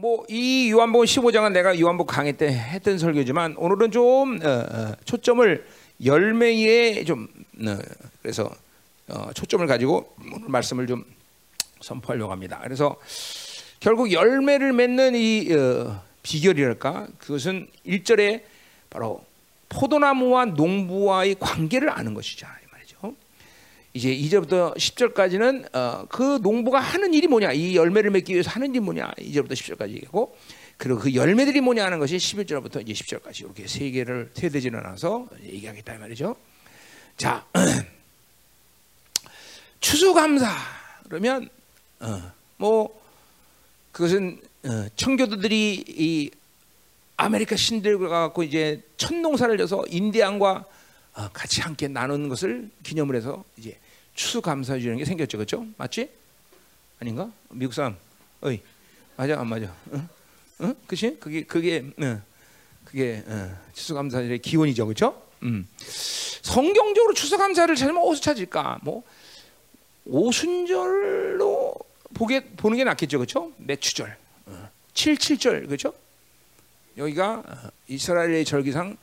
뭐 이 요한복음 15장은 내가 요한복음 강의 때 했던 설교지만 오늘은 좀 어, 어, 초점을 열매에 좀 어, 그래서 어, 초점을 가지고 말씀을 좀 선포하려고 합니다. 그래서 결국 열매를 맺는 이 어, 비결이랄까 그것은 1절에 바로 포도나무와 농부와의 관계를 아는 말이죠. 이제 2절부터 10절까지는 어, 그 농부가 하는 일이 뭐냐, 이 열매를 맺기 위해서 하는 일이 뭐냐, 2절부터 10절까지 얘기하고 그리고 그 열매들이 뭐냐 하는 것이 11절부터 이제 10절까지 이렇게 세 개를 세 대지를 나눠서 얘기하겠다 이 말이죠. 자, 추수감사 그러면 어, 뭐 그것은 어, 청교도들이 이 아메리카 신들과 갖고 이제 첫 농사를 져서 인디안과 어, 같이 함께 나누는 것을 기념을 해서 이제 추수감사해 주는 게 생겼죠, 그렇죠? 맞지? 아닌가? 미국 사람, 어이, 맞아, 안 맞아? 응? 응? 그치? 그게 그게 응. 그게 응. 추수감사의 기원이죠, 그렇죠? 음. 성경적으로 추수감사를 찾으면 어디서 찾을까? 뭐 오순절로 보게 보는 게 낫겠죠, 그렇죠? 매추절, 어. 7, 7절, 그렇죠? 여기가 어, 이스라엘의 절기상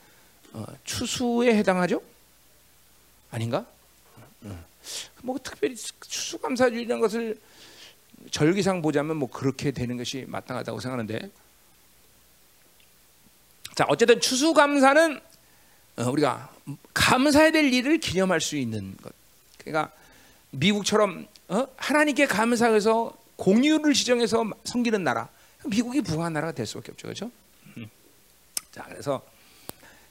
어, 추수에 해당하죠? 아닌가? 어. 뭐 특별히 추수감사주의라는 것을 절기상 보자면 뭐 그렇게 되는 것이 마땅하다고 생각하는데 자 어쨌든 추수감사는 우리가 감사해야 될 일을 기념할 수 있는 것 그러니까 미국처럼 어? 하나님께 감사해서 공유를 지정해서 섬기는 나라 미국이 부한 나라가 될 수밖에 없죠 그렇죠? 자, 그래서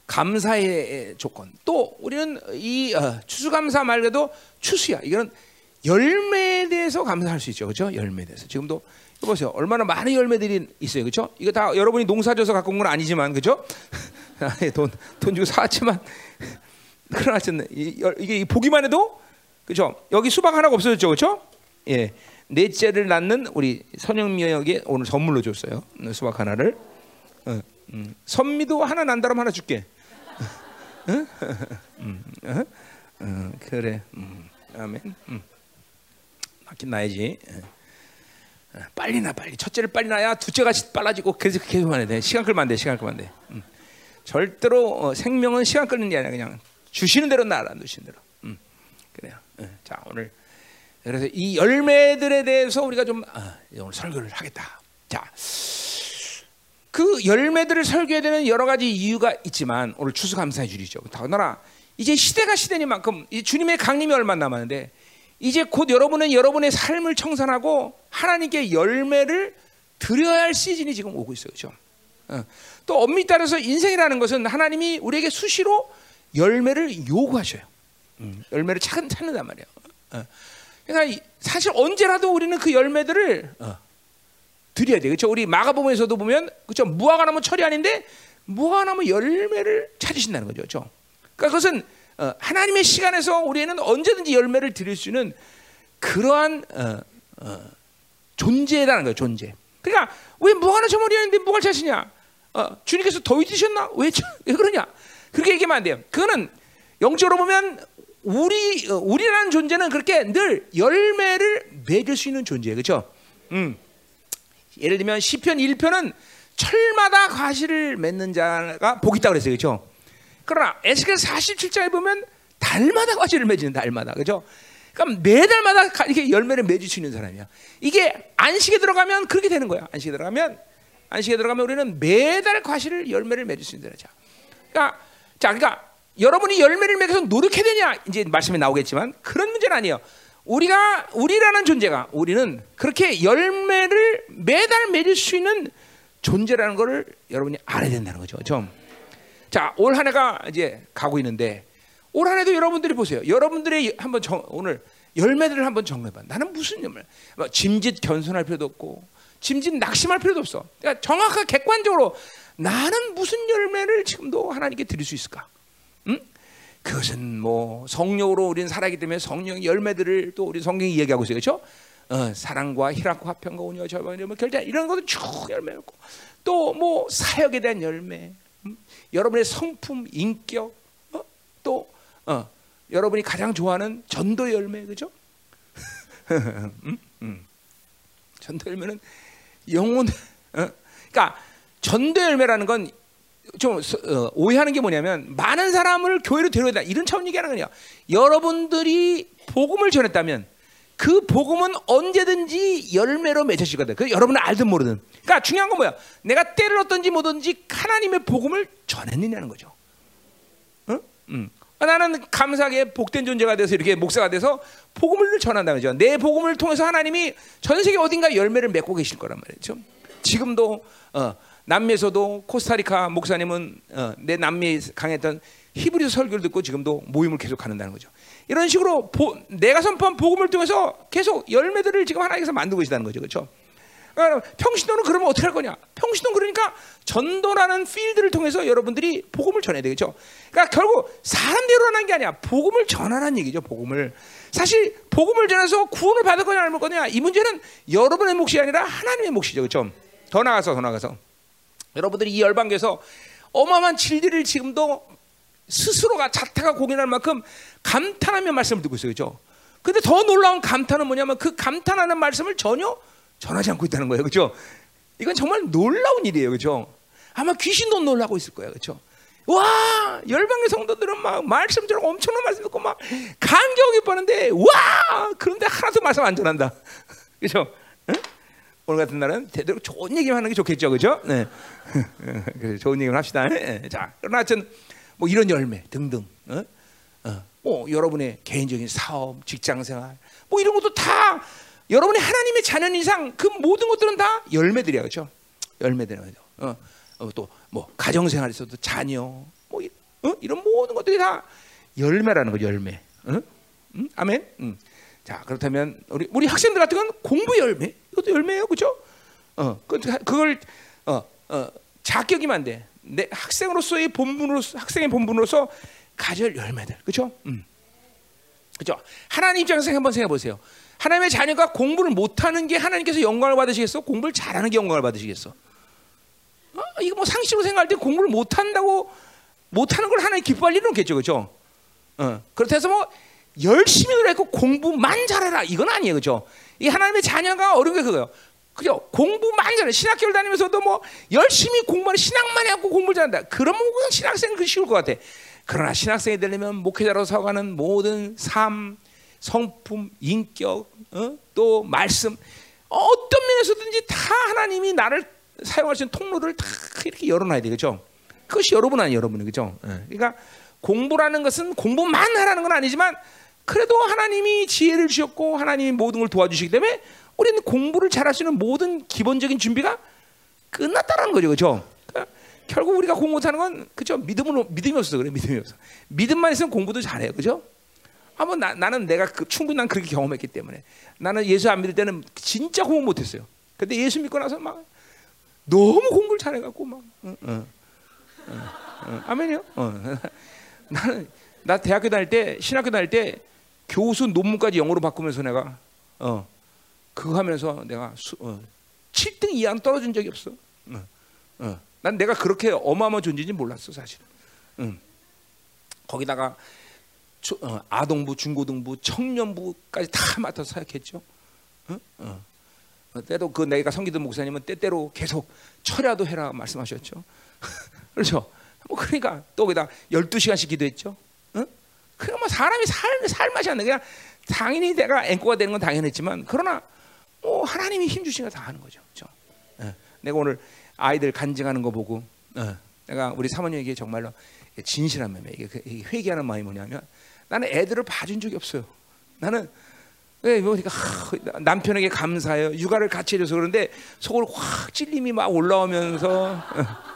감사의 조건. 또 우리는 이 어, 추수감사 말고도 추수야. 이거는 열매에 대해서 감사할 수 있죠. 그렇죠? 열매에 대해서. 지금도 보세요. 얼마나 많은 열매들이 있어요. 그렇죠? 이거 다 여러분이 농사 져서 갖고 온 건 아니지만 그렇죠? 돈, 돈 주고 사왔지만 그러나 이게 보기만 해도 그렇죠? 여기 수박 하나가 없어졌죠. 그렇죠? 예. 넷째를 낳는 우리 선영미에게 오늘 선물로 줬어요. 수박 하나를. 어. 음, 선미도 하나 난다면 하나 줄게. 응? 음, 어? 어, 그래. 음, 아멘. 음. 낳긴 나야지. 어, 빨리 나 빨리. 첫째를 빨리 나야 둘째가 빨라지고 계속 계속 해야 돼. 시간 끌면 안 돼. 시간 끌면 안 돼. 음. 절대로 어, 생명은 시간 끌는 게 아니라 그냥 주시는 대로 나라 주시는 대로. 음. 그래요. 어, 자 오늘 그래서 이 열매들에 대해서 우리가 좀 아, 오늘 설교를 하겠다. 자. 그 열매들을 설교해야 되는 여러 가지 이유가 있지만 오늘 추수감사의 주리죠. 더구나 이제 시대가 시대니만큼 주님의 강림이 얼마 남았는데 이제 곧 여러분은 여러분의 삶을 청산하고 하나님께 열매를 드려야 할 시즌이 지금 오고 있어요. 그렇죠? 어. 또 엄밀히 따라서 인생이라는 것은 하나님이 우리에게 수시로 열매를 요구하셔요. 음, 열매를 찾, 찾는단 말이에요. 어. 그러니까 사실 언제라도 우리는 그 열매들을 어, 드려야 돼. 그렇죠? 우리 마가복음에서도 보면 그렇죠? 무화과 나무 철이 아닌데 무화과 나무 열매를 찾으신다는 거죠. 그렇죠? 그러니까 그것은 어, 하나님의 시간에서 우리는 언제든지 열매를 드릴 수 있는 그러한 어, 어, 존재라는 거예요. 존재. 그러니까 왜 무화과는 저머리였는데 무화과 찾으냐? 어, 주님께서 더위 드셨나? 왜, 왜 그러냐? 그렇게 얘기하면 안 돼요. 그거는 영적으로 보면 우리 어, 우리라는 존재는 그렇게 늘 열매를 맺을 수 있는 존재예요. 그렇죠? 음. 예를 들면 시편 1편은 철마다 과실을 맺는 자가 복이 있다 그랬어요. 그렇죠? 그러나 에스겔 47장에 보면 달마다 과실을 맺는 달마다. 그렇죠? 그러니까 매달마다 이렇게 열매를 맺을 수 있는 사람이야. 이게 안식에 들어가면 그렇게 되는 거야. 안식에 들어가면 안식에 들어가면 우리는 매달 과실을 열매를 맺을 수 있는 자죠. 그러니까 자, 그러니까 여러분이 열매를 맺어서 노력해야 되냐 이제 말씀이 나오겠지만 그런 문제는 아니에요. 우리가 우리라는 존재가 우리는 그렇게 열매를 매달 맺을 수 있는 존재라는 것을 여러분이 알아야 된다는 거죠. 좀. 자, 올 한 해가 이제 가고 있는데 올 한 해도 여러분들이 보세요. 여러분들의 한번 정, 오늘 열매들을 한번 정해봐. 나는 무슨 열매? 뭐 짐짓 겸손할 필요도 없고 짐짓 낙심할 필요도 없어. 그러니까 정확하게 객관적으로 나는 무슨 열매를 지금도 하나님께 드릴 수 있을까? 응? 그것은 뭐 성령으로 우리는 살아기 때문에 성령 열매들을 또 우리 성경이 얘기하고 있어요, 그렇죠? 어, 사랑과 희락과 화평과 온유와 절망 뭐 결제 이런 것도 쭉 열매였고 또 뭐 사역에 대한 열매, 음? 여러분의 성품, 인격, 어? 또 어, 여러분이 가장 좋아하는 전도 열매, 그죠? 음? 음. 전도 열매는 영혼 어? 그러니까 전도 열매라는 건 좀 어, 오해하는 게 뭐냐면 많은 사람을 교회로 데려다 이런 차원 얘기하는 거냐. 여러분들이 복음을 전했다면 그 복음은 언제든지 열매로 맺혀지거든. 그 여러분은 알든 모르든. 그러니까 중요한 건 뭐야? 내가 때를 얻든지 뭐든지 하나님의 복음을 전했느냐는 거죠. 응? 응. 나는 감사하게 복된 존재가 돼서 이렇게 목사가 돼서 복음을 전한다는 거죠. 내 복음을 통해서 하나님이 전 세계 어딘가 열매를 맺고 계실 거란 말이죠. 지금도 어, 남미에서도 코스타리카 목사님은 어, 내 남미에 강했던 히브리서 설교를 듣고 지금도 모임을 계속 하는다는 거죠. 이런 식으로 보, 내가 선포한 복음을 통해서 계속 열매들을 지금 하나님께서 만들고 계시다는 거죠. 그렇죠? 그러니까 평신도는 그러면 어떻게 할 거냐? 평신도는 그러니까 전도라는 필드를 통해서 여러분들이 복음을 전해야 되겠죠. 그러니까 결국 사람대로 하는 게 아니야. 복음을 전하라는 얘기죠. 복음을. 사실 복음을 전해서 구원을 받을 거냐 안 받을 거냐 이 문제는 여러분의 몫이 아니라 하나님의 몫이죠. 그렇죠? 더 나가서 더 나가서 여러분들이 이 열방에서 어마어마한 진리를 지금도 스스로가 자타가 공인할 만큼 감탄하며 말씀을 듣고 있어요. 그죠? 근데 더 놀라운 감탄은 뭐냐면 그 감탄하는 말씀을 전혀 전하지 않고 있다는 거예요. 그죠? 이건 정말 놀라운 일이에요. 그죠? 아마 귀신도 놀라고 있을 거예요. 그죠? 와 열방의 성도들은 막 말씀처럼 엄청난 말씀 듣고 막 감격이 빠는데 와 그런데 하나도 말씀 안 전한다. 그죠? 응? 오늘 같은 날은 제대로 좋은 얘기만 하는 게 좋겠죠, 그죠? 네, 좋은 얘기만 합시다. 네. 자, 그러나 하여튼 뭐 이런 열매 등등, 어? 어. 뭐 여러분의 개인적인 사업, 직장 생활, 뭐 이런 것도 다 여러분의 하나님의 자녀 이상 그 모든 것들은 다 열매들이야, 그죠? 열매들이야, 그죠? 어, 어 또뭐 가정 생활에서도 자녀, 뭐 어? 이런 모든 것들이 다 열매라는 거죠, 열매. 응? 응? 아멘. 응. 자 그렇다면 우리 우리 학생들 같은 건 공부 열매 이것도 열매예요 그죠? 어 그, 그걸 어, 어 자격이면 안 돼. 내 학생으로서의 본분으로 학생의 본분으로서 가질 열매들 그죠? 음. 그죠? 하나님 입장에서 한번 생각해 보세요. 하나님의 자녀가 공부를 못하는 게 하나님께서 영광을 받으시겠어? 공부를 잘하는 게 영광을 받으시겠어? 어? 이거 뭐 상식으로 생각할 때 공부를 못한다고 못하는 걸 하나님 기뻐할 일은 없겠죠, 그죠? 어. 그렇다고 뭐 열심히 노력하고 공부만 잘해라 이건 아니에요, 그죠? 이 하나님의 자녀가 어려운 게 그거예요. 그죠? 공부만 잘해. 신학교를 다니면서도 뭐 열심히 공부하는 신학만 하고 공부를 잘한다. 그러면 그냥 신학생 그 쉬울 것 같아. 그러나 신학생이 되려면 목회자로 서가는 모든 삶, 성품, 인격, 어? 또 말씀 어떤 면에서든지 다 하나님이 나를 사용할 수 있는 통로를 다 이렇게 열어놔야 되겠죠. 그것이 여러분 아니에요, 여러분이 그죠? 예. 그러니까 공부라는 것은 공부만 하라는 건 아니지만 그래도 하나님이 지혜를 주셨고 하나님이 모든 걸 도와주시기 때문에 우리는 공부를 잘할 수 있는 모든 기본적인 준비가 끝났다라는 거죠, 그렇죠? 그러니까 결국 우리가 공부 못하는 건 그죠? 믿음으로 믿음이 없어 그래, 믿음이 없어. 믿음만 있으면 공부도 잘해요, 그죠? 나, 나는 내가 그, 충분히 난 그렇게 경험했기 때문에 나는 예수 안 믿을 때는 진짜 공부 못했어요. 근데 예수 믿고 나서 막 너무 공부를 잘해갖고 막, 응, 응, 응, 응, 아멘이요. 어. 나는 나 대학교 다닐 때 신학교 다닐 때 교수 논문까지 영어로 바꾸면서 내가 어 그거 하면서 내가 수, 어, 7등 이하는 떨어진 적이 없어. 어, 어. 난 내가 그렇게 어마어마한 존재인지 몰랐어 사실은. 응. 거기다가 초, 어, 아동부, 중고등부, 청년부까지 다 맡아서 사역했죠. 어? 어. 때도 그 내가 성기던 목사님은 때때로 계속 철야도 해라 말씀하셨죠. 그렇죠. 뭐 그러니까 또 거기다 12시간씩 기도했죠. 그러니까 뭐 사람이 살, 살 맛이 안 나. 그냥 당연히 내가 앵꼬가 되는 건 당연했지만 그러나 뭐 하나님이 힘 주시니까 다 하는 거죠. 그렇죠? 어. 내가 오늘 아이들 간증하는 거 보고 어. 내가 우리 사모님에게 정말로 진실한 마음에 이게 회개하는 마음이 뭐냐면 나는 애들을 봐준 적이 없어요. 나는 왜 그러니까 하, 남편에게 감사해요. 육아를 같이 해줘서 그런데 속을 확 찔림이 막 올라오면서 어.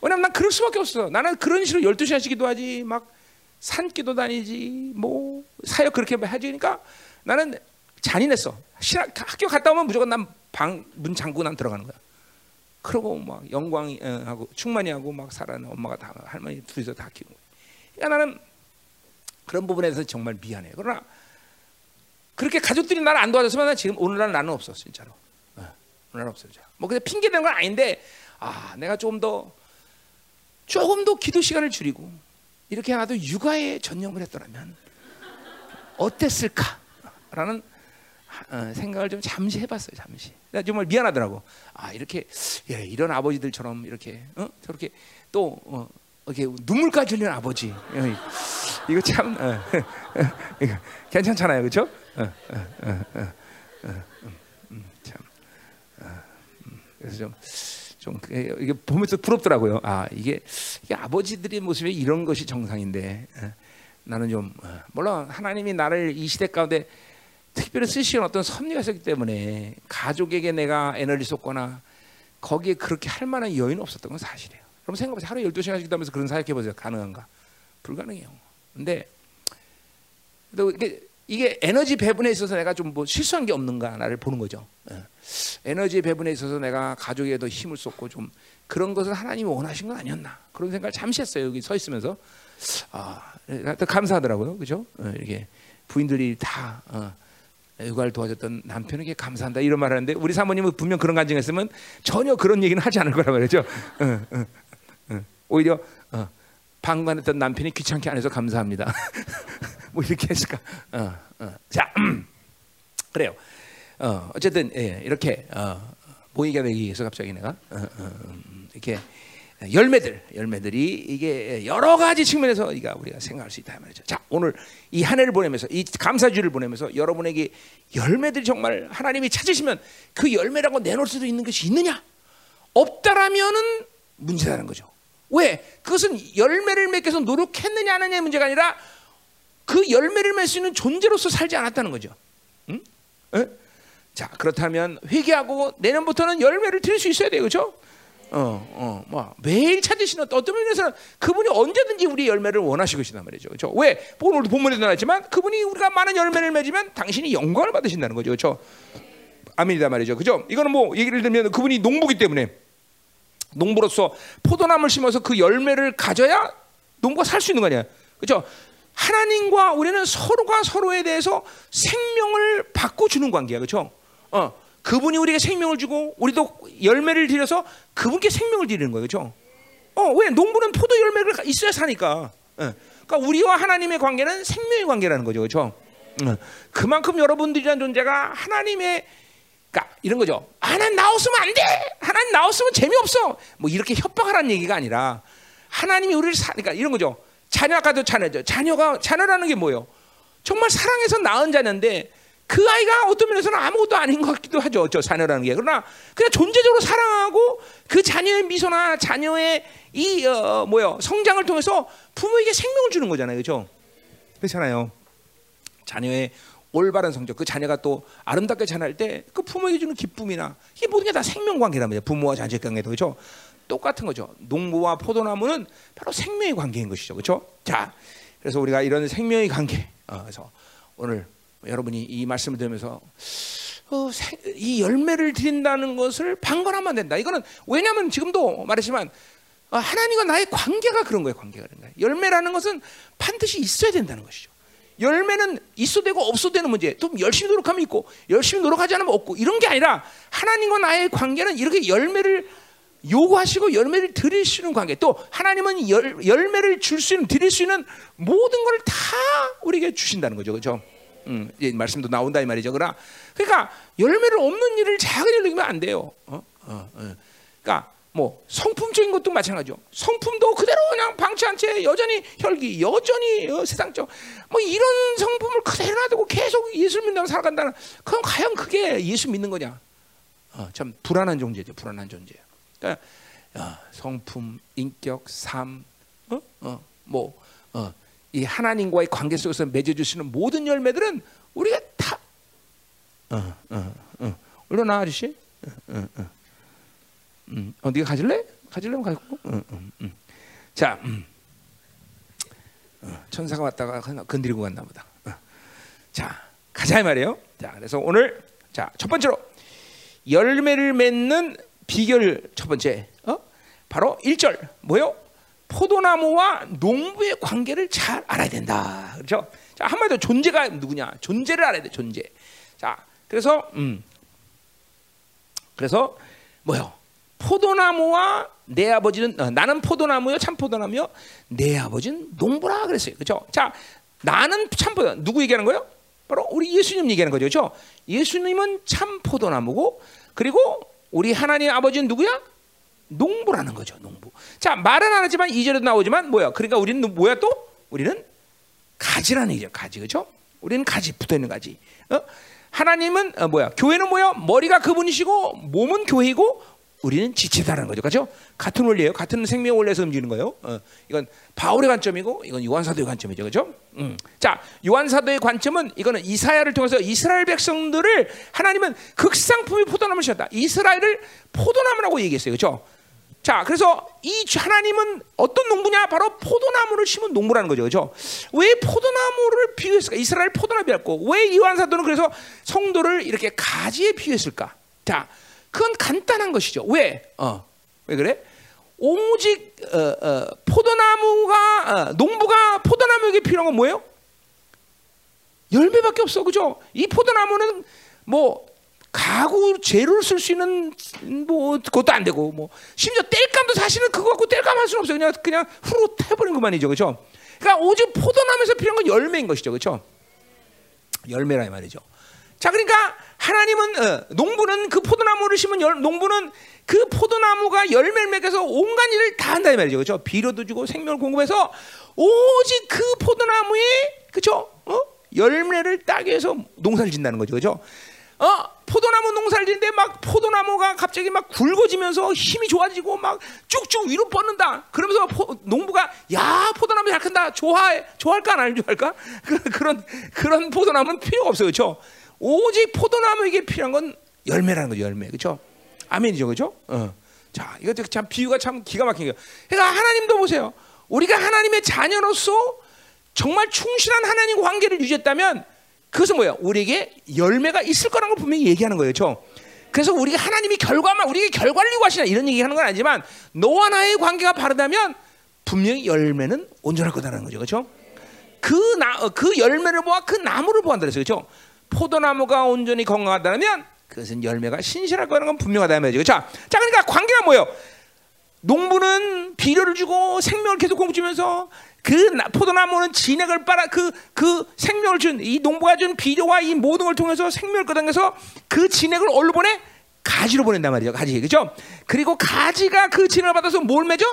왜냐면 난 그럴 수밖에 없어. 나는 그런 식으로 12시간씩 기도하지 막 산기도 다니지 뭐 사역 그렇게 해주니까 나는 잔인했어. 신학, 학교 갔다 오면 무조건 난 방 문 잠그고 난 들어가는 거야. 그러고 막 영광이 어, 하고 충만히 하고 막 살아는 엄마가 다 할머니 둘이서 다 키우고. 그러니까 나는 그런 부분에서 정말 미안해. 그러나 그렇게 가족들이 나를 안 도와줬으면 지금 오늘날 나는 없어 진짜로. 어, 오늘날 없어 진짜. 뭐 근데 핑계 대는 건 아닌데 아 내가 조금 더 조금 더 기도 시간을 줄이고 이렇게 나도 육아에 전념을 했더라면 어땠을까라는 어, 생각을 좀 잠시 해봤어요. 잠시. 나 정말 미안하더라고. 아 이렇게 예, 이런 아버지들처럼 이렇게 어? 저렇게 또 어, 이렇게 눈물까지 흘리는 아버지. 예, 이거 참 어, 이거 괜찮잖아요, 그렇죠? 어, 음, 참. 음, 그래서 좀. 좀 이게 보면서 부럽더라고요. 아 이게, 이게 아버지들의 모습이 이런 것이 정상인데 나는 좀 물론 하나님이 나를 이 시대 가운데 특별히 쓰시는 어떤 섭리가 있었기 때문에 가족에게 내가 에너지 쏟거나 거기에 그렇게 할 만한 여유는 없었던 건 사실이에요. 그럼 생각해보세요. 하루에 12시간씩 기도하면서 그런 사역해보세요. 가능한가? 불가능해요. 근데 또 이게, 이게 에너지 배분에 있어서 내가 좀 뭐 실수한 게 없는가 나를 보는 거죠. 예. 에너지 배분에 있어서 내가 가족에도 힘을 쏟고 좀 그런 것을 하나님이 원하신 건 아니었나 그런 생각을 잠시 했어요. 여기 서 있으면서 아, 감사하더라고요. 그죠? 어, 이게 부인들이 다 어, 육아를 도와줬던 남편에게 감사한다 이런 말을 하는데 우리 사모님은 분명 그런 간증했으면 전혀 그런 얘기는 하지 않을 거란 말이죠. 어. 오히려 어, 방관했던 남편이 귀찮게 안 해서 감사합니다. 뭐 이렇게 했을까? 어, 어. 자, 음. 그래요. 어, 어쨌든 예, 이렇게 어, 모이게 되기 위해서 갑자기 내가 음, 이렇게 열매들, 열매들이 이게 여러 가지 측면에서 우리가 우리가 생각할 수 있다 말이죠. 자, 오늘 이 한 해를 보내면서 이 감사주를 보내면서 여러분에게 열매들이 정말 하나님이 찾으시면 그 열매라고 내놓을 수도 있는 것이 있느냐? 없다라면은 문제라는 거죠. 왜? 그것은 열매를 맺기 위해서 노력했느냐 하느냐의 문제가 아니라 그 열매를 맺을 수 있는 존재로서 살지 않았다는 거죠. 응? 에? 자, 그렇다면 회개하고 내년부터는 열매를 드릴 수 있어야 돼요. 그렇죠? 어, 어, 뭐 매일 찾으시는 어떤 면에서는 그분이 언제든지 우리 열매를 원하시고 계시단 말이죠. 그렇죠? 왜? 오늘도 본문에도 나왔지만 그분이 우리가 많은 열매를 맺으면 당신이 영광을 받으신다는 거죠. 그렇죠? 아멘이다 말이죠. 그죠? 이거는 뭐 얘기를 들면 그분이 농부기 때문에 농부로서 포도나무를 심어서 그 열매를 가져야 농부가 살 수 있는 거 아니야. 그죠? 하나님과 우리는 서로가 서로에 대해서 생명을 받고 주는 관계야. 그죠? 어. 그분이 우리에게 생명을 주고 우리도 열매를 드려서 그분께 생명을 드리는 거예요. 그렇죠? 어, 왜 농부는 포도 열매를 있어야 사니까. 어. 그러니까 우리와 하나님의 관계는 생명의 관계라는 거죠. 그렇죠? 어. 그만큼 여러분들이란 존재가 하나님의 그러니까 이런 거죠. 하나님 나왔으면 안 돼. 하나님 나왔으면 재미없어. 뭐 이렇게 협박하라는 얘기가 아니라 하나님이 우리를 사니까 그러니까 이런 거죠. 자녀 아까도 자녀죠. 자녀가 자녀라는 게 뭐예요? 정말 사랑해서 낳은 자녀인데 그 아이가 어떤 면에서는 아무것도 아닌 것 같기도 하죠. 저 자녀라는 게. 그러나 그냥 존재적으로 사랑하고 그 자녀의 미소나 자녀의 이 어, 뭐요 성장을 통해서 부모에게 생명을 주는 거잖아요. 그렇죠? 그렇잖아요. 자녀의 올바른 성적, 그 자녀가 또 아름답게 자랄 때 그 부모에게 주는 기쁨이나 이게 모든 게 다 생명 관계란 말이에요. 부모와 자녀 관계도 그렇죠. 똑같은 거죠. 농부와 포도나무는 바로 생명의 관계인 것이죠. 그렇죠? 자, 그래서 우리가 이런 생명의 관계, 어, 그래서 오늘 여러분이 이 말씀을 들으면서 어, 이 열매를 드린다는 것을 방관하면 안 된다. 이거는 왜냐하면 지금도 말했지만 어, 하나님과 나의 관계가 그런 거예요. 관계가 그런 거예요. 열매라는 것은 반드시 있어야 된다는 것이죠. 열매는 있어도 되고 없어도 되는 문제. 또 열심히 노력하면 있고 열심히 노력하지 않으면 없고 이런 게 아니라 하나님과 나의 관계는 이렇게 열매를 요구하시고 열매를 드릴 수 있는 관계. 또 하나님은 열, 열매를 줄 수 있는 드릴 수 있는 모든 걸 다 우리에게 주신다는 거죠. 그렇죠? 음, 이 말씀도 나온다 이 말이죠. 그러나 그러니까 열매를 없는 일을 작은 일로 면안 돼요. 어? 어, 어. 그러니까 뭐 성품적인 것도 마찬가지죠. 성품도 그대로 그냥 방치한 채 여전히 혈기, 여전히 어, 세상적 뭐 이런 성품을 그대로 놔두고 계속 예수 믿는다고 살아간다는 그럼 과연 그게 예수 믿는 거냐? 어, 참 불안한 존재죠. 불안한 존재예요. 그러니까 어, 성품, 인격, 삶, 어, 어, 뭐 어. 이 하나님과의 관계 속에서 맺어주시는 모든 열매들은 우리가 다 어, 어, 어. 올려놔 아저씨. 어, 어, 어. 음, 어, 네가 가질래? 가질래면 가지고. 어, 어, 음. 자, 음. 어, 천사가 왔다가 건드리고 갔나 보다. 어. 자, 가자 이 말이에요. 자, 그래서 오늘 자 첫 번째로 열매를 맺는 비결 첫 번째, 어? 바로 1절 뭐요? 포도나무와 농부의 관계를 잘 알아야 된다. 그렇죠? 자, 한마디로 존재가 누구냐? 존재를 알아야 돼, 존재. 자, 그래서 음. 그래서 뭐요? 포도나무와 내 아버지는 어, 나는 포도나무요, 참 포도나무요. 내 아버지는 농부라 그랬어요. 그렇죠? 자, 나는 참 포도 누구 얘기하는 거예요? 바로 우리 예수님 얘기하는 거죠. 그렇죠? 예수님은 참 포도나무고 그리고 우리 하나님 아버지는 누구야? 농부라는 거죠. 농부. 자, 말은 안 하지만 이절에도 나오지만 뭐야? 그러니까 우리는 뭐야 또? 우리는 가지라는 얘기죠. 가지. 그렇죠? 우리는 가지 붙어 있는 가지. 어? 하나님은 어, 뭐야? 교회는 뭐야? 머리가 그분이시고 몸은 교회이고 우리는 지체다라는 거죠. 그렇죠? 같은 원리예요. 같은 생명 원리에서 움직이는 거예요. 어, 이건 바울의 관점이고 이건 요한 사도의 관점이죠. 그렇죠? 음. 자, 요한 사도의 관점은 이거는 이사야를 통해서 이스라엘 백성들을 하나님은 극상품이 포도나무를 셨다 이스라엘을 포도나무라고 얘기했어요. 그렇죠? 자, 그래서 이 하나님은 어떤 농부냐? 바로 포도나무를 심은 농부라는 거죠. 그죠? 왜 포도나무를 비유했을까? 이스라엘 포도나무였고, 왜 요한사도는 그래서 성도를 이렇게 가지에 비유했을까? 자, 그건 간단한 것이죠. 왜? 어, 왜 그래? 오직 어, 어, 포도나무가 어, 농부가 포도나무에게 필요한 건 뭐예요? 열매밖에 없어, 그죠? 이 포도나무는 뭐 가구 재료를 쓸 수 있는 뭐 그것도 안 되고 뭐 심지어 땔감도 사실은 그거 갖고 땔감 할 수는 없어요. 그냥 그냥 후루 해버린 것만이죠, 그렇죠? 그러니까 오직 포도나무에서 필요한 건 열매인 것이죠, 그렇죠? 열매라 이 말이죠. 자, 그러니까 하나님은 어, 농부는 그 포도나무를 심은 열, 농부는 그 포도나무가 열매를 맺어서 온갖 일을 다 한다 이 말이죠, 그렇죠? 비료도 주고 생명을 공급해서 오직 그 포도나무에 그렇죠? 어? 열매를 따기 위해서 농사를 짓는다는 거죠, 그렇죠? 어 포도나무 농사를 짓는데 막 포도나무가 갑자기 막 굵어지면서 힘이 좋아지고 막 쭉쭉 위로 뻗는다. 그러면서 포, 농부가 야 포도나무 잘 큰다. 좋아해 좋아할까 안 좋아할까? 그, 그런 그런 포도나무는 필요가 없어요, 그렇죠? 오직 포도나무에게 필요한 건 열매라는 거죠, 열매, 그렇죠? 아멘이죠, 그렇죠? 어. 자, 이거 참 비유가 참 기가 막힌 거예요. 그러니까 하나님도 보세요. 우리가 하나님의 자녀로서 정말 충실한 하나님 관계를 유지했다면 그것은 뭐야? 우리에게 열매가 있을 거라는 걸 분명히 얘기하는 거예요. 그렇죠? 그래서 우리가 하나님이 결과만 우리에게 결과를 요구하시나 이런 얘기하는 건 아니지만 너와 나의 관계가 바르다면 분명히 열매는 온전할 거다라는 거죠. 그렇죠? 그, 나, 그 열매를 보아 그 나무를 보한다 그랬어요. 그렇죠? 포도나무가 온전히 건강하다면 그것은 열매가 신실할 거라는 건 분명하다 말이죠. 자, 자 그러니까 관계가 뭐예요? 농부는 비료를 주고 생명을 계속 공주면서 그 포도나무는 진액을 빨아 그, 그 생명을 준 이 농부가 준 비료와 이 모든 걸 통해서 생명을 끌어당겨서 그 진액을 어디로 보내? 가지로 보낸단 말이죠. 가지. 그죠? 그리고 가지가 그 진액을 받아서 뭘 맺어?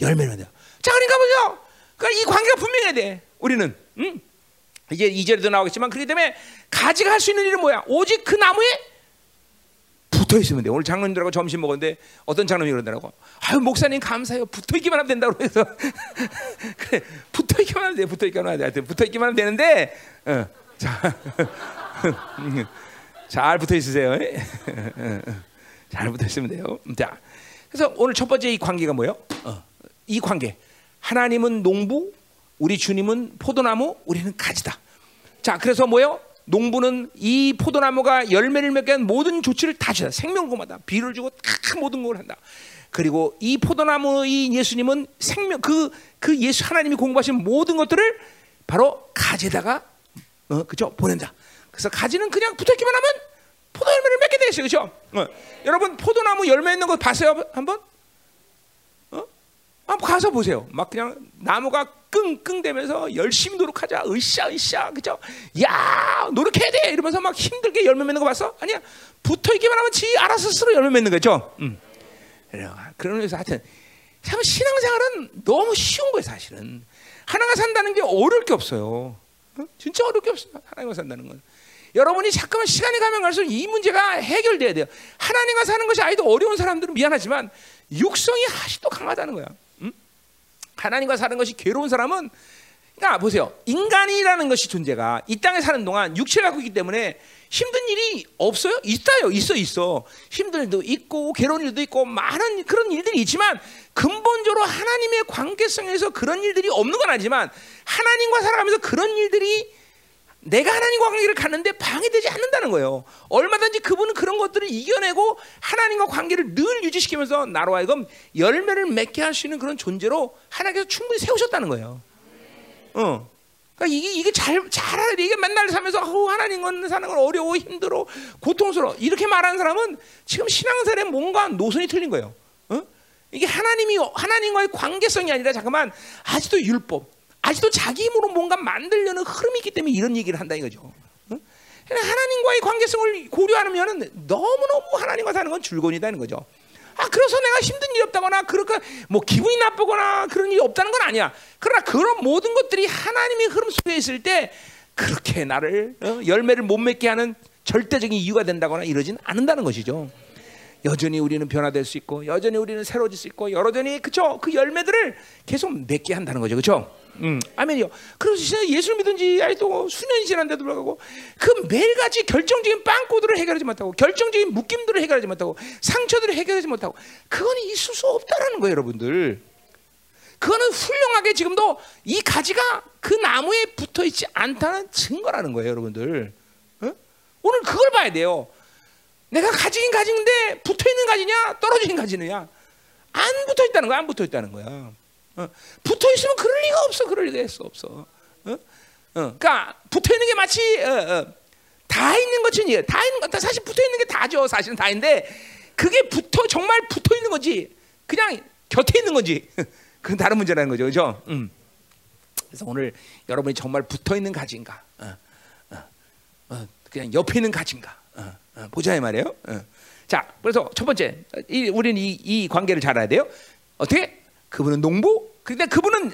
열매를 맺어. 자, 그러니까 뭐죠? 그러니까 이 관계가 분명해야 돼. 우리는. 음? 이제 이제도 나오겠지만 그렇기 때문에 가지가 할 수 있는 일은 뭐야? 오직 그 나무에 붙어 있으면 돼. 오늘 장로님들하고 점심 먹었는데 어떤 장로님이 그러더라고. 아유 목사님 감사해요. 붙어 있기만 하면 된다고 해서 그래 붙어 있기만 하면 돼. 붙어 있기만 하면 돼. 붙어 있기만 하면 되는데 어, 자, 잘 붙어 있으세요. 잘 붙어 있으면 돼요. 자, 그래서 오늘 첫 번째 이 관계가 뭐예요? 어, 이 관계. 하나님은 농부, 우리 주님은 포도나무, 우리는 가지다. 자, 그래서 뭐예요? 농부는 이 포도나무가 열매를 맺게 한 모든 조치를 다 주다. 생명고마다 비를 주고 다 모든 걸 한다. 그리고 이 포도나무 이 예수님은 생명 그그 그 예수 하나님이 공부하신 모든 것들을 바로 가지에다가 어, 그죠 보낸다. 그래서 가지는 그냥 붙어있기만 하면 포도 열매를 맺게 되겠어요, 그죠? 어. 여러분 포도나무 열매 있는 거 봤어요 한번? 어? 한번 가서 보세요. 막 그냥 나무가 끙끙대면서 열심히 노력하자. 으쌰 으쌰 그죠? 야 노력해야 돼 이러면서 막 힘들게 열매 맺는 거 봤어? 아니야 붙어 있기만 하면 지 알아서 스스로 열매 맺는 거죠. 음. 그러면서 하여튼 참 신앙생활은 너무 쉬운 거예요 사실은 하나가 산다는 게 어려울 게 없어요. 어? 진짜 어려울 게 없어요 하나님과 산다는 건. 여러분이 잠깐만 시간이 가면 갈수록 이 문제가 해결돼야 돼요. 하나님과 사는 것이 아직도 어려운 사람들은 미안하지만 육성이 아직도 강하다는 거야. 하나님과 사는 것이 괴로운 사람은 그러니까 보세요. 인간이라는 것이 존재가 이 땅에 사는 동안 육체를 갖고 있기 때문에 힘든 일이 없어요? 있어요. 있어 있어. 힘든 일도 있고 괴로운 일도 있고 많은 그런 일들이 있지만 근본적으로 하나님의 관계성에서 그런 일들이 없는 건 아니지만 하나님과 살아가면서 그런 일들이 내가 하나님과 관계를 갖는데 방해되지 않는다는 거예요. 얼마든지 그분은 그런 것들을 이겨내고 하나님과 관계를 늘 유지시키면서 나로 하여금 열매를 맺게 할 수 있는 그런 존재로 하나님께서 충분히 세우셨다는 거예요. 어. 그러니까 이게 이게 잘 잘하는 이게 맨날 살면서 어, 하나님과 사는 건 어려워 힘들어 고통스러워 이렇게 말하는 사람은 지금 신앙생활에 뭔가 노선이 틀린 거예요. 어? 이게 하나님이 하나님과의 관계성이 아니라 잠깐만 아직도 율법 아직도 자기 힘으로 뭔가 만들려는 흐름이 있기 때문에 이런 얘기를 한다 이거죠. 하나님과의 관계성을 고려하면 너무너무 하나님과 사는 건 줄권이다는 거죠. 아, 그래서 내가 힘든 일이 없다거나, 그러니까 뭐 기분이 나쁘거나 그런 일이 없다는 건 아니야. 그러나 그런 모든 것들이 하나님의 흐름 속에 있을 때 그렇게 나를 어, 열매를 못 맺게 하는 절대적인 이유가 된다거나 이러진 않는다는 것이죠. 여전히 우리는 변화될 수 있고 여전히 우리는 새로워질 수 있고 여전히 그쵸 그 열매들을 계속 맺게 한다는 거죠 그쵸 음. 아멘이요. 그래서 예수를 믿은지 아직도 수년이 지난데도 불구하고 그 매일같이 결정적인 빵꾸들을 해결하지 못하고 결정적인 묶임들을 해결하지 못하고 상처들을 해결하지 못하고 그거는 있을 수 없다라는 거예요 여러분들. 그거는 훌륭하게 지금도 이 가지가 그 나무에 붙어 있지 않다는 증거라는 거예요 여러분들. 어? 오늘 그걸 봐야 돼요. 내가 가지긴 가지인데 붙어 있는 가지냐 떨어지는 가지느냐. 안 붙어 있다는 거야 안 붙어 있다는 거야 어? 붙어 있으면 그럴 리가 없어. 그럴 리가 있어. 없어. 어? 어? 그러니까 붙어 있는 게 마치 어, 어, 다 있는 것이니 다 있는 것 사실 붙어 있는 게 다죠. 사실은 다인데 그게 붙어 정말 붙어 있는 거지. 그냥 곁에 있는 거지. 그건 다른 문제라는 거죠. 그죠? 음. 그래서 오늘 여러분이 정말 붙어 있는 가지인가? 어, 어, 그냥 옆에 있는 가지인가? 어, 보자 이 말이에요. 어. 자, 그래서 첫 번째, 이, 우리는 이, 이 관계를 잘 알아야 돼요. 어떻게? 그분은 농부. 근데 그분은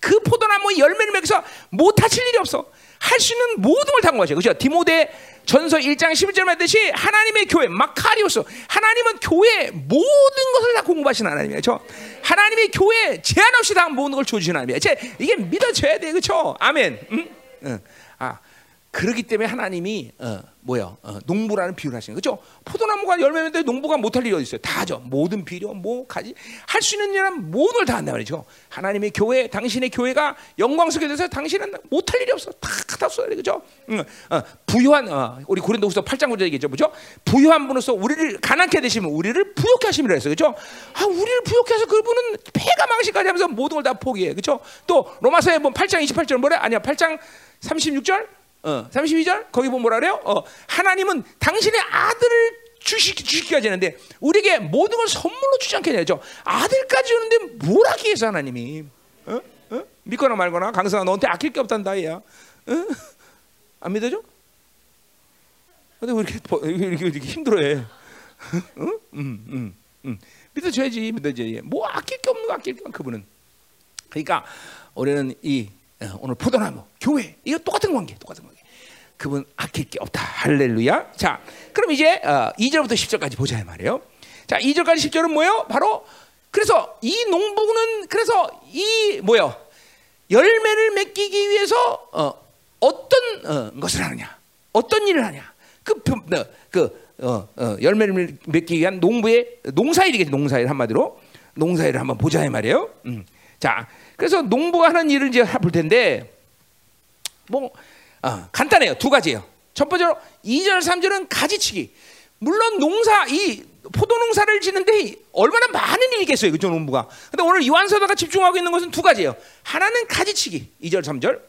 그 포도나무 열매를 맺어서 못 하실 일이 없어. 할 수 있는 모든 걸 당한 거죠. 그죠? 디모데 전서 1장 11절 말듯이 하나님의 교회, 마카리오스. 하나님은 교회 모든 것을 다 공부하시는 하나님이에요. 그 하나님의 교회 제한 없이 다 모든 걸 주시는 하나님이에요. 이게 믿어져야 돼. 그죠? 아멘. 응? 응. 아, 그렇기 때문에 하나님이 어, 뭐야 어, 농부라는 비유를 하시는 거죠. 포도나무가 열매맺는데 농부가 못할 일이 어디 있어요? 다죠. 모든 비료, 뭐 가지 할 수 있는 일은 모든 걸다 한다 말이죠. 하나님의 교회, 당신의 교회가 영광 속에 대해서 당신은 못할 일이 없어. 다다 써야 돼, 그죠? 응, 어, 부유한 어, 우리 고린도후서 8장 9절 얘기죠, 그죠? 부유한 분으로서 우리를 가난케 되시면 우리를 부욕케 하심이라 했어요, 그죠? 아, 우리를 부욕케 해서 그분은 폐가 망신까지 하면서 모든 걸 다 포기해, 그죠? 또 로마서에 보면 8장 28절 뭐래? 아니야, 8장 36절 어, 32절 거기 보면 뭐라 그래요? 어, 하나님은 당신의 아들을 주시, 주시기까지 하는데 우리에게 모든 걸 선물로 주지 않게 되죠. 아들까지 주는데 뭘 하기 위해서 하나님이 어? 어? 믿거나 말거나 강성아 너한테 아낄 게 없단다 얘야. 어? 안 믿어져? 근데 왜 이렇게, 왜 이렇게, 이렇게 힘들어해? 어? 음, 음, 음. 믿어줘야지 믿어줘야지. 뭐 아낄 게 없는 거 아낄 게 그분은. 그러니까 우리는 이 어, 오늘 포도나무, 교회 이거 똑같은 관계, 똑같은 관계. 그분 아낄 게 없다. 할렐루야. 자, 그럼 이제 어, 2절부터 10절까지 보자 말이에요. 자, 2절까지 10절은 뭐예요? 바로 그래서 이 농부는 그래서 이 뭐요? 열매를 맺기 위해서 어, 어떤 어, 것을 하느냐? 어떤 일을 하냐? 그, 어, 그 어, 어, 열매를 맺기 위한 농부의 농사일이겠지. 농사일 한마디로 농사일을 한번 보자 이 말이에요. 음. 자, 그래서 농부가 하는 일을 이제 볼 텐데 뭐 어, 간단해요. 두 가지예요. 첫 번째로 2절 3절은 가지치기. 물론 농사 이 포도 농사를 짓는데 얼마나 많은 일이 겠어요. 그죠, 농부가. 근데 오늘 요한서다가 집중하고 있는 것은 두 가지예요. 하나는 가지치기. 2절 3절.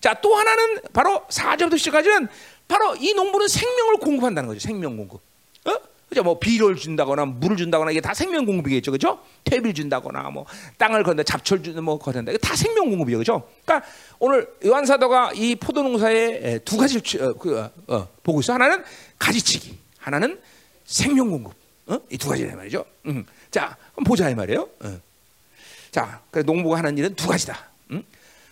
자, 또 하나는 바로 4절부터 10절까지는 바로 이 농부는 생명을 공급한다는 거죠. 생명 공급. 어? 그죠? 뭐 비료를 준다거나 물을 준다거나 이게 다 생명 공급이겠죠, 그죠? 퇴비를 준다거나 뭐 땅을 건다 잡초를 주는 뭐 거둔다. 이거 다 생명 공급이에요, 그죠? 그러니까 오늘 요한 사도가 이 포도 농사에 두 가지를 어, 그, 어, 어, 보고 있어. 하나는 가지치기, 하나는 생명 공급. 어? 이 두 가지란 말이죠. 음. 자, 한번 보자 이 말이에요. 어. 자, 그래 농부가 하는 일은 두 가지다. 음?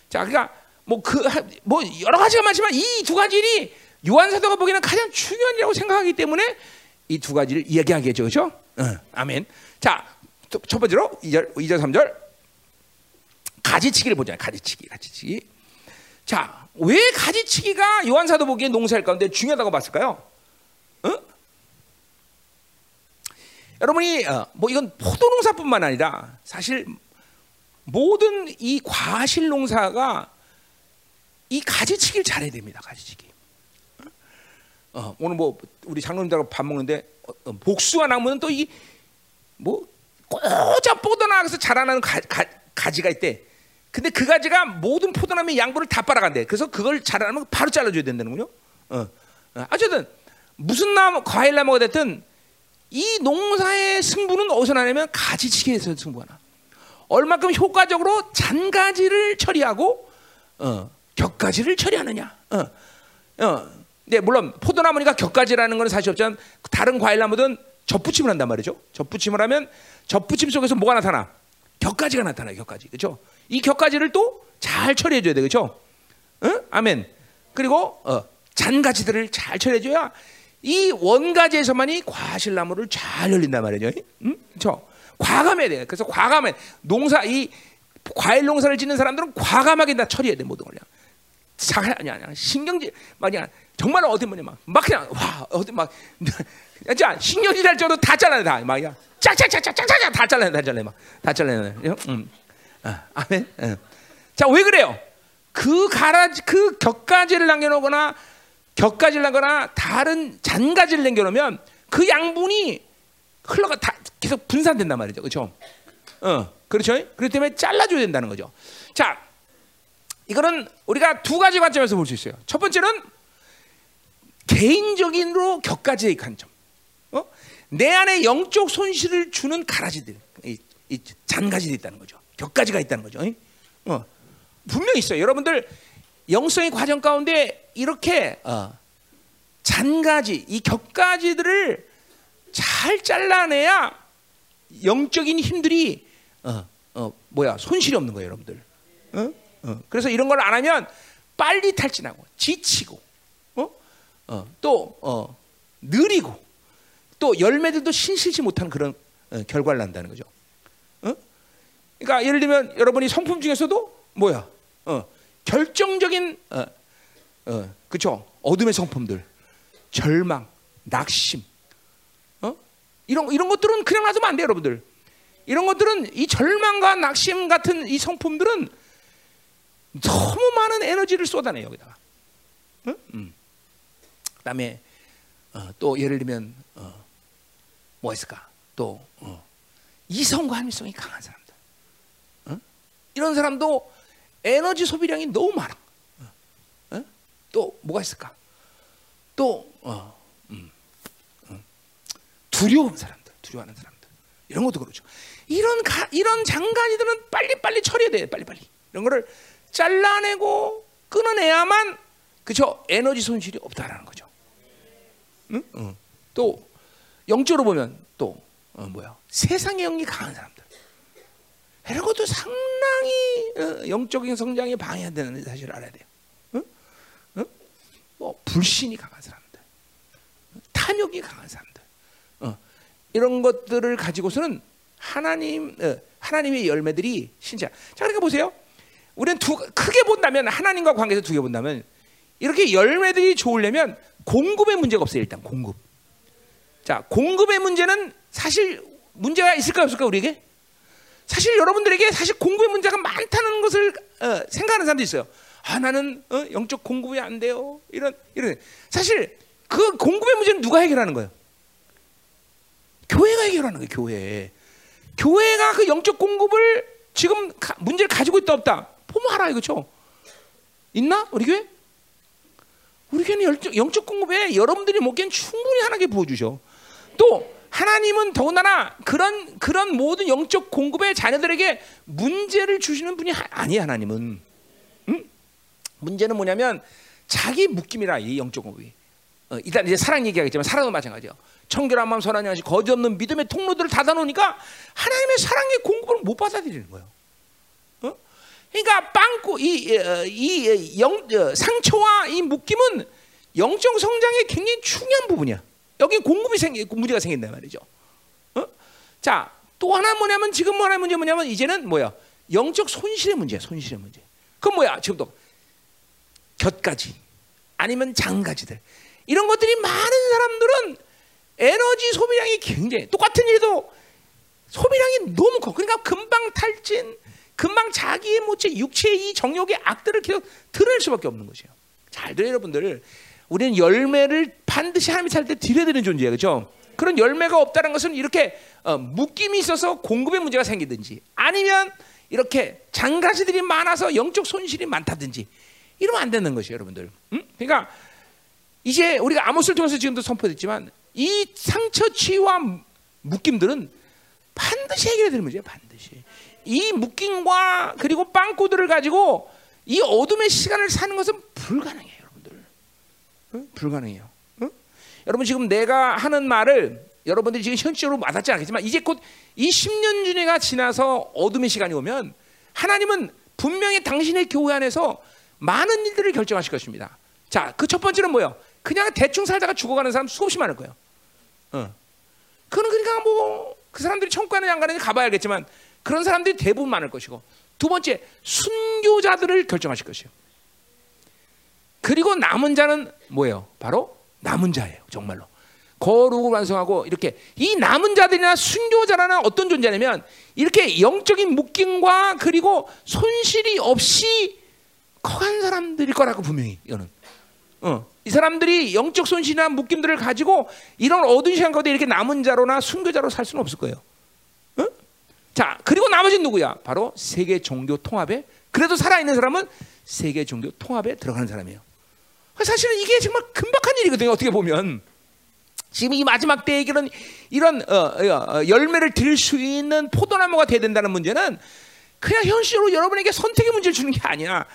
자, 그러니까 뭐 그뭐 뭐 여러 가지가 많지만 이 두 가지 일이 요한 사도가 보기에는 가장 중요한 일이라고 생각하기 때문에 이 두 가지를 이야기하겠죠. 그렇죠? 어, 아멘. 자, 첫 번째로 2절, 2절 3절 가지치기를 보자. 가지치기, 가지치기. 자, 왜 가지치기가 요한 사도 보기에 농사일 가운데 중요하다고 봤을까요? 어? 여러분이 어, 뭐 이건 포도 농사뿐만 아니라 사실 모든 이 과실 농사가 이 가지치기를 잘해야 됩니다. 가지치기. 어, 오늘 뭐 우리 장로님들하고 밥 먹는데 어, 어, 복숭아 나무는 또이뭐 꼬자 뻗어나가서 자라나는 가, 가, 지가 있대. 근데 그 가지가 모든 포도나무의 양분을 다 빨아간대. 그래서 그걸 자라면 바로 잘라줘야 된다는군요. 어. 어. 어쨌든 무슨 나무 과일 나무가 됐든 이 농사의 승부는 어디서 나냐면 가지치기에서 승부가 나. 얼마큼 효과적으로 잔가지를 처리하고 어, 격가지를 처리하느냐. 어, 어, 네, 물론 포도나무니까 격가지라는 건 사실 없지만 다른 과일나무든 접붙임을 한단 말이죠. 접붙임을 하면 접붙임 속에서 뭐가 나타나? 격가지가 나타나요. 격가지. 그렇죠? 이 격가지를 또 잘 처리해 줘야 돼. 그렇죠? 응? 아멘. 그리고 어, 잔가지들을 잘 처리해 줘야 이 원가지에서만이 과실나무를 잘 열린단 말이죠. 응? 그렇죠? 과감해야 돼. 그래서 과감해. 농사 이 과일 농사를 짓는 사람들은 과감하게 다 처리해야 돼 모든 걸. 잘 아니야, 아니야. 신경질 막이야 정말 어디 뭐냐 막, 막 그냥 와 어디 막 자, 신경질 잘 정도 다 잘라내 다 막이야. 짝짝짝짝짝짝 다 잘라내 다 잘라내 막다 잘라내. 음. 아, 아멘. 음. 자, 왜 그래요? 그 가라지 그 격가지를 남겨놓거나 격가지를 남거나 다른 잔가지를 남겨놓으면 그 양분이 흘러가 다 계속 분산된단 말이죠. 그렇죠? 어, 그렇죠? 그렇기 때문에 잘라줘야 된다는 거죠. 자, 이거는 우리가 두 가지 관점에서 볼 수 있어요. 첫 번째는 개인적인으로 격가지의 관점. 어? 내 안에 영적 손실을 주는 가라지들, 이, 이 잔가지들이 있다는 거죠. 격가지가 있다는 거죠. 어. 분명 있어요. 여러분들 영성의 과정 가운데 이렇게 어, 잔가지, 이 격가지들을 잘 잘라내야 영적인 힘들이 어, 어, 뭐야 손실이 없는 거예요, 여러분들. 어? 어. 그래서 이런 걸 안 하면 빨리 탈진하고 지치고 어? 어, 또 어, 느리고 또 열매들도 신실지 못한 그런 어, 결과를 난다는 거죠. 어? 그러니까 예를 들면 여러분이 성품 중에서도 뭐야 어, 결정적인 어, 어, 그쵸 어둠의 성품들 절망 낙심 어? 이런 이런 것들은 그냥 놔두면 안 돼요 여러분들 이런 것들은 이 절망과 낙심 같은 이 성품들은 너무 많은 에너지를 쏟아내요 여기다가. 응? 음. 그다음에 어, 또 예를 들면 어, 뭐 있을까? 또 어, 이성과 합리성이 강한 사람들. 어? 이런 사람도 에너지 소비량이 너무 많아. 어? 또 뭐가 있을까? 또 음, 두려운 사람들, 두려워하는 사람들. 이런 것도 그렇죠. 이런 가, 이런 장가지들은 빨리 빨리 처리해야 돼, 빨리 빨리. 이런 거를 잘라내고 끊어내야만 그죠 에너지 손실이 없다라는 거죠. 응? 응. 또 영적으로 보면 또 어, 뭐야 세상의 영이 강한 사람들 것도 상당히 어, 영적인 성장에 방해되는 사실을 알아야 돼요. 응? 응? 뭐 불신이 강한 사람들, 탐욕이 강한 사람들 어, 이런 것들을 가지고서는 하나님 어, 하나님의 열매들이 진짜 자 그러니까 보세요. 우리는 두 크게 본다면 하나님과 관계에서 두개 본다면 이렇게 열매들이 좋으려면 공급의 문제가 없어요. 일단 공급. 자, 공급의 문제는 사실 문제가 있을까 없을까 우리에게? 사실 여러분들에게 사실 공급의 문제가 많다는 것을 어, 생각하는 사람도 있어요. 아 나는 어, 영적 공급이 안 돼요. 이런 이런 사실 그 공급의 문제는 누가 해결하는 거예요? 교회가 해결하는 거예요. 교회. 교회가 그 영적 공급을 지금 가, 문제를 가지고 있다 없다 알아요, 그렇죠? 있나 우리 교회? 우리 교회는 영적 공급에 여러분들이 먹기엔 충분히 하나님께 부어주셔. 또 하나님은 더군다나 그런 그런 모든 영적 공급의 자녀들에게 문제를 주시는 분이 아니에요. 하나님은. 응? 문제는 뭐냐면 자기 묶임이라 이 영적 공급이. 어, 일단 이제 사랑 얘기하겠지만 사랑도 마찬가지예요. 청결한 마음 선한 양식 거짓 없는 믿음의 통로들을 닫아놓으니까 하나님의 사랑의 공급을 못 받아들이는 거예요. 그러니까 빵꾸 이이영 어, 상처와 이 묶임은 영적 성장의 굉장히 중요한 부분이야. 여기 공급이 생기 문제가 생긴단 말이죠. 어? 자, 또 하나 뭐냐면 지금 뭐 하나 문제 뭐냐면 이제는 뭐야? 영적 손실의 문제야. 손실의 문제. 그건 뭐야? 지금도 곁가지 아니면 장가지들 이런 것들이 많은 사람들은 에너지 소비량이 굉장히 똑같은 일도 소비량이 너무 커. 그러니까 금방 탈진, 금방 자기의 모체 육체의 이 정욕의 악들을 계속 드러낼 수밖에 없는 것이에요. 잘 들어요, 여러분들. 우리는 열매를 반드시 하나님이 살때 드려야 되는 존재예요. 그렇죠? 그런 열매가 없다는 것은 이렇게 어, 묶임이 있어서 공급의 문제가 생기든지 아니면 이렇게 장가지들이 많아서 영적 손실이 많다든지 이러면 안 되는 것이에요, 여러분들. 음? 그러니까 이제 우리가 아모스를 통해서 지금도 선포됐지만 이 상처 치유와 묶임들은 반드시 해결되는 문제예요, 반드시. 이 묶임과 그리고 빵꾸들을 가지고 이 어둠의 시간을 사는 것은 불가능해요, 여러분들. 어? 불가능해요. 어? 여러분 지금 내가 하는 말을 여러분들이 지금 현실적으로 와닿지 않겠지만 이제 곧 이 10년 준회가 지나서 어둠의 시간이 오면 하나님은 분명히 당신의 교회 안에서 많은 일들을 결정하실 것입니다. 자, 그 첫 번째는 뭐예요? 그냥 대충 살다가 죽어가는 사람 수없이 많을 거예요. 어. 그는 그러니까 뭐 그 사람들이 천국 가는지 안 가는지 가봐야 겠지만 그런 사람들이 대부분 많을 것이고 두 번째 순교자들을 결정하실 것이요. 그리고 남은 자는 뭐예요? 바로 남은 자예요. 정말로. 거룩을 완성하고 이렇게 이 남은 자들이나 순교자라는 어떤 존재냐면 이렇게 영적인 묶임과 그리고 손실이 없이 커간 사람들일 거라고 분명히 이거는. 어. 이 사람들이 영적 손실이나 묶임들을 가지고 이런 어두운 시간 가운데 이렇게 남은 자로나 순교자로 살 수는 없을 거예요. 어? 자, 그리고 나머지는 누구야? 바로 세계 종교 통합에 그래도 살아있는 사람은 세계 종교 통합에 들어가는 사람이에요. 사실은 이게 정말 금박한 일이거든요. 어떻게 보면. 지금 이 마지막 때에 이런 이런 어, 어, 열매를 드릴 수 있는 포도나무가 돼야 된다는 문제는 그냥 현실로 여러분에게 선택의 문제를 주는 게 아니야.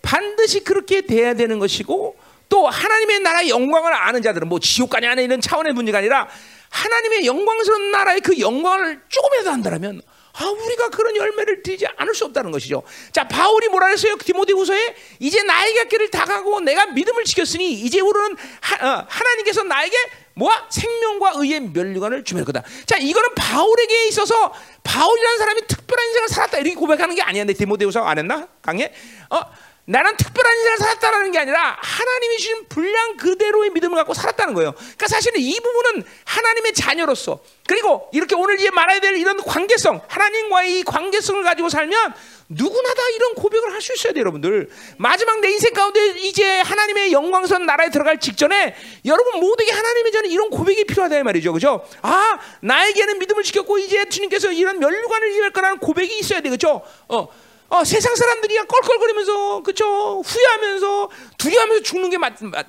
반드시 그렇게 돼야 되는 것이고 또 하나님의 나라의 영광을 아는 자들은 뭐 지옥 가냐 하는 이런 차원의 문제가 아니라 하나님의 영광스러운 나라의 그 영광을 조금이라도 안다면 아, 우리가 그런 열매를 드리지 않을 수 없다는 것이죠. 자, 바울이 뭐라 했어요? 디모데후서에 이제 나에게 길을 다가고 내가 믿음을 지켰으니 이제후로는 하, 어, 하나님께서 나에게 뭐야? 생명과 의의 멸류관을 주mer 거다. 자, 이거는 바울에게 있어서 바울이라는 사람이 특별한 인생을 살았다 이렇게 고백하는 게 아니야. 내 디모데후서 안 했나? 강해? 어? 나는 특별한 인생을 살았다는 게 아니라 하나님이 주신 분량 그대로의 믿음을 갖고 살았다는 거예요. 그러니까 사실은 이 부분은 하나님의 자녀로서 그리고 이렇게 오늘 이제 말해야 될 이런 관계성, 하나님과의 이 관계성을 가지고 살면 누구나 다 이런 고백을 할 수 있어야 돼요, 여러분들. 마지막 내 인생 가운데 이제 하나님의 영광선 나라에 들어갈 직전에 여러분 모두에게 하나님의 전에 이런 고백이 필요하다 이 말이죠, 그죠? 아, 나에게는 믿음을 지켰고 이제 주님께서 이런 멸류관을 이할 거라는 고백이 있어야 돼, 그죠? 어. 어, 세상 사람들이 껄껄거리면서 그쵸 후회하면서 두려워하면서 죽는 게 마, 마,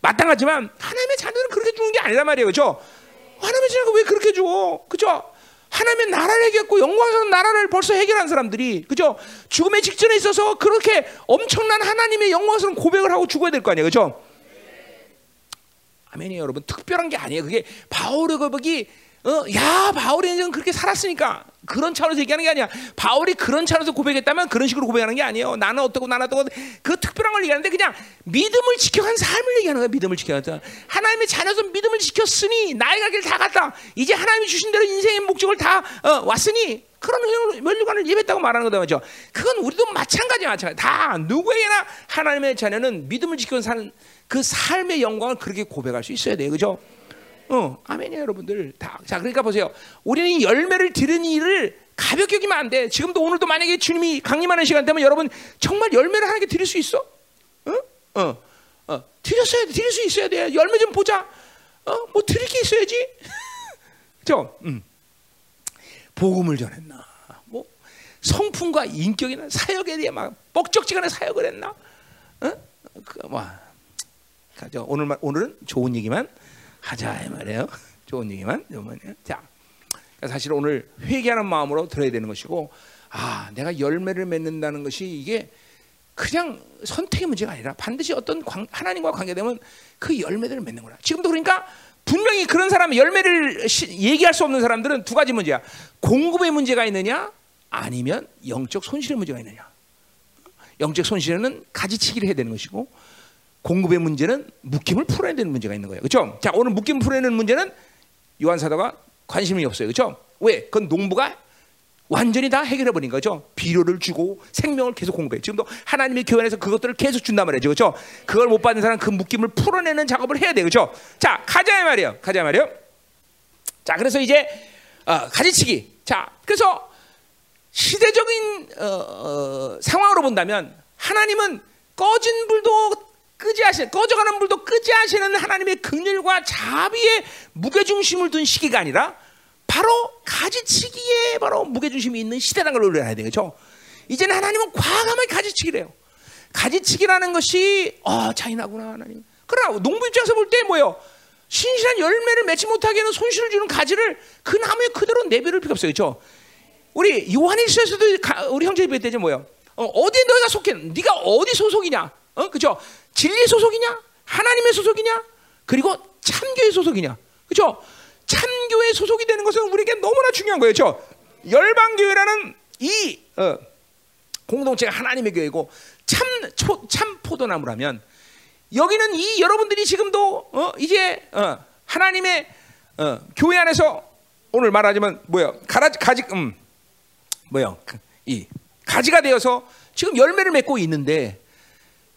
마땅하지만 하나님의 자녀는 그렇게 죽는 게 아니란 말이에요, 그렇죠? 하나님의 자녀가 왜 그렇게 죽어, 그렇죠? 하나님의 나라를 해결했고 영광스러운 나라를 벌써 해결한 사람들이 그죠? 죽음의 직전에 있어서 그렇게 엄청난 하나님의 영광스러운 고백을 하고 죽어야 될 거 아니에요, 그렇죠? 아멘이에요, 여러분. 특별한 게 아니에요. 그게 바울의 고백이 어, 야 바울이 는 그렇게 살았으니까 그런 차원에서 얘기하는 게 아니야. 바울이 그런 차원에서 고백했다면 그런 식으로 고백하는 게 아니에요. 나는 어떻고 나는 어떻고 그 특별한 걸 얘기하는데 그냥 믿음을 지켜간 삶을 얘기하는 거야. 믿음을 지켜간 하나님의 자녀서 믿음을 지켰으니 나의 갈 길 다 갔다. 이제 하나님이 주신 대로 인생의 목적을 다 어, 왔으니 그런 멸류관을 예배했다고 말하는 거다 말이죠. 그건 우리도 마찬가지야, 마찬가지. 다 누구에게나 하나님의 자녀는 믿음을 지켜 사는 그 삶의 영광을 그렇게 고백할 수 있어야 돼요, 그죠? 어, 아멘이요, 여러분들. 다. 자, 그러니까 보세요. 우리는 이 열매를 들은 일을 가볍게 여기면 안 돼. 지금도 오늘도 만약에 주님이 강림하는 시간 되면 여러분 정말 열매를 하나님께 드릴 수 있어? 어? 어. 어. 드렸어야 돼. 드릴 수 있어야 돼. 열매 좀 보자. 어? 뭐 드릴 게 있어야지. 저, 음. 복음을 전했나? 뭐 성품과 인격이나 사역에 대해 막 뻑적지간에 사역을 했나? 어? 그, 뭐, 오늘 오늘은 좋은 얘기만 하자 이 말이에요. 좋은 얘기만 요만요. 자, 그러니까 사실 오늘 회개하는 마음으로 들어야 되는 것이고, 아, 내가 열매를 맺는다는 것이 이게 그냥 선택의 문제가 아니라 반드시 어떤 관, 하나님과 관계되면 그 열매들을 맺는 거야. 지금도 그러니까 분명히 그런 사람 열매를 시, 얘기할 수 없는 사람들은 두 가지 문제야. 공급의 문제가 있느냐, 아니면 영적 손실의 문제가 있느냐. 영적 손실에는 가지치기를 해야 되는 것이고 공급의 문제는 묶임을 풀어야 되는 문제가 있는 거예요. 그렇죠? 자, 오늘 묶임 풀어내는 문제는 요한 사도가 관심이 없어요. 그렇죠? 왜? 그건 농부가 완전히 다 해결해 버린 거죠. 비료를 주고 생명을 계속 공급해. 지금도 하나님의 교회 안에서 그것들을 계속 준단 말이죠. 그렇죠? 그걸 못 받는 사람 그 묶임을 풀어내는 작업을 해야 돼. 그렇죠? 자, 가자 말이에요. 가자 말이에요. 자, 그래서 이제 어, 가지치기. 자, 그래서 시대적인 어, 어, 상황으로 본다면 하나님은 꺼진 불도 끄지 하시 꺼져가는 불도 끄지 하시는 하나님의 긍휼과 자비의 무게 중심을 둔 시기가 아니라 바로 가지치기에 바로 무게 중심이 있는 시대라는 걸 알아야 되겠죠. 이제는 하나님은 과감하게 가지치기래요. 가지치기라는 것이 어 차이나구나 하나님. 그러나 농부 입장에서 볼 때 뭐예요? 신실한 열매를 맺지 못하게는 손실을 주는 가지를 그 나무에 그대로 내버릴 필요 없어요, 그렇죠? 우리 요한일서에서도 우리 형제들이 뵀대죠 뭐예요? 어, 어디 너희가 속해? 네가 어디 소속이냐? 어, 그죠? 진리 소속이냐? 하나님의 소속이냐? 그리고 참교회 소속이냐? 그렇죠? 참교회 소속이 되는 것은 우리에게 너무나 중요한 거예요. 그렇죠? 열방교회라는 이 어, 공동체가 하나님의 교회고 참, 초, 참 포도나무라면 여기는 이 여러분들이 지금도 어, 이제 어, 하나님의 어, 교회 안에서 오늘 말하자면 뭐야 가지 가지 음 뭐야 그, 이 가지가 되어서 지금 열매를 맺고 있는데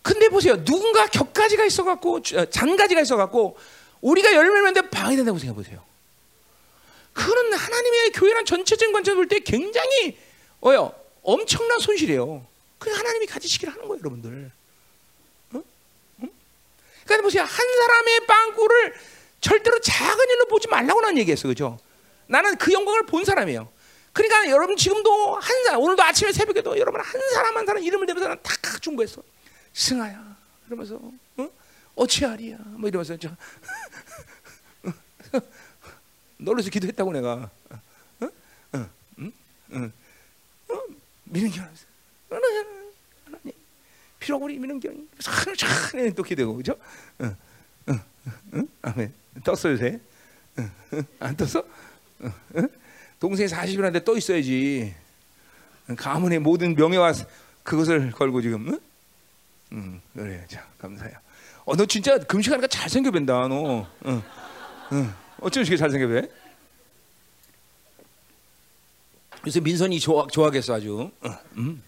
근데 보세요 누군가 격가지가 있어갖고 어, 잔가지가 있어갖고 우리가 열매를 맺는데 방해된다고 생각해 보세요. 그거는 하나님의 교회란 전체적인 관점을 볼 때 굉장히 어요 엄청난 손실이에요. 그 하나님이 가지시기를 하는 거예요, 여러분들. 어? 응? 그러니까 보세요, 한 사람의 빵꾸를 절대로 작은 일로 보지 말라고 난 얘기했어, 그죠? 나는 그 영광을 본 사람이에요. 그러니까 여러분 지금도 한 사람, 오늘도 아침에 새벽에도 여러분 한 사람 한 사람 이름을 대면서 난다 중보했어. 승아야, 이러면서, 어? 어치아리야, 뭐 이러면서 저 놀라서 기도했다고 내가. 어? 어? 응? 응? 어? 민은경 하나님 필요하고 우리 민은경이 참또 기도고 그죠? 응, 응, 응, 아멘. 떴어 요새? 응, 응, 안 떴어? 응, 응? 동생이 40일한테 떠 있어야지. 가문의 모든 명예와 그것을 걸고 지금. 응? 응, 그래. 자, 감사해요. 어, 너 진짜 금식하니까 잘생겨 뵌다, 너. 응, 응. 어쩜 이렇게 잘생겨 뵈? 요새 민선이 좋아, 좋아하겠어 아주. 응, 응,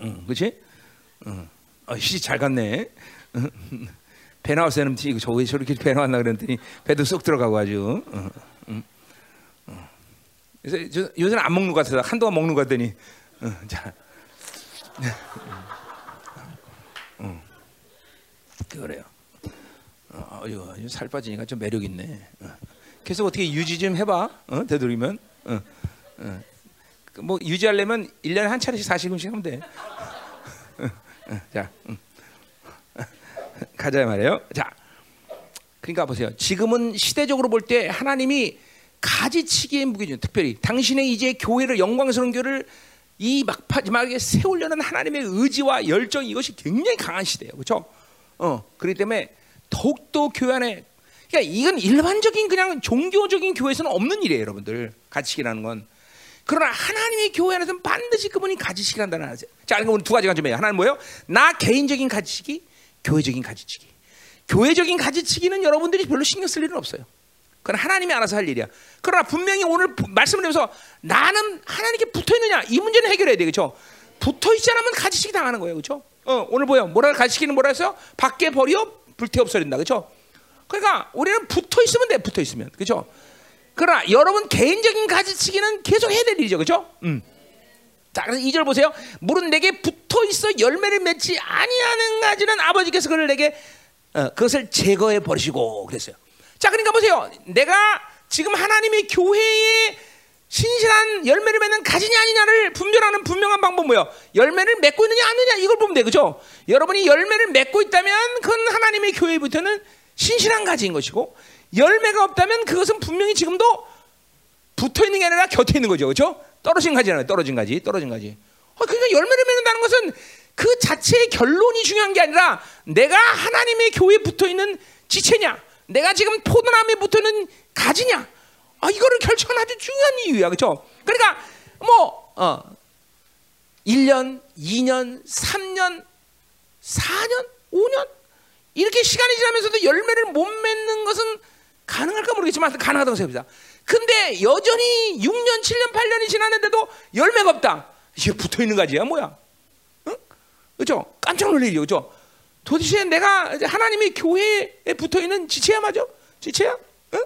응, 그렇지? 응. 어, 시집 잘 갔네. 응. 배 때는 이거 저왜 저렇게 배 나왔나 그랬더니 배도 쏙 들어가고 아주. 응, 응, 응. 저, 요새는 안 먹는 것 같아서 한동안 먹는 것 같더니. 응, 자. 응. 그래요. 어, 이거 살 빠지니까 좀 매력 있네. 어. 계속 어떻게 유지 좀 해봐. 어? 되도록이면. 어. 어. 뭐 유지하려면 1년에 한 차례씩 40분씩 하면 돼. 어, 어, 자, 음. 가자 말이에요. 자, 그러니까 보세요. 지금은 시대적으로 볼 때 하나님이 가지치기의 무게죠. 특별히 당신의 이제 교회를 영광스러운 교회를 이 막파지막에 세우려는 하나님의 의지와 열정 이것이 굉장히 강한 시대예요. 그렇죠? 어, 그렇기 때문에 더욱더 교회 안에 그러니까 이건 일반적인 그냥 종교적인 교회에서는 없는 일이에요, 여러분들. 가지치기라는 건. 그러나 하나님의 교회 안에서는 반드시 그분이 가지치기 한다는 거죠. 자, 오늘 두 가지가 좀 해요. 하나는 뭐예요? 나 개인적인 가지치기, 교회적인 가지치기. 교회적인 가지치기는 여러분들이 별로 신경 쓸 일은 없어요. 그건 하나님이 알아서 할 일이야. 그러나 분명히 오늘 말씀을 드면서 나는 하나님께 붙어 있느냐 이 문제는 해결해야 돼, 그렇죠? 붙어 있지 않으면 가지치기 당하는 거예요, 그렇죠? 어, 오늘 뭐야? 뭐라 가지치기는 뭐라 했어요? 밖에 버려 불태 없어진다, 그렇죠? 그러니까 우리는 붙어 있으면 돼, 붙어 있으면, 그렇죠? 그러나 여러분 개인적인 가지치기는 계속 해야 될 일이죠, 그렇죠? 음. 자, 그래서 2절 보세요. 물은 내게 붙어 있어 열매를 맺지 아니하는 가지는 아버지께서 그를 내게 어, 그것을 제거해 버리시고 그랬어요. 자, 그러니까 보세요. 내가 지금 하나님의 교회에 신실한 열매를 맺는 가지냐 아니냐를 분별하는 분명한 방법 뭐예요? 열매를 맺고 있느냐 아니냐 이걸 보면 돼, 그죠? 여러분이 열매를 맺고 있다면 그건 하나님의 교회부터는 신실한 가지인 것이고 열매가 없다면 그것은 분명히 지금도 붙어 있는 게 아니라 곁에 있는 거죠, 그렇죠? 떨어진 가지잖아요, 떨어진 가지, 떨어진 가지. 어, 그러니까 열매를 맺는다는 것은 그 자체의 결론이 중요한 게 아니라 내가 하나님의 교회에 붙어 있는 지체냐, 내가 지금 포도나무에 붙어 있는 가지냐, 아 이거를 결정하는 아주 중요한 이유야, 그렇죠? 그러니까 뭐 어, 1년, 2년, 3년, 4년, 5년 이렇게 시간이 지나면서도 열매를 못 맺는 것은 가능할까 모르겠지만 가능하다고 생각합니다. 근데 여전히 6년, 7년, 8년이 지났는데도 열매가 없다. 이게 붙어 있는 가지야 뭐야? 응? 그렇죠? 깜짝 놀래죠, 그렇죠? 도대체 내가 하나님의 교회에 붙어 있는 지체야 맞아? 지체야? 응?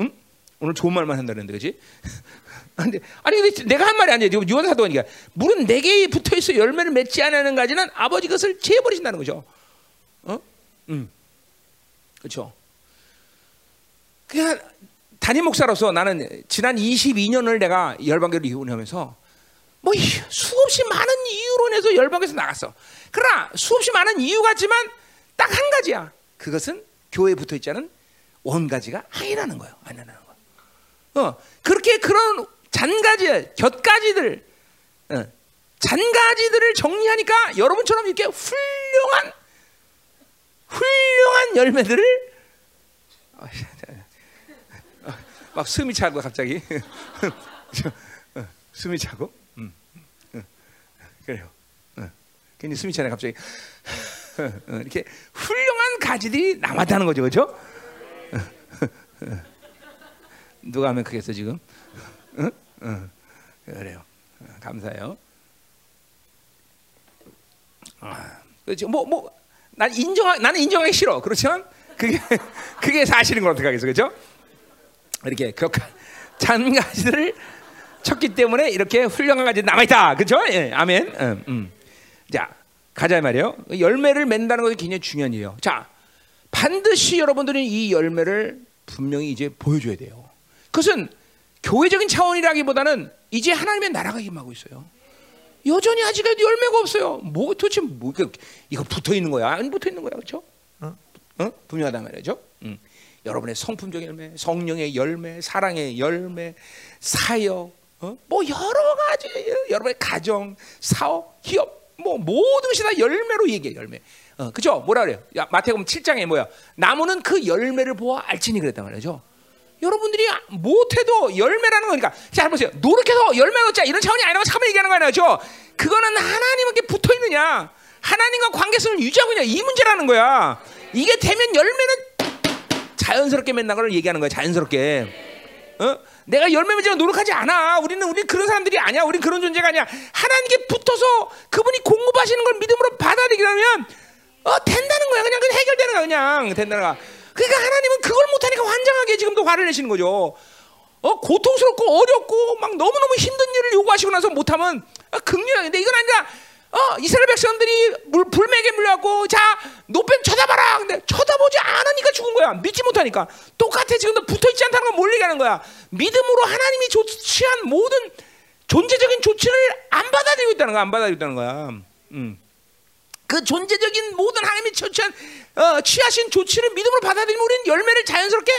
응? 오늘 좋은 말만 한다는데, 그렇지? 아니, 아니 근데 내가 한 말이 아니야. 지금 유언 사도하니까 물은 내게 붙어 있어 열매를 맺지 않는 가지는 아버지 것을 제해 버리신다는 거죠. 어? 음, 그렇죠. 그냥 담임 목사로서 나는 지난 22년을 내가 열방교를 이혼하면서 뭐 수없이 많은 이유로 인해서 열방에서 나갔어. 그러나 수없이 많은 이유 같지만 딱 한 가지야. 그것은 교회에 붙어 있지 않은 원가지가 아니라는 거예요. 아니라는 거. 어, 그렇게 그런 잔가지, 곁가지들, 어, 잔가지들을 정리하니까 여러분처럼 이렇게 훌륭한 훌륭한 열매들을 어, 막 숨이 차고 갑자기 어, 숨이 차고 음, 음, 그래요. 어, 괜히 숨이 차네 갑자기 이렇게 훌륭한 가지들이 남았다는 거죠, 그렇죠? 누가 하면 크겠어 지금? 응? 응. 그래요. 감사해요. 아, 그렇죠. 뭐, 뭐, 난 인정, 나는 인정하기 싫어. 그렇지만 그게 그게 사실인 걸 어떻게 하겠어, 그렇죠? 이렇게 격한 잔 가지들을 쳤기 때문에 이렇게 훌륭한 가지 남아 있다, 그렇죠? 예, 아멘. 음, 음. 자, 가자 말이에요. 열매를 맺는다는 것이 굉장히 중요한 일이에요. 자, 반드시 여러분들은 이 열매를 분명히 이제 보여줘야 돼요. 그것은 교회적인 차원이라기보다는 이제 하나님의 나라가 임하고 있어요. 여전히 아직까지 열매가 없어요. 뭐 도대체 뭐 이거 붙어 있는 거야? 안 붙어 있는 거야, 그렇죠? 어? 어? 분명하단 말이죠. 음. 여러분의 성품적 열매, 성령의 열매, 사랑의 열매, 사역, 어? 뭐 여러 가지 여러분의 가정, 사업, 기업, 뭐 모든 것이 다 열매로 얘기해 열매. 어, 그죠? 뭐라 그래요? 야, 마태복음 7장에 뭐야? 나무는 그 열매를 보아 알지니 그랬단 말이죠. 여러분들이 못해도 열매라는 거니까 자 보세요 노력해서 열매 얻자 이런 차원이 아니라고 잠깐 얘기하는 거 아니죠 그거는 하나님께 붙어 있느냐 하나님과 관계성을 유지하고 있냐 이 문제라는 거야 이게 되면 열매는 자연스럽게 맺는 걸 얘기하는 거야 자연스럽게 어? 내가 열매 맺으려 노력하지 않아. 우리는 우리 그런 사람들이 아니야. 우리 그런 존재가 아니야. 하나님께 붙어서 그분이 공급하시는 걸 믿음으로 받아들이려면 어 된다는 거야. 그냥 그냥 해결되는 거야 그냥. 된다는 거야. 그러니까 하나님은 그걸 못하니까 환장하게 지금도 화를 내시는 거죠. 어, 고통스럽고 어렵고 막 너무 너무 힘든 일을 요구하시고 나서 못하면 아, 극렬한데 이건 아니라 어, 이스라엘 백성들이 물, 불맥에 물려갖고 자 노뱀 쳐다봐라. 근데 쳐다보지 않으니까 죽은 거야. 믿지 못하니까. 똑같아. 지금도 붙어있지 않다는 건 뭘 얘기하는 거야. 믿음으로 하나님이 조치한 모든 존재적인 조치를 안 받아들이고 있다는 거야. 안 받아들이고 있다는 거야. 음. 그 존재적인 모든 하나님이 처치한 어, 취하신 조치를 믿음으로 받아들이면 우리는 열매를 자연스럽게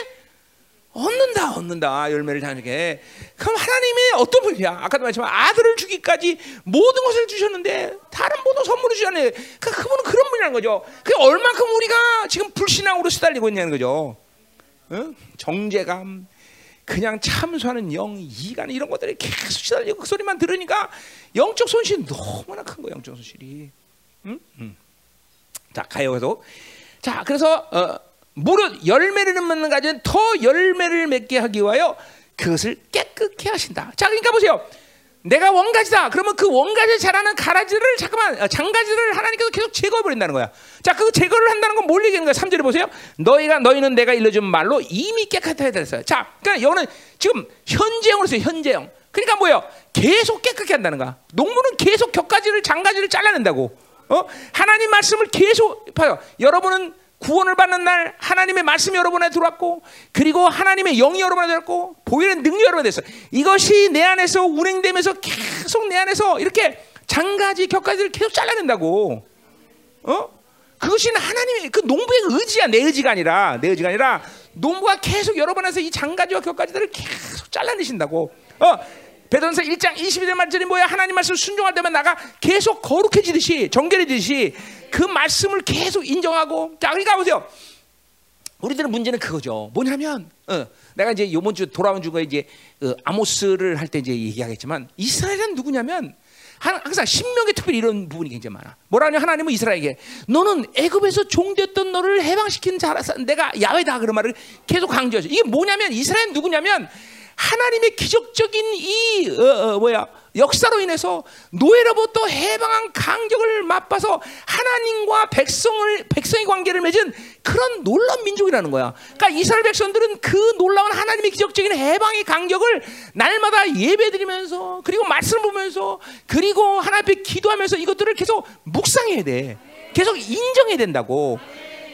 얻는다, 얻는다. 열매를 자연스럽게. 그럼 하나님의 어떤 분이야? 아까도 말했지만 아들을 주기까지 모든 것을 주셨는데 다른 모든 선물을 주잖아요. 그 그분은 그런 분이라는 거죠. 그 얼만큼 우리가 지금 불신앙으로 시달리고 있냐는 거죠. 어? 정제감, 그냥 참수하는 영, 이간 이런 것들이 계속 시달리고 그 소리만 들으니까 영적 손실이 너무나 큰 거예요. 영적 손실이. 음? 음. 자 가요 계속. 자 그래서 어, 무릇 열매를 맺는 가지는 더 열매를 맺게 하기 위하여 그것을 깨끗게 하신다. 자 그러니까 보세요. 내가 원가지다. 그러면 그 원가지 자라는 가라지를 잠깐만 어, 장가지를 하나님께서 계속 제거해 버린다는 거야. 자, 그 제거를 한다는 건 뭘 얘기하는 거야? 3절에 보세요. 너희가 너희는 내가 일러준 말로 이미 깨끗하게 됐어요. 자, 그러니까 여기는 지금 현재형으로 써요. 현재형. 그러니까 뭐예요? 계속 깨끗게 한다는 거야. 농부는 계속 격가지를 장가지를 잘라낸다고. 어? 하나님 말씀을 계속 봐요. 여러분은 구원을 받는 날 하나님의 말씀이 여러분에 들어왔고 그리고 하나님의 영이 여러분에 들어왔고 보이는 능력이 여러분에 됐어. 이것이 내 안에서 운행되면서 계속 내 안에서 이렇게 장가지 격가지를 계속 잘라낸다고. 어? 그것이 하나님의 그 농부의 의지야 내 의지가 아니라 내 의지가 아니라 농부가 계속 여러분 안에서 이 장가지와 격가지들을 계속 잘라내신다고. 어? 베드로서 1장 22절 말씀이 뭐야? 하나님 말씀 순종할 때만 나가 계속 거룩해지듯이 정결해지듯이 그 말씀을 계속 인정하고 자 그러니까 보세요. 우리들의 문제는 그거죠. 뭐냐면 어, 내가 이제 요번 주 돌아온 주가 이제 어, 아모스를 할 때 이제 얘기하겠지만 이스라엘은 누구냐면 항상 신명의 특별히 이런 부분이 굉장히 많아. 뭐라냐 하나님은 이스라엘에게 너는 애굽에서 종되었던 너를 해방시킨 자라서 내가 야외다 그런 말을 계속 강조하죠. 이게 뭐냐면 이스라엘 누구냐면 하나님의 기적적인 이 어, 어, 뭐야 역사로 인해서 노예로부터 해방한 강격을 맛봐서 하나님과 백성을 백성의 관계를 맺은 그런 놀라운 민족이라는 거야. 그러니까 이스라엘 백성들은 그 놀라운 하나님의 기적적인 해방의 강격을 날마다 예배드리면서 그리고 말씀 보면서 그리고 하나님 앞에 기도하면서 이것들을 계속 묵상해야 돼. 계속 인정해야 된다고.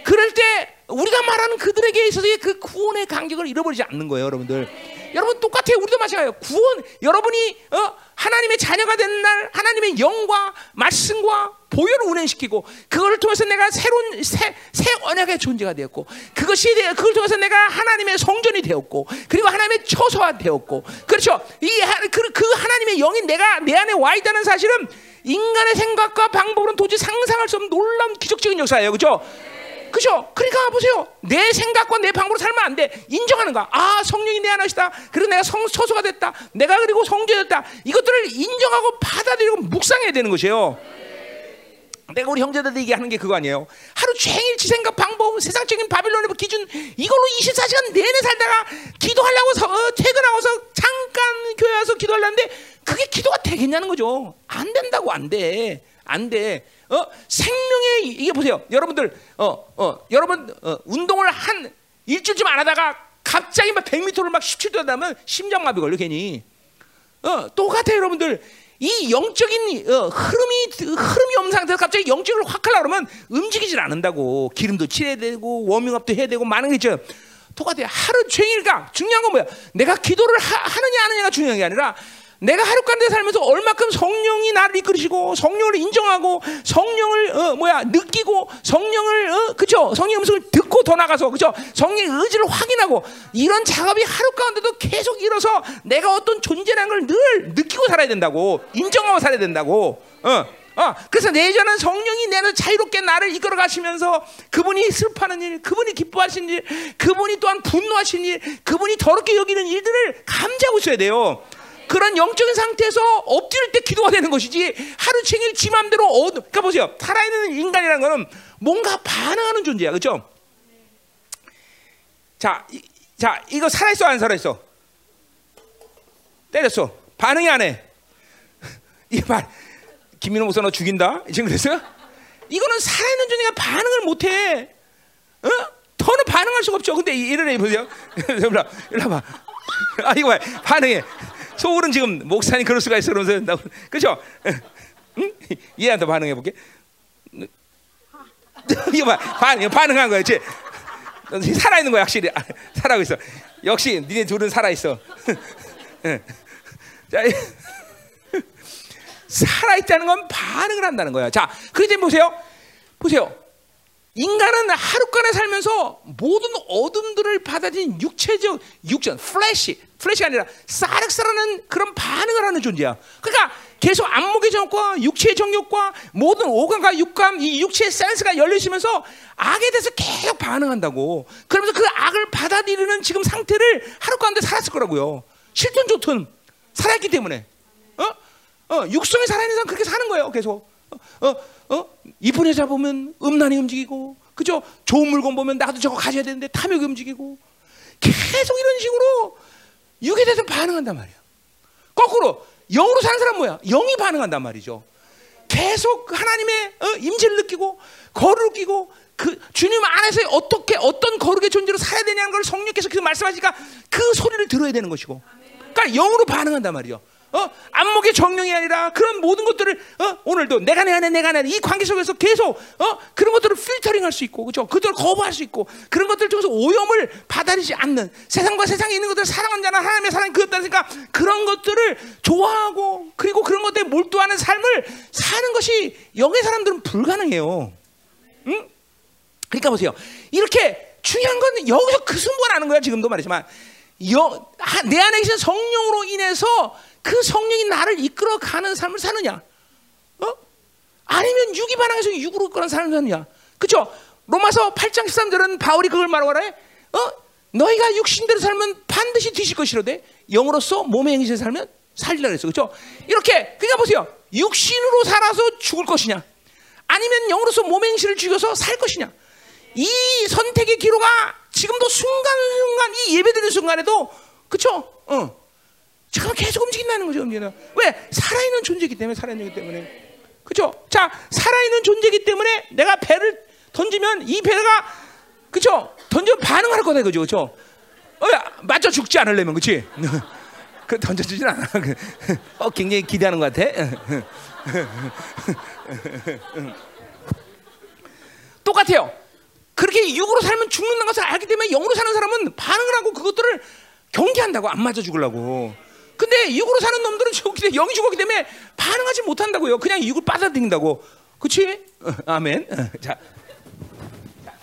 그럴 때 우리가 말하는 그들에게 있어서의 그 구원의 간격을 잃어버리지 않는 거예요, 여러분들. 여러분 똑같아요. 우리도 마찬가지예요. 구원 여러분이 어, 하나님의 자녀가 된 날 하나님의 영과 말씀과 보혈을 운행시키고 그걸 통해서 내가 새로운 새, 새 언약의 존재가 되었고 그것이 그걸 통해서 내가 하나님의 성전이 되었고 그리고 하나님의 처소가 되었고 그렇죠. 이그 그 하나님의 영이 내가 내 안에 와 있다는 사실은 인간의 생각과 방법으로는 도저히 상상할 수 없는 놀라운 기적적인 역사예요. 그렇죠? 그죠? 그러니까 보세요. 내 생각과 내 방법으로 살면 안 돼. 인정하는 거야. 아, 성령이 내 안에 있다. 그리고 내가 성, 처소가 됐다. 내가 그리고 성죄됐다. 이것들을 인정하고 받아들이고 묵상해야 되는 것이에요. 내가 우리 형제들한테 얘기하는 게 그거 아니에요. 하루 종일 지 생각 방법, 세상적인 바빌론의 기준 이걸로 24시간 내내 살다가 기도하려고 서, 어, 퇴근하고서 잠깐 교회 와서 기도하려는데 그게 기도가 되겠냐는 거죠. 안 된다고 안 돼. 안 돼. 어? 생명의 이게 보세요. 여러분들 어, 어, 여러분 어, 운동을 한 일주일쯤 안 하다가 갑자기 막 100m를 막 17도 하다면 심장마비 걸려 괜히. 어, 똑같아요, 여러분들. 이 영적인 어, 흐름이 흐름이 없는 상태에서 갑자기 영적을 확 하려 그러면 움직이질 않는다고 기름도 칠해야 되고 워밍업도 해야 되고 많은 게 있죠. 똑같아요. 하루 종일 가 중요한 건 뭐야? 내가 기도를 하, 느냐 안 하느냐가 중요한 게 아니라 내가 하루 가운데 살면서 얼마큼 성령이 나를 이끌으시고 성령을 인정하고 성령을 어, 뭐야 느끼고 성령을 어, 그죠 성령 음성을 듣고 더 나가서 그죠 성령의 의지를 확인하고 이런 작업이 하루 가운데도 계속 일어서 내가 어떤 존재라는 걸 늘 느끼고 살아야 된다고 인정하고 살아야 된다고 어. 어, 그래서 내전은 성령이 내를 자유롭게 나를 이끌어 가시면서 그분이 슬퍼하는 일, 그분이 기뻐하시는 일, 그분이 또한 분노하시는 일, 그분이 더럽게 여기는 일들을 감지하고 있어야 돼요. 그런 영적인 상태에서 엎드릴 때 기도가 되는 것이지 하루 종일 지 맘대로 어, 그러니까 보세요. 살아있는 인간이라는 거는 뭔가 반응하는 존재야. 그렇죠? 자, 이, 자, 이거 살아있어 안 살아있어? 때렸어. 반응이 안 해. 이게 말 김민호 목사 너 죽인다? 지금 그랬어요? 이거는 살아있는 존재가 반응을 못 해. 어? 더는 반응할 수가 없죠. 근데 이런 애 보세요. 일로 와. 아, 이거 봐. 반응해. 속으로는 지금 목사님 그럴 수가 있어 그러면서 그렇죠? 응? 얘한테 반응해 볼게. 이거 봐 반응 반응한 거야, 지 살아 있는 거야 확실히 아, 살아고 있어. 역시 니네 둘은 살아 있어. 자. 살아 있다는 건 반응을 한다는 거야. 자, 그때 보세요. 보세요. 인간은 하루간에 살면서 모든 어둠들을 받아들인 육체적 육전, flesh, flesh가 아니라 sarx라는 그런 반응을 하는 존재야. 그러니까 계속 안목의 정욕과 육체의 정욕과 모든 오감과 육감, 이 육체의 센스가 열리시면서 악에 대해서 계속 반응한다고. 그러면서 그 악을 받아들이는 지금 상태를 흑암 가운데 살았을 거라고요. 싫든 좋든 살았기 때문에. 어? 어, 육성에 살아있는 사람 그렇게 사는 거예요. 계속. 어, 어, 어? 이쁜 여자 보면 음란이 움직이고, 그죠? 좋은 물건 보면 나도 저거 가져야 되는데 탐욕이 움직이고, 계속 이런 식으로 육에 대해서 반응한단 말이야. 거꾸로 영으로 사는 사람 뭐야? 영이 반응한단 말이죠. 계속 하나님의 어, 임재를 느끼고 거룩을 끼고 그 주님 안에서 어떻게 어떤 거룩의 존재로 살아야 되냐는 걸 성령께서 계속 말씀하시니까 그 소리를 들어야 되는 것이고, 그러니까 영으로 반응한단 말이죠. 어? 안목의 정령이 아니라 그런 모든 것들을 어? 오늘도 내가 내 안에 내가 내 안에 이 관계 속에서 계속 어? 그런 것들을 필터링할 수 있고 그죠? 그들을 거부할 수 있고 그런 것들 중에서 오염을 받아들이지 않는 세상과 세상에 있는 것들을 사랑한 자나 하나님의 사랑이 그였다니까 그런 것들을 좋아하고 그리고 그런 것들에 몰두하는 삶을 사는 것이 영의 사람들은 불가능해요. 응? 그러니까 보세요. 이렇게 중요한 건 여기서 그 승부가 나는 거야 지금도 말이지만 여, 내 안에 계신 성령으로 인해서 그 성령이 나를 이끌어 가는 삶을 사느냐? 어? 아니면 육이 반항해서 육으로 그런 삶을 사느냐? 그죠? 로마서 8장 13절은 바울이 그걸 말하고 그래. 어? 너희가 육신대로 살면 반드시 뒤질 것이로되 영으로서 몸의 행실에 살면 살리라 그랬어. 그죠? 이렇게 그러니까 보세요. 육신으로 살아서 죽을 것이냐? 아니면 영으로서 몸의 행실을 죽여서 살 것이냐? 이 선택의 기로가 지금도 순간순간 이 예배드리는 순간에도 그쵸? 어. 잠깐 계속 움직인다는 거죠, 움직이는. 왜? 살아있는 존재이기 때문에, 살아있는 기 때문에. 그죠? 자, 살아있는 존재이기 때문에 내가 배를 던지면 이 배가, 그죠? 던져 반응할 거다, 그죠? 그죠? 어, 맞아 죽지 않으려면, 그치? 그 던져주진 않아. 어, 굉장히 기대하는 것 같아. 똑같아요. 그렇게 육으로 살면 죽는다는 것을 알기 때문에 영으로 사는 사람은 반응을 하고 그것들을 경계한다고 안 맞아 죽으려고. 근데 육으로 사는 놈들은 죽기 때문에 영이 죽었기 때문에 반응하지 못한다고요. 그냥 육을 빠져들인다고. 그렇지? 어, 아멘. 어, 자,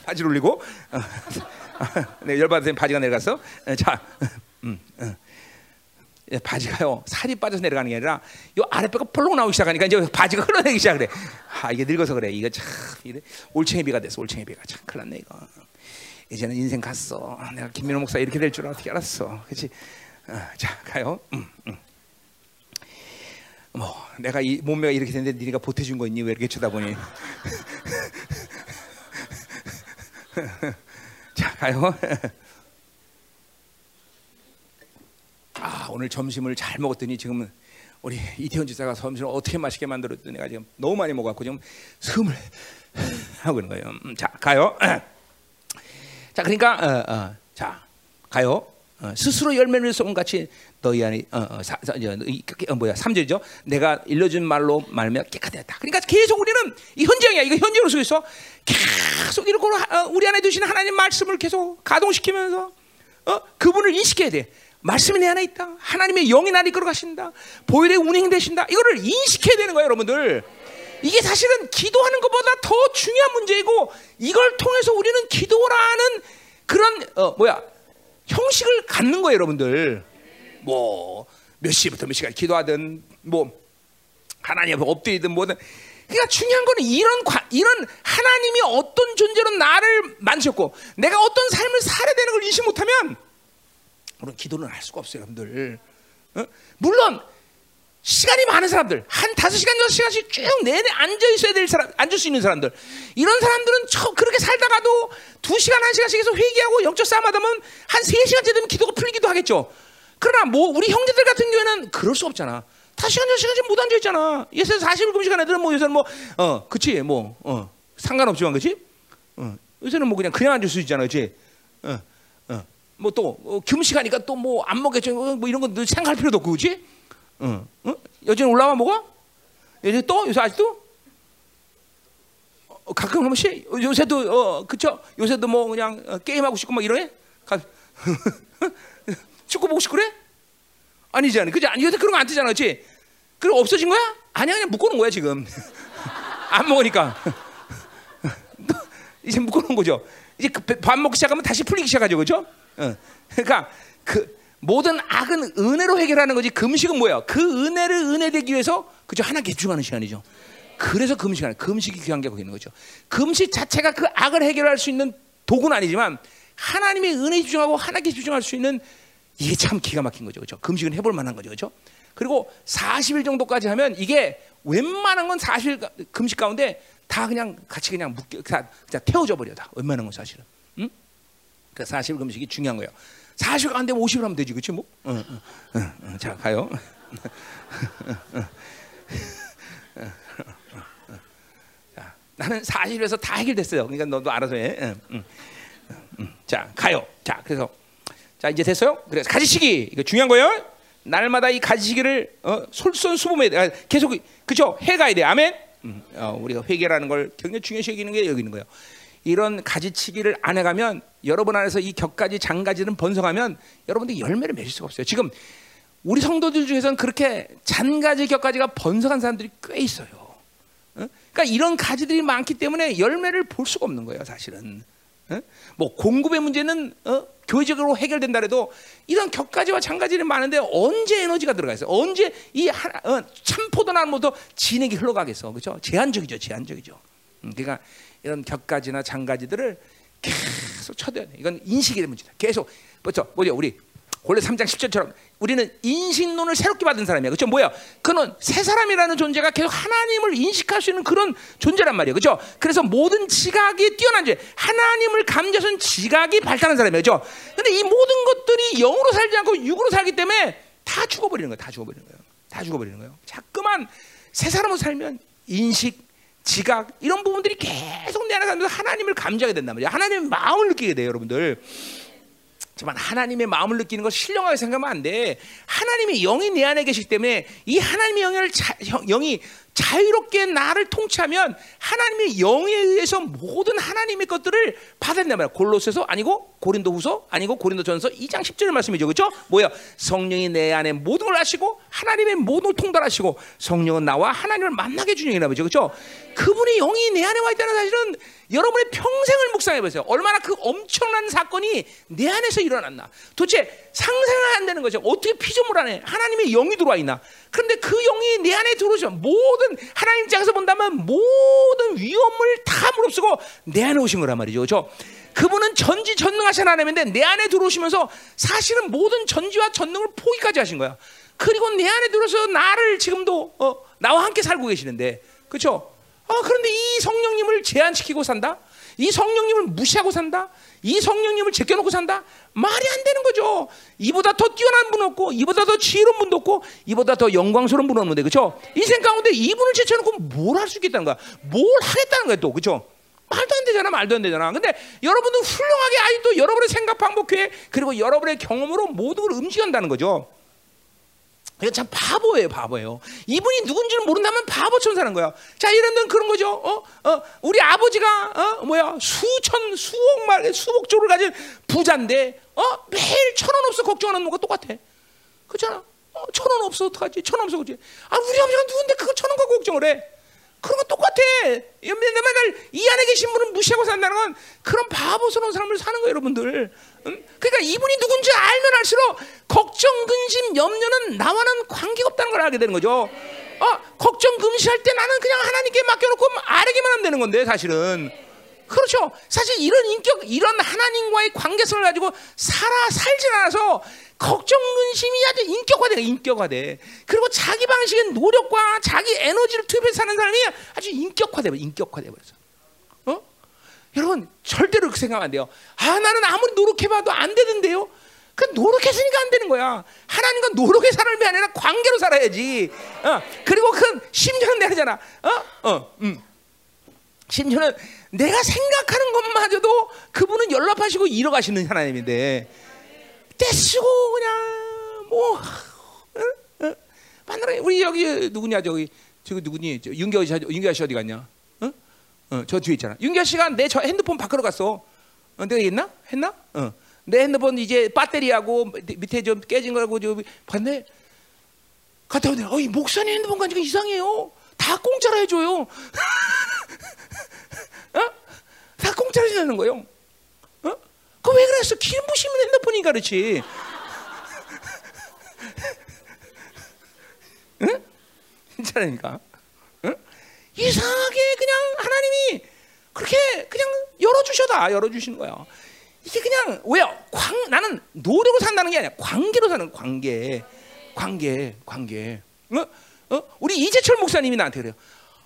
바지 올리고. 어, 네, 열받으면 바지가 내려갔어. 어, 자, 음, 어. 예, 바지가요 살이 빠져서 내려가는 게 아니라 요 아랫배가 펄럭 나오기 시작하니까 이제 바지가 흘러내기 시작해. 아 이게 늙어서 그래. 이거 참 이래 올챙이 비가 됐어. 올챙이 비가 참 큰일 났네 이거. 이제는 인생 갔어. 아, 내가 김민호 목사 이렇게 될 줄 어떻게 알았어. 그렇지? 어, 자 가요. 음, 음. 뭐 내가 이 몸매가 이렇게 됐는데 네가 보태준 거 있니? 왜 이렇게 쳐다보니? 자 가요. 아 오늘 점심을 잘 먹었더니 지금은 우리 이태원 지사가 점심을 어떻게 맛있게 만들었더니 내가 지금 너무 많이 먹었고 지금 숨을 하고 있는 거예요. 음, 자 가요. 자 그러니까 어, 어, 자 가요. 어, 스스로 열매를 쏜 같이 너희 안에 어, 어, 어, 뭐야 삼절이죠. 내가 일러준 말로 말며 깨끗했다. 그러니까 계속 우리는 이 현장이야. 이거 현장으로 속에서 계속 이렇게 어, 우리 안에 두신 하나님 말씀을 계속 가동시키면서 어, 그분을 인식해야 돼. 말씀이 내 안에 있다. 하나님의 영이 나를 이끌어 가신다. 보혈의 운행되신다. 이거를 인식해야 되는 거예요, 여러분들. 이게 사실은 기도하는 것보다 더 중요한 문제이고 이걸 통해서 우리는 기도라는 그런 어 뭐야 형식을 갖는 거예요, 여러분들. 뭐 몇 시부터 몇 시까지 기도하든 뭐 하나님 앞에 엎드리든 뭐든 그러니까 중요한 거는 이런 과, 이런 하나님이 어떤 존재로 나를 만드셨고 내가 어떤 삶을 살아야 되는 걸 인식 못하면 우리는 기도는 할 수가 없어요, 여러분들. 어? 물론 시간이 많은 사람들 한 다섯 시간 여섯 시간씩 쭉 내내 앉아 있어야 될 사람 앉을 수 있는 사람들. 이런 사람들은 처, 그렇게 살다가도 두 시간 한 시간씩 해서 회개하고 영적 싸움 하다 보면 한 세 시간째 되면 기도가 풀리기도 하겠죠. 그러나 뭐 우리 형제들 같은 경우에는 그럴 수 없잖아. 다섯 시간 여섯 시간씩 못 앉아 있잖아. 예서 40일 금시간 애들은 뭐 요새는 뭐 어 그치? 뭐 어 상관없지만 그치? 어 요새는 뭐 그냥 그냥 앉을 수 있잖아 그치? 어 어. 뭐 또 어, 금시가니까 또 뭐 안 먹겠죠 뭐 이런 거 생각할 필요도 없고 그치 응, 응? 여전히 올라와 먹어? 요새 또 요새 아직도 어, 가끔 한 번씩 요새도 어 그쵸? 요새도 뭐 그냥 어, 게임 하고 싶고 막 이러네? 가, 축구 보고 싶고 그래? 아니잖아, 그지? 아니 요새 그런 거 안 뜨잖아, 그렇지? 그럼 없어진 거야? 아니야, 그냥 묶어놓은 거야 지금. 안 먹으니까 이제 묶어놓은 거죠. 이제 그밥 먹기 시작하면 다시 풀리기 시작하죠, 그렇죠? 어. 그러니까 그 모든 악은 은혜로 해결하는 거지 금식은 뭐야? 그 은혜를 은혜 되기 위해서 그죠 하나님께 집중하는 시간이죠. 그래서 금식하는 금식이 귀한 게 거기 있는 거죠. 금식 자체가 그 악을 해결할 수 있는 도구는 아니지만 하나님의 은혜에 집중하고 하나님께 집중할 수 있는 이게 참 기가 막힌 거죠. 그죠? 금식은 해볼 만한 거죠. 그죠? 그리고 40일 정도까지 하면 이게 웬만한 건 40일 금식 가운데 다 그냥 같이 그냥 묶여, 다, 그냥 태워져 버려 다. 웬만한 건 사실은. 응? 그 40일 금식이 중요한 거예요. 40일 안 되면 50일 하면 되지, 그렇지 뭐? 응, 응, 응, 응. 자 가요. 자, 나는 40일에서 다 해결됐어요. 그러니까 너도 알아서 해. 자 가요. 자 그래서 자 이제 됐어요. 그래서 가지시기 이거 중요한 거예요. 날마다 이 가지시기를 어, 솔선수범해 아, 계속 그죠 해가야 돼. 아멘. 음, 어, 우리가 회개라는 걸 굉장히 중요시 여기는 게 여기 있는 거예요. 이런 가지치기를 안 해가면 여러분 안에서 이 격가지 장가지는 번성하면 여러분들이 열매를 맺을 수가 없어요. 지금 우리 성도들 중에서는 그렇게 잔가지 격가지가 번성한 사람들이 꽤 있어요. 어? 그러니까 이런 가지들이 많기 때문에 열매를 볼 수가 없는 거예요, 사실은. 어? 뭐 공급의 문제는 어? 교회적으로 해결된다 해도 이런 격가지와 장가지는 많은데 언제 에너지가 들어가 있어요? 언제 이 하, 어, 참포도 나무도 진액이 흘러가겠어, 그렇죠? 제한적이죠, 제한적이죠. 음, 그러니까 이런 격가지나 장가지들을 계속 쳐야 돼. 이건 인식의 문제다. 계속 뭐죠? 뭐죠? 우리 원래 3장 10절처럼 우리는 인식론을 새롭게 받은 사람이야. 그렇죠? 뭐야? 그는 새 사람이라는 존재가 계속 하나님을 인식할 수 있는 그런 존재란 말이에요. 그렇죠? 그래서 모든 지각이 뛰어난 죄, 하나님을 감지하는 지각이 발달한 사람이에요. 그렇죠? 근데 이 모든 것들이 영으로 살지 않고 육으로 살기 때문에 다 죽어버리는 거예요. 다 죽어버리는 거예요. 다 죽어버리는 거예요. 자꾸만 새 사람으로 살면 인식, 지각 이런 부분들이 계속 내 안에 살면서 하나님을 감지하게 된단 말이에요. 하나님의 마음을 느끼게 돼요, 여러분들. 하지만 하나님의 마음을 느끼는 걸 신령하게 생각하면 안 돼. 하나님의 영이 내 안에 계시기 때문에 이 하나님의 영을 자, 영이 자유롭게 나를 통치하면 하나님의 영에 의해서 모든 하나님의 것들을 받아낸단 말이야. 골로새서 아니고 고린도후서 아니고 고린도전서 2장 10절 말씀이죠. 그렇죠? 뭐야? 성령이 내 안에 모든 걸 아시고 하나님의 모든 걸 통달하시고 성령은 나와 하나님을 만나게 해주는 이라 보죠. 그렇죠? 그분의 영이 내 안에 와 있다는 사실은 여러분의 평생을 묵상해 보세요. 얼마나 그 엄청난 사건이 내 안에서 일어났나. 도대체 상상이 안 되는 거죠. 어떻게 피조물 안에 하나님의 영이 들어와 있나. 그런데 그 영이 내 안에 들어오죠. 모든 하나님 입장에서 본다면 모든 위험을 다 무릅쓰고 내 안에 오신 거란 말이죠. 그렇죠? 그분은 전지 전능하신 하나님인데 내 안에 들어오시면서 사실은 모든 전지와 전능을 포기까지 하신 거야. 그리고 내 안에 들어서 나를 지금도 어, 나와 함께 살고 계시는데, 그렇죠? 아, 그런데 이 성령님을 제한시키고 산다? 이 성령님을 무시하고 산다? 이 성령님을 제껴놓고 산다? 말이 안 되는 거죠. 이보다 더 뛰어난 분 없고, 이보다 더 지혜로운 분도 없고, 이보다 더 영광스러운 분 없는데, 그렇죠? 인생 가운데 이분을 제쳐놓고 뭘 할 수 있겠다는 거야? 뭘 하겠다는 거야, 또, 그렇죠? 말도 안 되잖아, 말도 안 되잖아. 근데 여러분은 훌륭하게 아직도 여러분의 생각 방법회 그리고 여러분의 경험으로 모든 걸 움직인다는 거죠. 이거 참 바보예요, 바보예요. 이분이 누군지를 모른다면 바보처럼 사는 거야. 자, 이런 데 그런 거죠. 어, 어, 우리 아버지가 어, 뭐야 수천, 수억 말, 수억 조를 가진 부자인데, 어, 매일 천 원 없어 걱정하는 거가 똑같아. 그렇잖아. 어, 천원 없어 어떡하지? 천 원 없어 그지? 아, 우리 아버지가 누군데 그걸 천 원과 걱정을 해? 그런 거 똑같아. 맨날 이 안에 계신 분을 무시하고 산다는 건 그런 바보스러운 삶을 사는 거예요, 여러분들. 응? 그러니까 이분이 누군지 알면 알수록 걱정, 근심, 염려는 나와는 관계가 없다는 걸 알게 되는 거죠. 어, 걱정, 금시할 때 나는 그냥 하나님께 맡겨놓고 아래기만 하면 되는 건데, 사실은. 그렇죠. 사실 이런 인격, 이런 하나님과의 관계성을 가지고 살아, 살진 않아서 걱정 근심이 아주 인격화돼, 인격화돼. 그리고 자기 방식의 노력과 자기 에너지를 투입해서 사는 사람이 아주 인격화돼, 인격화돼 버렸어. 어? 여러분 절대로 그렇게 생각하면 안 돼요. 아 나는 아무리 노력해봐도 안 되는데요. 그 노력했으니까 안 되는 거야. 하나님과 노력의 삶이 아니라 관계로 살아야지. 어, 그리고 그 심지어는 내가잖아. 어, 어, 음. 심지어는 내가 생각하는 것마저도 그분은 연락하시고 이뤄가시는 하나님인데 떼쓰고 그냥 뭐 어? 어? 만나라 우리 여기 누구냐 저기 저기 누구니 윤경 씨 윤경 씨 어디 갔냐? 어? 어, 저 뒤에 있잖아. 윤경 씨가 내 저 핸드폰 바꾸러 갔어. 어, 내가 했나? 했나? 어. 내 핸드폰 이제 배터리하고 밑에 좀 깨진 거라고 저 봤네. 갔다 오더니 어이 목사님 핸드폰 가지고 이상해요. 다 공짜로 해줘요. 어? 다 공짜로 해주는 거예요. 그왜 그랬어? 기름 부시면 핸드폰이니까 그렇지. 응? 괜찮으니까. 응? 이상하게 그냥 하나님이 그렇게 그냥 열어주셔다 열어주시는 거야. 이게 그냥 왜요? 광, 나는 노력을 산다는 게 아니야. 관계로 사는 관계, 관계, 관계. 어? 어? 우리 이재철 목사님이 나한테 그래요.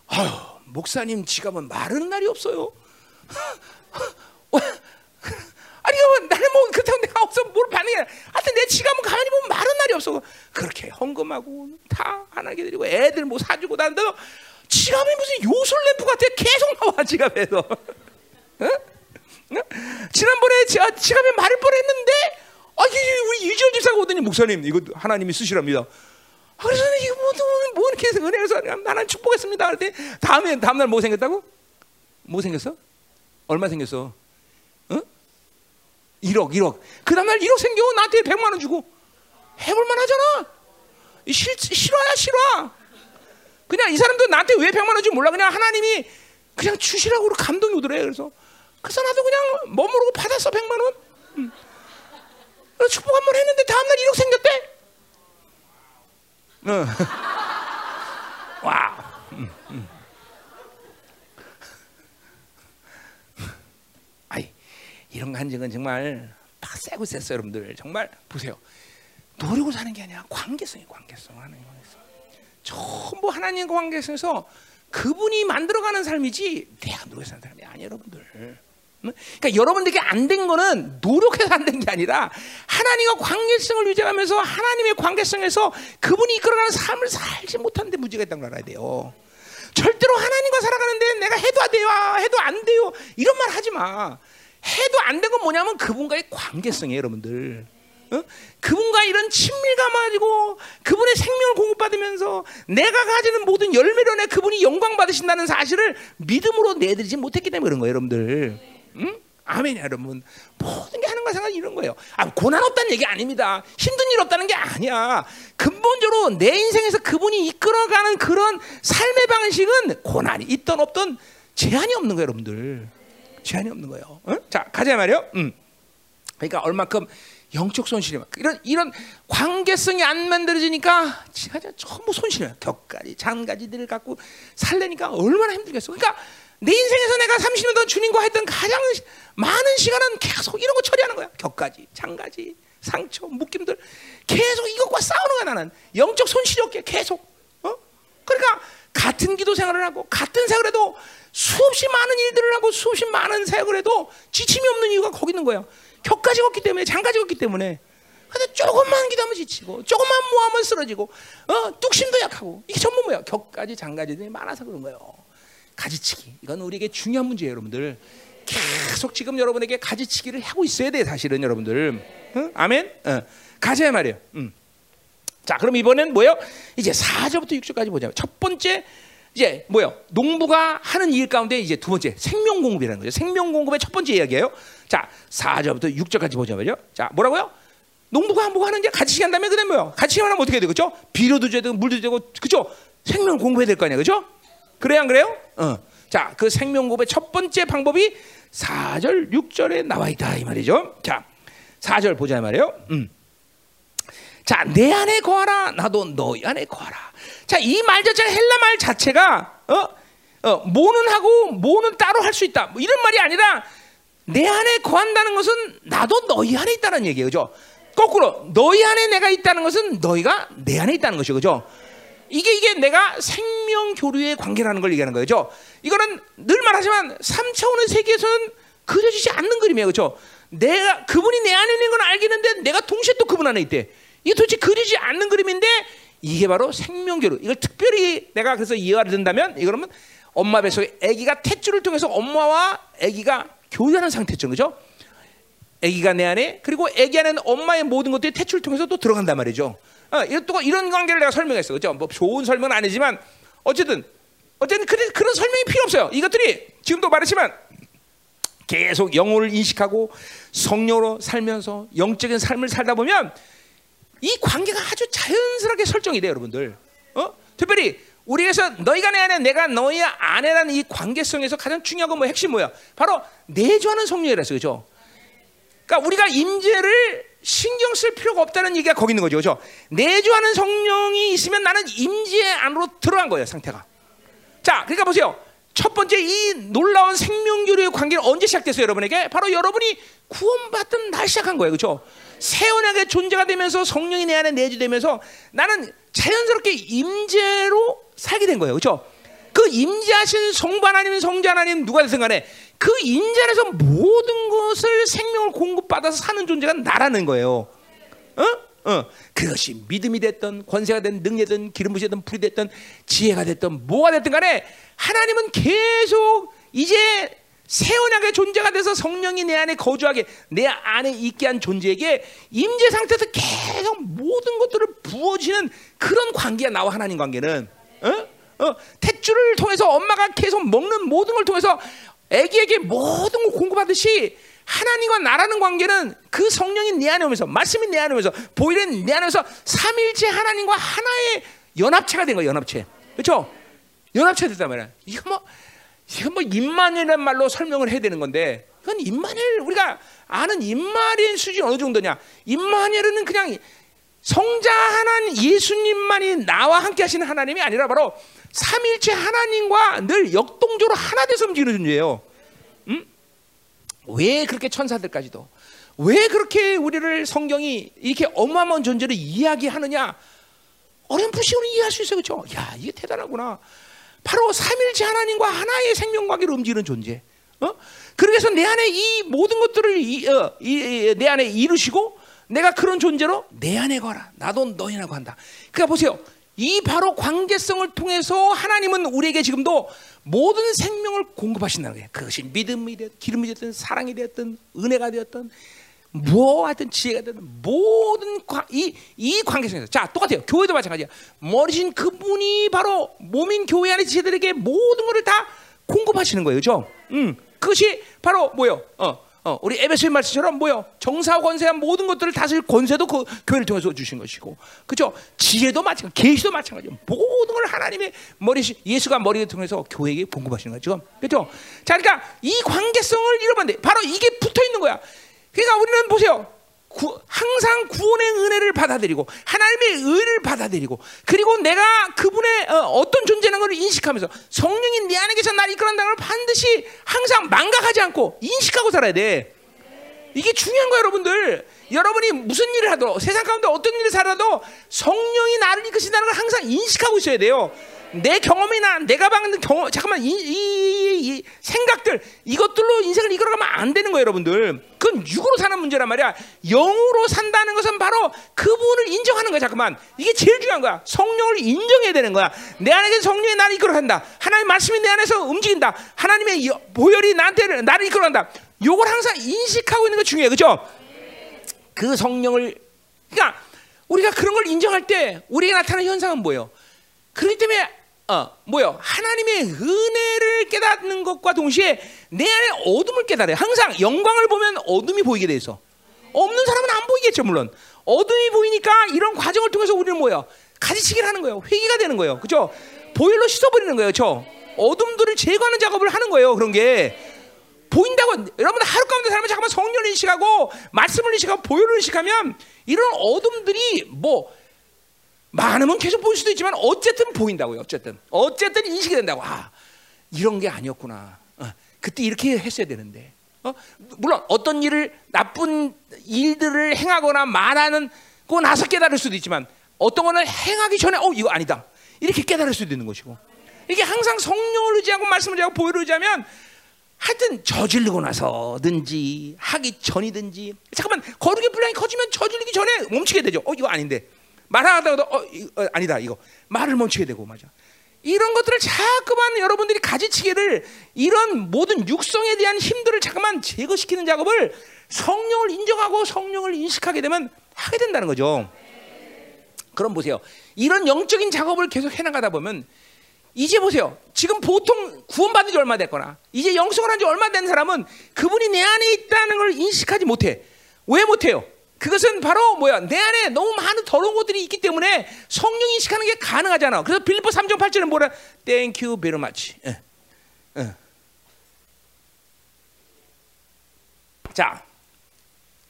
아유, 목사님 지갑은 마르는 날이 없어요. 아니 나는 뭐 그렇다고 내가 없어 뭘 반응해 하여튼 내 지갑은 가만히 보면 마른 날이 없어 그렇게 헌금하고 다 하나게 드리고 애들 뭐 사주고 다는데 지갑이 무슨 요술램프 같아 계속 나와 지갑에서 어? 어? 지난번에 지, 지갑에 마를 뻔했는데 아 우리 유지원 집사가 오더니 목사님 이거 하나님이 쓰시랍니다 아, 그래서 이거 뭐, 뭐, 뭐 이렇게 해서 은혜에서 나는 축복했습니다 그랬더니 다음에 다음날 뭐 생겼다고? 뭐 생겼어? 얼마 생겼어? 1억, 1억. 그 다음날 1억 생겨 나한테 100만 원 주고 해볼만 하잖아. 실, 실화야, 실화. 그냥 이 사람도 나한테 왜 100만 원줄 몰라. 그냥 하나님이 그냥 주시라고 감동이 오더래. 그래서 그래서 나도 그냥 뭐 모르고 받았어 100만 원. 응. 축복 한 번 했는데 다음날 1억 생겼대. 응. 와. 응, 응. 이런 간증은 정말 다 세고 셌어요, 여러분들. 정말 보세요. 노력을 사는 게 아니라 관계성이 관계성 하는 관계성. 전부 하나님과 관계성에서 그분이 만들어가는 삶이지 내가 노력해서 사는 삶이 아니에요, 여러분들. 그러니까 여러분들에게 안 된 거는 노력해서 안 된 게 아니라 하나님과 관계성을 유지하면서 하나님의 관계성에서 그분이 이끌어가는 삶을 살지 못하는데 문제가 있다는 걸 알아야 돼요. 절대로 하나님과 살아가는데 내가 해도 안 돼요, 해도 안 돼요 이런 말 하지 마. 해도 안 된 건 뭐냐면 그분과의 관계성이에요, 여러분들. 어? 그분과 이런 친밀감 가지고 그분의 생명을 공급받으면서 내가 가지는 모든 열매로 내 그분이 영광 받으신다는 사실을 믿음으로 내드리지 못했기 때문에 그런 거예요, 여러분들. 응? 아멘, 여러분. 모든 게거 생각 이런 거예요. 아, 고난 없다는 얘기 아닙니다. 힘든 일 없다는 게 아니야. 근본적으로 내 인생에서 그분이 이끌어가는 그런 삶의 방식은 고난이 있던 없던 제한이 없는 거예요, 여러분들. 제한이 없는 거예요. 응? 자, 가자 말이요. 음. 그러니까 얼마큼 영적 손실이 막 이런 이런 관계성이 안 만들어지니까 진짜 전부 손실이야. 격가지, 장가지들을 갖고 살려니까 얼마나 힘들겠어. 그러니까 내 인생에서 내가 30년 동안 주님과 했던 가장 많은 시간은 계속 이런 거 처리하는 거야. 격가지, 장가지, 상처, 묶임들 계속 이것과 싸우는 거야 나는. 영적 손실이 없게 계속. 어? 그러니까 같은 기도 생활을 하고 같은 생활을 해도 수없이 많은 일들을 하고 수없이 많은 사역을 해도 지침이 없는 이유가 거기 있는 거예요. 격까지 걷기 때문에 장까지 걷기 때문에. 근데 조금만 기도하면 지치고 조금만 모하면 쓰러지고 어 뚝심도 약하고 이게 전부 뭐야? 격까지 장까지들이 많아서 그런 거예요. 가지치기. 이건 우리에게 중요한 문제예요 여러분들. 계속 지금 여러분에게 가지치기를 하고 있어야 돼 사실은 여러분들. 응? 아멘? 어. 가자 말이에요. 음. 자 그럼 이번엔 뭐예요? 이제 4절부터 6절까지 보자 첫 번째 이제 뭐요? 농부가 하는 일 가운데 이제 두 번째 생명 공급이라는 거죠. 생명 공급의 첫 번째 이야기예요. 자, 4절부터 6절까지 보자 말이요. 자, 뭐라고요? 농부가 뭐고 하는지 같이 한다면 그다음 뭐요? 같이 하면 어떻게 되죠? 그죠? 비료도 줘야 되고 물도 줘야 되고 그죠? 생명 공급해야 될 거 아니야. 그죠? 그래야 안 그래요? 어. 자, 그 생명 공급의 첫 번째 방법이 4절, 6절에 나와 있다 이 말이죠. 자, 4절 보자 말이에요. 음. 자, 내 안에 거하라. 나도 너희 안에 거하라. 자, 이 말 자체가 헬라 말 자체가 어? 어, 뭐는 하고 뭐는 따로 할 수 있다. 뭐 이런 말이 아니라 내 안에 거한다는 것은 나도 너희 안에 있다는 얘기예요. 그죠? 거꾸로 너희 안에 내가 있다는 것은 너희가 내 안에 있다는 것이죠. 그죠? 이게 이게 내가 생명 교류의 관계라는 걸 얘기하는 거죠. 이거는 늘 말하지만 3차원의 세계에서는 그려지지 않는 그림이에요. 그죠? 내가 그분이 내 안에 있는 건 알겠는데 내가 동시에 또 그분 안에 있대. 이게 도대체 그리지 않는 그림인데 이게 바로 생명교류. 이걸 특별히 내가 그래서 이해가 된다면 이거는 엄마 뱃속에 아기가 탯줄을 통해서 엄마와 아기가 교류하는 상태죠. 그죠? 아기가 내 안에 그리고 아기 안에는 엄마의 모든 것들이 탯줄을 통해서 또 들어간단 말이죠. 어, 이런 관계를 내가 설명했어. 그죠? 뭐 좋은 설명은 아니지만 어쨌든 어쨌든 그런 그런 설명이 필요 없어요. 이것들이 지금도 말했지만 계속 영혼을 인식하고 성령으로 살면서 영적인 삶을 살다 보면 이 관계가 아주 자연스럽게 설정이 돼요, 여러분들. 어? 특별히 우리에서 너희가 내 안에 내가 너희 아내라는 이 관계성에서 가장 중요한 건 뭐 핵심 뭐야? 바로 내주하는 성령이라서 그죠? 그러니까 우리가 임재를 신경 쓸 필요가 없다는 얘기가 거기 있는 거죠, 그죠? 내주하는 성령이 있으면 나는 임재 안으로 들어간 거예요, 상태가. 자, 그러니까 보세요. 첫 번째 이 놀라운 생명교류의 관계는 언제 시작됐어요, 여러분에게? 바로 여러분이 구원받던 날 시작한 거예요, 그렇죠? 새 언약의 존재가 되면서 성령이 내 안에 내주되면서 나는 자연스럽게 임재로 살게 된 거예요. 그렇죠? 그 임재하신 성부 하나님, 성자 하나님 누가 됐든 간에 그 임재 안에서 모든 것을 생명을 공급받아서 사는 존재가 나라는 거예요. 어? 어. 그것이 믿음이 됐던 권세가 된 능력이든 기름 부시든 불이 됐던 지혜가 됐던 뭐가 됐든 간에 하나님은 계속 이제 새 언약의 존재가 돼서 성령이 내 안에 거주하게 내 안에 있게 한 존재에게 임재 상태에서 계속 모든 것들을 부어지는 그런 관계야 나와 하나님 관계는. 어? 어, 탯줄을 통해서 엄마가 계속 먹는 모든 걸 통해서 아기에게 모든 걸 공급하듯이 하나님과 나라는 관계는 그 성령이 내 안에 오면서 말씀이 내 안에 오면서 보이는 내 안에 서 삼일째 하나님과 하나의 연합체가 된 거예요 연합체. 그렇죠 연합체 됐단 말이야. 이거 뭐 이건 뭐 임마누엘이라는 말로 설명을 해야 되는 건데 이건 임마누엘 우리가 아는 임마누엘 수준이 어느 정도냐? 임마누엘은 그냥 성자 하나님 예수님만이 나와 함께 하시는 하나님이 아니라 바로 삼일체 하나님과 늘 역동적으로 하나 돼서 움직이는 존재예요. 음? 왜 그렇게 천사들까지도 왜 그렇게 우리를 성경이 이렇게 어마어마한 존재를 이야기하느냐? 어렴풋이 우리 이해할 수 있어요, 그렇죠? 야, 이게 대단하구나. 바로 삼일째 하나님과 하나의 생명 관계로 움직이는 존재. 어? 그래서 내 안에 이 모든 것들을 이, 어, 이, 내 안에 이루시고 내가 그런 존재로 내 안에 거라. 나도 너희라고 한다. 그러니까 보세요. 이 바로 관계성을 통해서 하나님은 우리에게 지금도 모든 생명을 공급하신다는 거예요. 그것이 믿음이 되었든 기름이 되었든 사랑이 되었든 은혜가 되었든 뭐 하든 지혜가 되든 모든 과, 이, 이 관계성에서 자 똑같아요. 교회도 마찬가지야 머리신 그분이 바로 몸인 교회 안의 지혜들에게 모든 것을 다 공급하시는 거예요. 그죠? 음 그것이 바로 뭐요? 어, 어, 우리 에베소의 말씀처럼 뭐요? 정사와 권세한 모든 것들을 다스릴 권세도 그 교회를 통해서 주신 것이고. 그죠? 지혜도 마찬가지 계시도 마찬가지요 모든 걸 하나님의 머리신 예수가 머리를 통해서 교회에게 공급하시는 거죠 그죠? 자 그러니까 이 관계성을 잃어봤는데 바로 이게 붙어 있는 거야 그러니까 우리는 보세요. 구, 항상 구원의 은혜를 받아들이고 하나님의 의를 받아들이고 그리고 내가 그분의 어, 떤 존재라는 걸 인식하면서 성령이 내 안에 계셔 나를 이끌어간다는 걸 반드시 항상 망각하지 않고 인식하고 살아야 돼. 이게 중요한 거예요, 여러분들. 여러분이 무슨 일을 하도 세상 가운데 어떤 일을 살아도 성령이 나를 이끄신다는 걸 항상 인식하고 있어야 돼요. 내 경험이나 내가 받는 경험, 잠깐만 이, 이, 이, 생각들 이것들로 인생을 이끌어가면 안 되는 거예요, 여러분들. 그건 육으로 사는 문제란 말이야. 영으로 산다는 것은 바로 그분을 인정하는 거야, 잠깐만. 이게 제일 중요한 거야. 성령을 인정해야 되는 거야. 내 안에 성령이 나를 이끌어간다. 하나님 말씀이 내 안에서 움직인다. 하나님의 보혈이 나한테 나를 이끌어간다. 요걸 항상 인식하고 있는 거 중요해, 그죠? 그 성령을 그러니까 우리가 그런 걸 인정할 때 우리에게 나타나는 현상은 뭐예요? 그렇기 때문에 어, 뭐요? 하나님의 은혜를 깨닫는 것과 동시에 내 안에 어둠을 깨달아요. 항상 영광을 보면 어둠이 보이게 돼 있어. 없는 사람은 안 보이겠죠, 물론. 어둠이 보이니까 이런 과정을 통해서 우리는 뭐예요? 가지치기를 하는 거예요. 회개가 되는 거예요. 그죠? 보일러 씻어버리는 거예요. 저 어둠들을 제거하는 작업을 하는 거예요. 그런 게. 보인다고 여러분 하루 가운데 살면 잠깐만 성령을 인식하고 말씀을 인식하고 보혈을 인식하면 이런 어둠들이 뭐 많으면 계속 보일 수도 있지만 어쨌든 보인다고요. 어쨌든 어쨌든 인식이 된다고. 아 이런 게 아니었구나. 어, 그때 이렇게 했어야 되는데. 어? 물론 어떤 일을 나쁜 일들을 행하거나 말하는 거 나서 깨달을 수도 있지만 어떤 거는 행하기 전에 어 이거 아니다 이렇게 깨달을 수도 있는 것이고 이게 항상 성령을 의지하고 말씀을 의지하고 의지하면 하여튼 저질르고 나서든지 하기 전이든지 잠깐만 거룩의 분량이 커지면 저질리기 전에 멈추게 되죠. 어 이거 아닌데 말하다가도 어, 어, 아니다 이거 말을 멈추게 되고 맞아. 이런 것들을 자꾸만 여러분들이 가지치기를 이런 모든 육성에 대한 힘들을 자꾸만 제거시키는 작업을 성령을 인정하고 성령을 인식하게 되면 하게 된다는 거죠. 그럼 보세요. 이런 영적인 작업을 계속 해나가다 보면 이제 보세요. 지금 보통 구원받은 지 얼마 됐거나 이제 영성을 한 지 얼마 된 사람은 그분이 내 안에 있다는 걸 인식하지 못해. 왜 못해요? 그것은 바로 뭐야? 내 안에 너무 많은 더러운 것들이 있기 때문에 성령 인식하는 게 가능하잖아. 그래서 빌립보 3장 8절은 뭐라? Thank you very much. 예. 예. 자,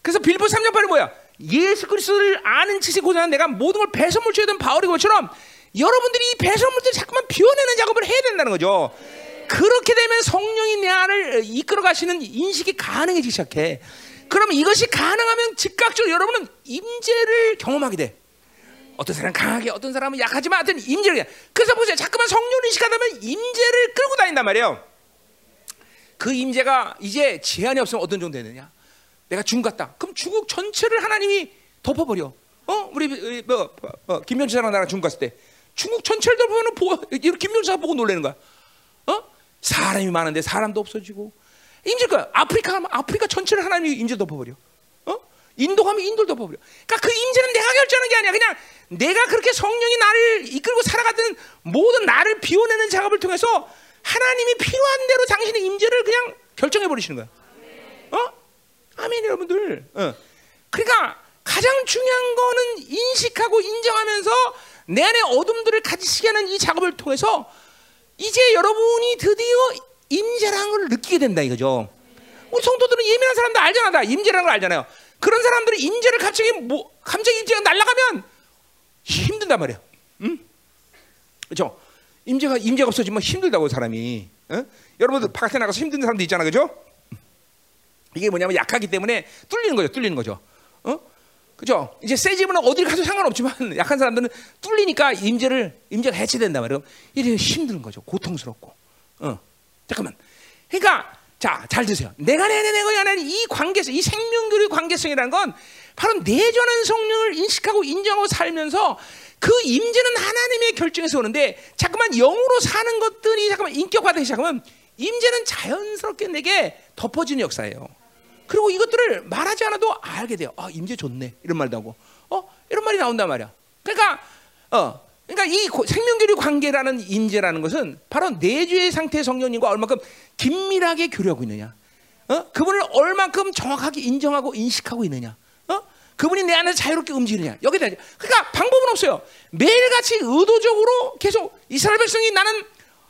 그래서 빌립보 3장 8은 뭐야? 예수 그리스도를 아는 지식 고생한 내가 모든 걸 배설물 취하던 바울이 것처럼 여러분들이 이 배설물들 자꾸만 비워내는 작업을 해야 된다는 거죠. 그렇게 되면 성령이 내 안을 이끌어 가시는 인식이 가능해지기 시작해. 그럼 이것이 가능하면 즉각적으로 여러분은 임재를 경험하게 돼. 어떤 사람은 강하게, 어떤 사람은 약하지만 하여튼 임재를. 그래서 보세요. 자꾸만 성령 인식하다 면 임재를 끌고 다닌단 말이에요. 그 임재가 이제 제한이 없으면 어떤 정도 되느냐? 내가 중국 갔다. 그럼 중국 전체를 하나님이 덮어버려. 어? 우리 뭐, 뭐 김명수 사랑 나랑 중국 갔을 때 중국 전체를 덮으면 보, 김명수 보고 놀라는 거야. 어? 사람이 많은데 사람도 없어지고 임질 거야. 아프리카 하면 아프리카 전체를 하나님이 임재 덮어버려. 어? 인도 가면 인도를 덮어버려. 그러니까 그 임재는 내가 결정하는 게 아니야. 그냥 내가 그렇게 성령이 나를 이끌고 살아가는 모든 나를 비워내는 작업을 통해서 하나님이 필요한 대로 당신의 임재를 그냥 결정해 버리시는 거야. 어? 아멘 여러분들. 어. 그러니까 가장 중요한 거는 인식하고 인정하면서 내 안에 어둠들을 가지시게 하는 이 작업을 통해서 이제 여러분이 드디어 임재라는 걸 느끼게 된다 이거죠. 우리 성도들은 예민한 사람들 알잖아, 다 임재라는 걸 알잖아요. 그런 사람들이 임재를 갑자기 뭐 갑자기 임재가 날아가면 힘든단 말이에요. 응? 그렇죠? 임재가 임재가 없어지면 힘들다고 사람이. 어? 여러분들 바깥에 나가서 힘든 사람도 있잖아, 그죠? 이게 뭐냐면 약하기 때문에 뚫리는 거죠, 뚫리는 거죠. 어? 그죠? 이제 세지면 어딜 가도 상관없지만 약한 사람들은 뚫리니까 임재를 임재가 해체된단 말이에요. 이래 힘든 거죠, 고통스럽고. 어. 잠깐만. 그러니까 자, 잘 드세요. 내가 내내 내가 하는 이 관계성, 이 생명교류 관계성이라는 건 바로 내전한 성령을 인식하고 인정하고 살면서 그 임재는 하나님의 결정에서 오는데 잠깐만 영으로 사는 것들이 잠깐만 인격화되기 시작하면 임재는 자연스럽게 내게 덮어지는 역사예요. 그리고 이것들을 말하지 않아도 알게 돼요. 아, 임재 좋네. 이런 말도 하고. 어, 이런 말이 나온단 말이야. 그러니까 어, 그러니까 이 생명교류 관계라는 임재라는 것은 바로 내주의 상태의 성령님과 얼마큼 긴밀하게 교류하고 있느냐. 어? 그분을 얼만큼 정확하게 인정하고 인식하고 있느냐. 어? 그분이 내 안에서 자유롭게 움직이느냐. 여기다. 그러니까 방법은 없어요. 매일같이 의도적으로 계속 이스라엘 백성이 나는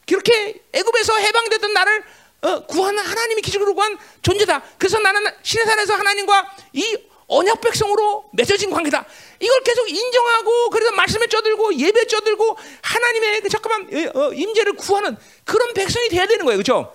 그렇게 애굽에서 해방되던 나를 어, 구하는 하나님이 기적으로 구한 존재다. 그래서 나는 신의 산에서 하나님과 이 언약 백성으로 맺어진 관계다. 이걸 계속 인정하고 그래서 말씀에 쪄들고 예배에 쪄들고 하나님의 그 잠깐만 어, 임재를 구하는 그런 백성이 돼야 되는 거예요. 그렇죠?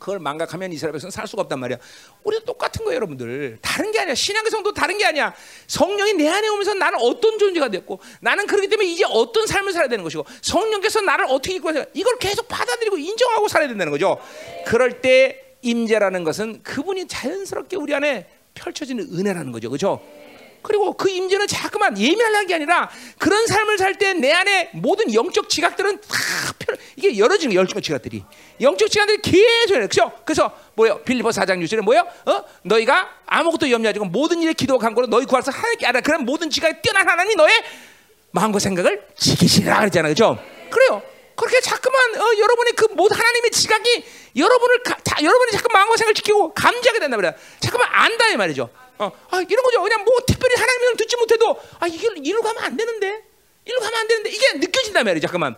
그걸 망각하면 이스라엘 백성은 살 수가 없단 말이야. 우리도 똑같은 거예요, 여러분들. 다른 게 아니야. 신앙의 성도 다른 게 아니야. 성령이 내 안에 오면서 나는 어떤 존재가 됐고, 나는 그렇기 때문에 이제 어떤 삶을 살아야 되는 것이고, 성령께서 나를 어떻게 이끌어 이걸 계속 받아들이고 인정하고 살아야 된다는 거죠. 그럴 때 임재라는 것은 그분이 자연스럽게 우리 안에 펼쳐지는 은혜라는 거죠, 그렇죠? 그리고 그 임재는 자꾸만 예민하는 게 아니라 그런 삶을 살 때 내 안에 모든 영적 지각들은 다 펼, 이게 열어지는 영적 지각들이 영적 지각들이 계속 그렇죠? 그래서 뭐요? 빌리포 4장 6절에 뭐요? 어? 너희가 아무것도 염려하지 고 모든 일에 기도 간거로 너희 구하서 하나님께 알아. 그런 모든 지각에 뛰어난 하나님 너의 마음과 생각을 지키시라 그랬잖아, 그렇죠? 그래요. 그렇게 자꾸만 어, 여러분의 그 모든 하나님의 지각이 여러분을 가, 자, 여러분이 자꾸 마음과 생각을 지키고 감지하게 된다 말이야. 자꾸만 안다 이 말이죠. 어, 아, 이런 거죠. 그냥 뭐 특별히 하나님을 듣지 못해도 아 이게 이리로 가면 안 되는데, 이리로 가면 안 되는데 이게 느껴진다 말이야. 잠깐만,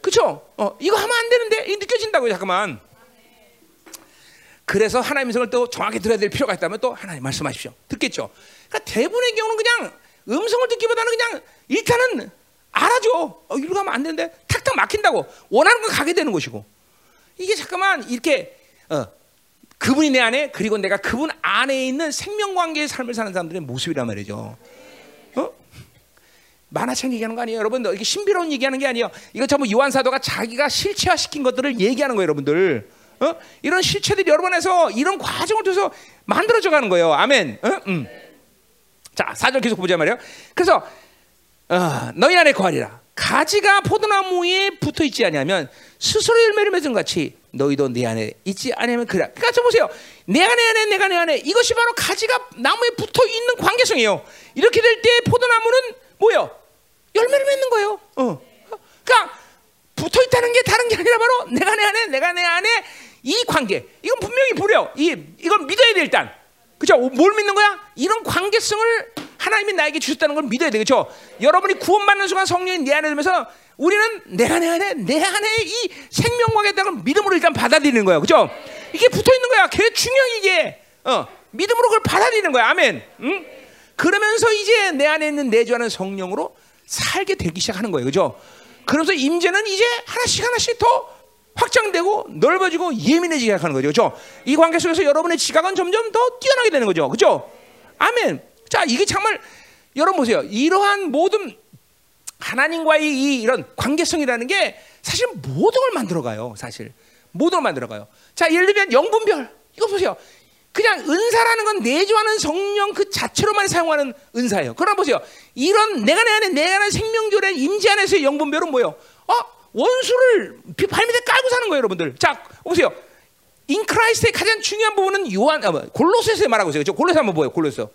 그렇죠? 어, 이거 하면 안 되는데 이 느껴진다고요. 잠깐만. 그래서 하나님의 성을 또 정확히 들어야 될 필요가 있다면 또 하나님 말씀하십시오. 듣겠죠. 그러니까 대부분의 경우는 그냥 음성을 듣기보다는 그냥 일단은 알아줘. 어, 이리로 가면 안 되는데 탁탁 막힌다고 원하는 거 가게 되는 것이고 이게 잠깐만 이렇게 어, 그분이 내 안에 그리고 내가 그분 안에 있는 생명 관계의 삶을 사는 사람들의 모습이란 말이죠. 어? 만화책 얘기하는 거 아니에요, 여러분? 이게 신비로운 얘기하는 게 아니에요. 이거 전부 요한 사도가 자기가 실체화 시킨 것들을 얘기하는 거예요, 여러분들. 어? 이런 실체들이 여러분에서 이런 과정을 통해서 만들어져 가는 거예요. 아멘. 어? 음. 자, 사절 계속 보자 말이에요. 그래서 어, 너희 안에 거하리라. 가지가 포도나무에 붙어 있지 아니하면 스스로 열매를 맺은 같이 너희도 내 안에 있지 않으면 그래. 그러니까 저 보세요. 내 안에 안에 내가 내 안에 이것이 바로 가지가 나무에 붙어 있는 관계성이에요. 이렇게 될 때 포도나무는 뭐요? 열매를 맺는 거예요. 어. 그러니까 붙어 있다는 게 다른 게 아니라 바로 내가 내 안에 내가 내 안에 이 관계. 이건 분명히 보려. 이 이건 믿어야 돼 일단. 그죠? 뭘 믿는 거야? 이런 관계성을 하나님이 나에게 주셨다는 걸 믿어야 되겠죠. 여러분이 구원받는 순간 성령이 내 안에 들면서 우리는 내가 내 안에 내 안에 이 생명과에 대한 믿음으로 일단 받아들이는 거예요. 그죠? 이게 붙어 있는 거야. 그게 중요한 이게. 어, 믿음으로 그걸 받아들이는 거야. 아멘. 응? 그러면서 이제 내 안에 있는 내주하는 성령으로 살게 되기 시작하는 거예요. 그죠? 그러면서 임재는 이제 하나씩 하나씩 더 확장되고 넓어지고 예민해지게 하는 거죠. 그죠? 이 관계 속에서 여러분의 지각은 점점 더 뛰어나게 되는 거죠. 그죠? 아멘. 자, 이게 정말 여러분 보세요. 이러한 모든 하나님과의 이 이런 관계성이라는 게 사실 모든 걸 만들어가요. 사실 모든 걸 만들어가요. 자, 예를 들면 영분별 이거 보세요. 그냥 은사라는 건 내주하는 성령 그 자체로만 사용하는 은사예요. 그러나 보세요. 이런 내가 내 안에 내가 내 생명교의 임재 안에서의 영분별은 뭐예요? 어? 원수를 발밑에 깔고 사는 거예요, 여러분들. 자, 보세요. in Christ의 가장 중요한 부분은 요한 아, 뭐, 골로새서에 말하고 있어요. 저 골로새 한번 보여요. 골로새.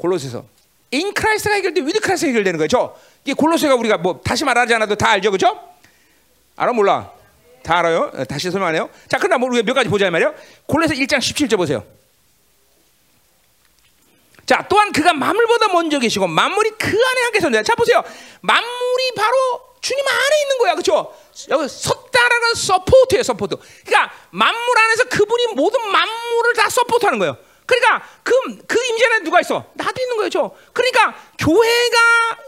골로새서 in Christ가 해결돼 with Christ가 해결되는 거죠. 이게 골로새가 우리가 뭐 다시 말하지 않아도 다 알죠, 그렇죠? 알아 몰라? 다 알아요? 어, 다시 설명하네요. 자, 그러나 우리가 몇 가지 보자 말이에요. 골로새 1장 17절 보세요. 자, 또한 그가 만물보다 먼저 계시고 만물이 그 안에 함께 선다. 자, 보세요. 만물이 바로 주님 안에 있는 거야, 그렇죠? 여기 섰다라는 support예요, support. 그러니까 만물 안에서 그분이 모든 만물을 다 support하는 거예요. 그러니까 그, 그 임재 안에 누가 있어? 나도 있는 거죠. 그러니까 교회가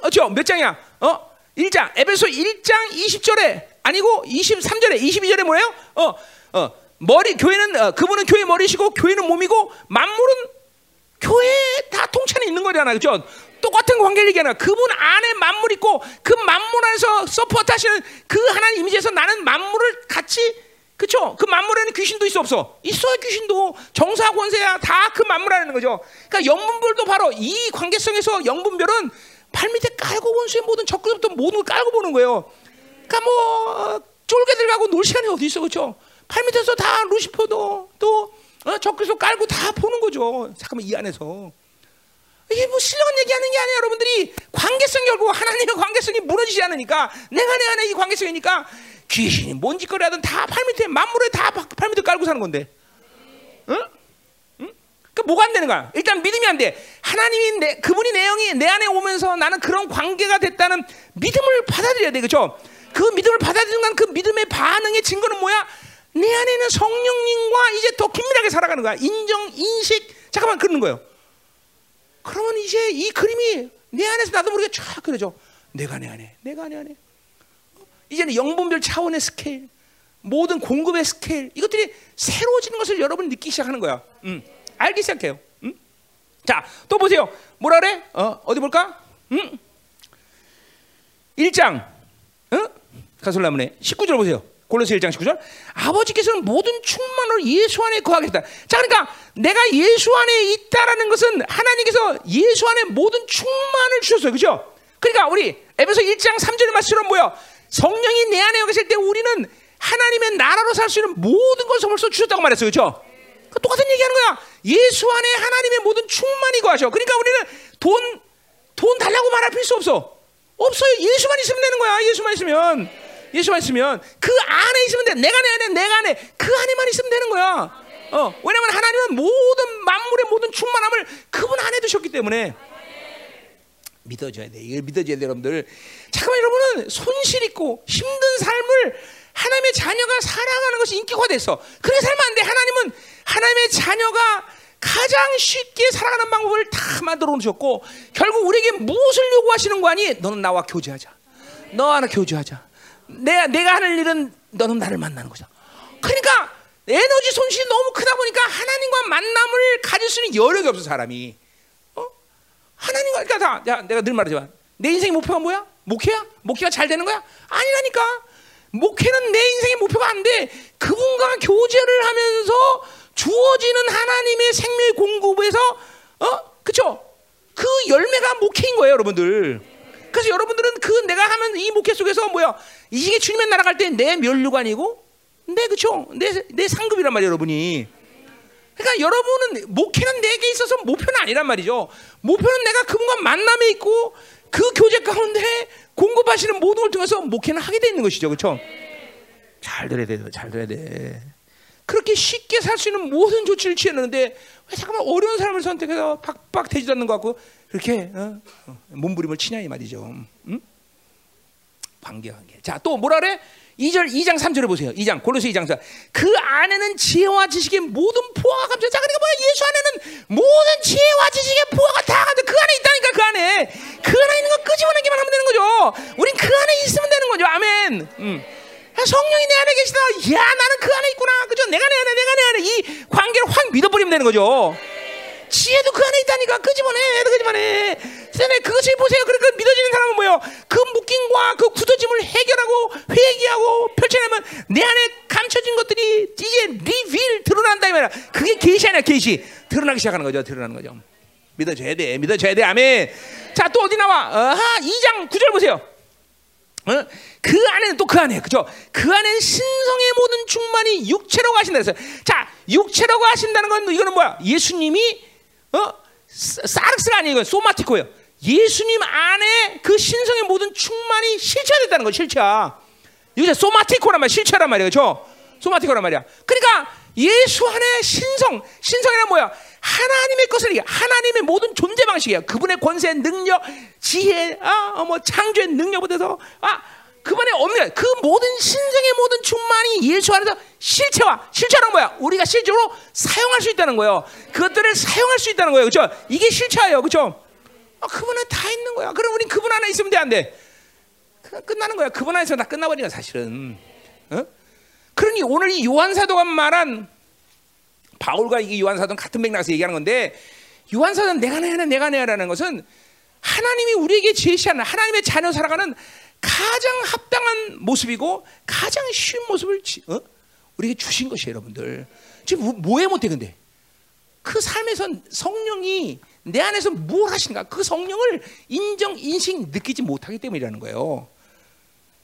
어죠? 몇 장이야? 어? 1장. 에베소 1장 20절에 아니고 23절에 22절에 뭐예요? 어. 어. 머리 교회는 어, 그분은 교회 머리시고 교회는 몸이고 만물은 교회 다 통찰이 있는 거잖아. 그죠? 똑같은 관계를 얘기하는 그분 안에 만물 있고 그 만물 안에서 support 하시는 그 하나님 임재에서 나는 만물을 같이 그렇죠? 그 만물 에는 귀신도 있어 없어? 있어요 귀신도 정사 권세야 다 그 만물하는 거죠. 그러니까 영분별도 바로 이 관계성에서 영분별은 발 밑에 깔고 원수의 모든 적그부터 모든 걸 깔고 보는 거예요. 그러니까 뭐 쫄개 들어가고 놀 시간이 어디 있어 그렇죠? 팔 밑에서 다 루시퍼도 또 어? 적그리스도 깔고 다 보는 거죠. 잠깐만 이 안에서 이게 뭐 신령한 얘기하는 게 아니야 여러분들이. 관계성 결국 하나님과 관계성이 무너지지 않으니까 내가 내 안에 이 관계성이니까 귀신이 뭔 짓거리 하든 다 팔밑에 만물에 다 팔밑에 깔고 사는 건데. 응? 응? 그러니까 뭐가 안 되는 거야? 일단 믿음이 안돼. 하나님이 내, 그분이 내 영이 내 안에 오면서 나는 그런 관계가 됐다는 믿음을 받아들여야 돼 그죠? 그 믿음을 받아들이는 그 믿음의 반응의 증거는 뭐야? 내 안에 있는 성령님과 이제 더 긴밀하게 살아가는 거야. 인정 인식. 잠깐만 그러는 거예요 그러면 이제 이 그림이 내 안에서 나도 모르게 쫙 그려져. 내가 내 안에, 내가 내 안에. 이제는 영분별 차원의 스케일, 모든 공급의 스케일, 이것들이 새로워지는 것을 여러분이 느끼기 시작하는 거야. 음, 알기 시작해요. 음? 자, 또 보세요. 뭐라 그래? 어, 어디 볼까? 음? 1장, 어? 가솔라문에 19절 보세요. 골로새 1장 19절. 아버지께서는 모든 충만을 예수 안에 거하겠다. 자, 그러니까 내가 예수 안에 있다라는 것은 하나님께서 예수 안에 모든 충만을 주셨어요. 그죠? 그러니까 우리 에베소 1장 3절의 말씀처럼 뭐야? 성령이 내 안에 계실 때 우리는 하나님의 나라로 살 수 있는 모든 것을 벌써 주셨다고 말했어요. 그죠? 그 똑같은 얘기하는 거야. 예수 안에 하나님의 모든 충만이 거하셔. 그러니까 우리는 돈, 돈 달라고 말할 필요 없어. 없어요. 예수만 있으면 되는 거야. 예수만 있으면. 예수만 있으면 그 안에 있으면 돼. 내가 내 안에, 내가 안에 그 안에만 있으면 되는 거야. 어, 왜냐면 하나님은 모든 만물의 모든 충만함을 그분 안에 두셨기 때문에 믿어줘야 돼. 이걸 믿어줘야 돼, 여러분들. 잠깐만, 여러분은 손실 있고 힘든 삶을 하나님의 자녀가 살아가는 것이 인기화됐어. 그렇게 살면 안 돼. 하나님은 하나님의 자녀가 가장 쉽게 살아가는 방법을 다 만들어 놓으셨고 결국 우리에게 무엇을 요구하시는 거 아니? 너는 나와 교제하자. 너 하나 교제하자. 내가 내가 하는 일은 너는 나를 만나는 거죠. 그러니까 에너지 손실이 너무 크다 보니까 하나님과 만남을 가질 수 있는 여력이 없어 사람이. 어? 하나님과 그러니까 다 야, 내가 늘 말하지만 내 인생의 목표가 뭐야? 목회야? 목회가 잘 되는 거야? 아니라니까. 목회는 내 인생의 목표가 안 돼. 그분과 교제를 하면서 주어지는 하나님의 생명의 공급에서 어? 그쵸? 그 열매가 목회인 거예요, 여러분들. 그래서 여러분들은 그 내가 하면 이 목회 속에서 뭐야? 이게 주님의 나라 갈 때내 면류관이고 내 그쵸? 내, 내 상급이란 말이에요, 여러분이. 그러니까 여러분은 목회는 내게 있어서 목표는 아니란 말이죠. 목표는 내가 그분과 만남에 있고 그 교제 가운데 공급하시는 모든 걸 통해서 목회는 하게 되는 것이죠, 그렇죠? 잘 들어야 돼, 잘 들어야 돼. 그렇게 쉽게 살 수 있는 모든 조치를 취했는데 왜 잠깐만 어려운 사람을 선택해서 박박 대지도 않는 것 같고 그렇게 어? 어, 몸부림을 치냐 이 말이죠. 응? 관계 관계. 자, 또 뭐라 그래? 2절 2장 3절을 보세요. 2장 골로새 2장 4. 그 안에는 지혜와 지식의 모든 포화가 감춰. 자, 그러니까 뭐야? 예수 안에는 모든 지혜와 지식의 포화가 다 감춰. 그 안에 있다니까 그 안에. 그 안에 있는 거 끄집어내기만 하면 되는 거죠. 우린 그 안에 있으면 되는 거죠. 아멘. 음. 성령이 내 안에 계시다. 야, 나는 그 안에 있구나. 그죠? 내가 내 안에, 내가 내 안에 이 관계를 확 믿어버리면 되는 거죠. 지혜도 그 안에 있다니까. 끄집어내 끄집어내 세네 그것을 보세요. 그러니까 믿어지는 사람은 뭐예요? 그 묶임과 그 굳어짐을 해결하고 회개하고 펼쳐내면 내 안에 감춰진 것들이 이제 리빌 드러난다 이 말이야. 그게 계시 아니야 계시. 드러나기 시작하는 거죠 드러나는 거죠. 믿어줘야 돼 믿어줘야 돼. 아멘. 자 또 어디 나와? 어하 2장 9절 보세요. 어? 그 안에는 또 그 안에 그죠? 그 안에 신성의 모든 충만이 육체로 가신다 그래서 자 육체로 가신다는 건 이거는 뭐야? 예수님이 어? 사르스가 아니고 소마티코예요. 예수님 안에 그 신성의 모든 충만이 실체됐다는 거예요. 실체야. 이게 소마티코란 말, 실체란 말이에요. 그렇죠? 소마티코란 말이야. 그러니까 예수 안에 신성, 신성이란 뭐야? 하나님의 것을 얘기해. 하나님의 모든 존재 방식이야. 그분의 권세, 능력, 지혜, 아, 뭐 창조의 능력부터 아, 그분의 없는 그 모든 신성의 모든 충만이 예수 안에서 실체와 실체란 뭐야? 우리가 실제로 사용할 수 있다는 거예요. 그것들을 사용할 수 있다는 거예요. 그렇죠? 이게 실체예요. 그렇죠? 아, 그분은 다 있는 거야. 그럼 우리 그분 안에 있으면 돼, 안 돼? 끝나는 거야. 그분 안에서 다 끝나버리는 거야, 사실은. 어? 그러니 오늘 이 요한 사도가 말한 바울과 이 요한 사도는 같은 맥락에서 얘기하는 건데 요한 사도는 내가 내야 내가 내야라는 것은 하나님이 우리에게 제시하는 하나님의 자녀 살아가는 가장 합당한 모습이고 가장 쉬운 모습을 어? 우리에게 주신 것이 여러분들. 지금 뭐, 뭐해 못해 근데 그 삶에서 성령이 내 안에서 뭘 하시는가 그 성령을 인정 인식 느끼지 못하기 때문이라는 거예요.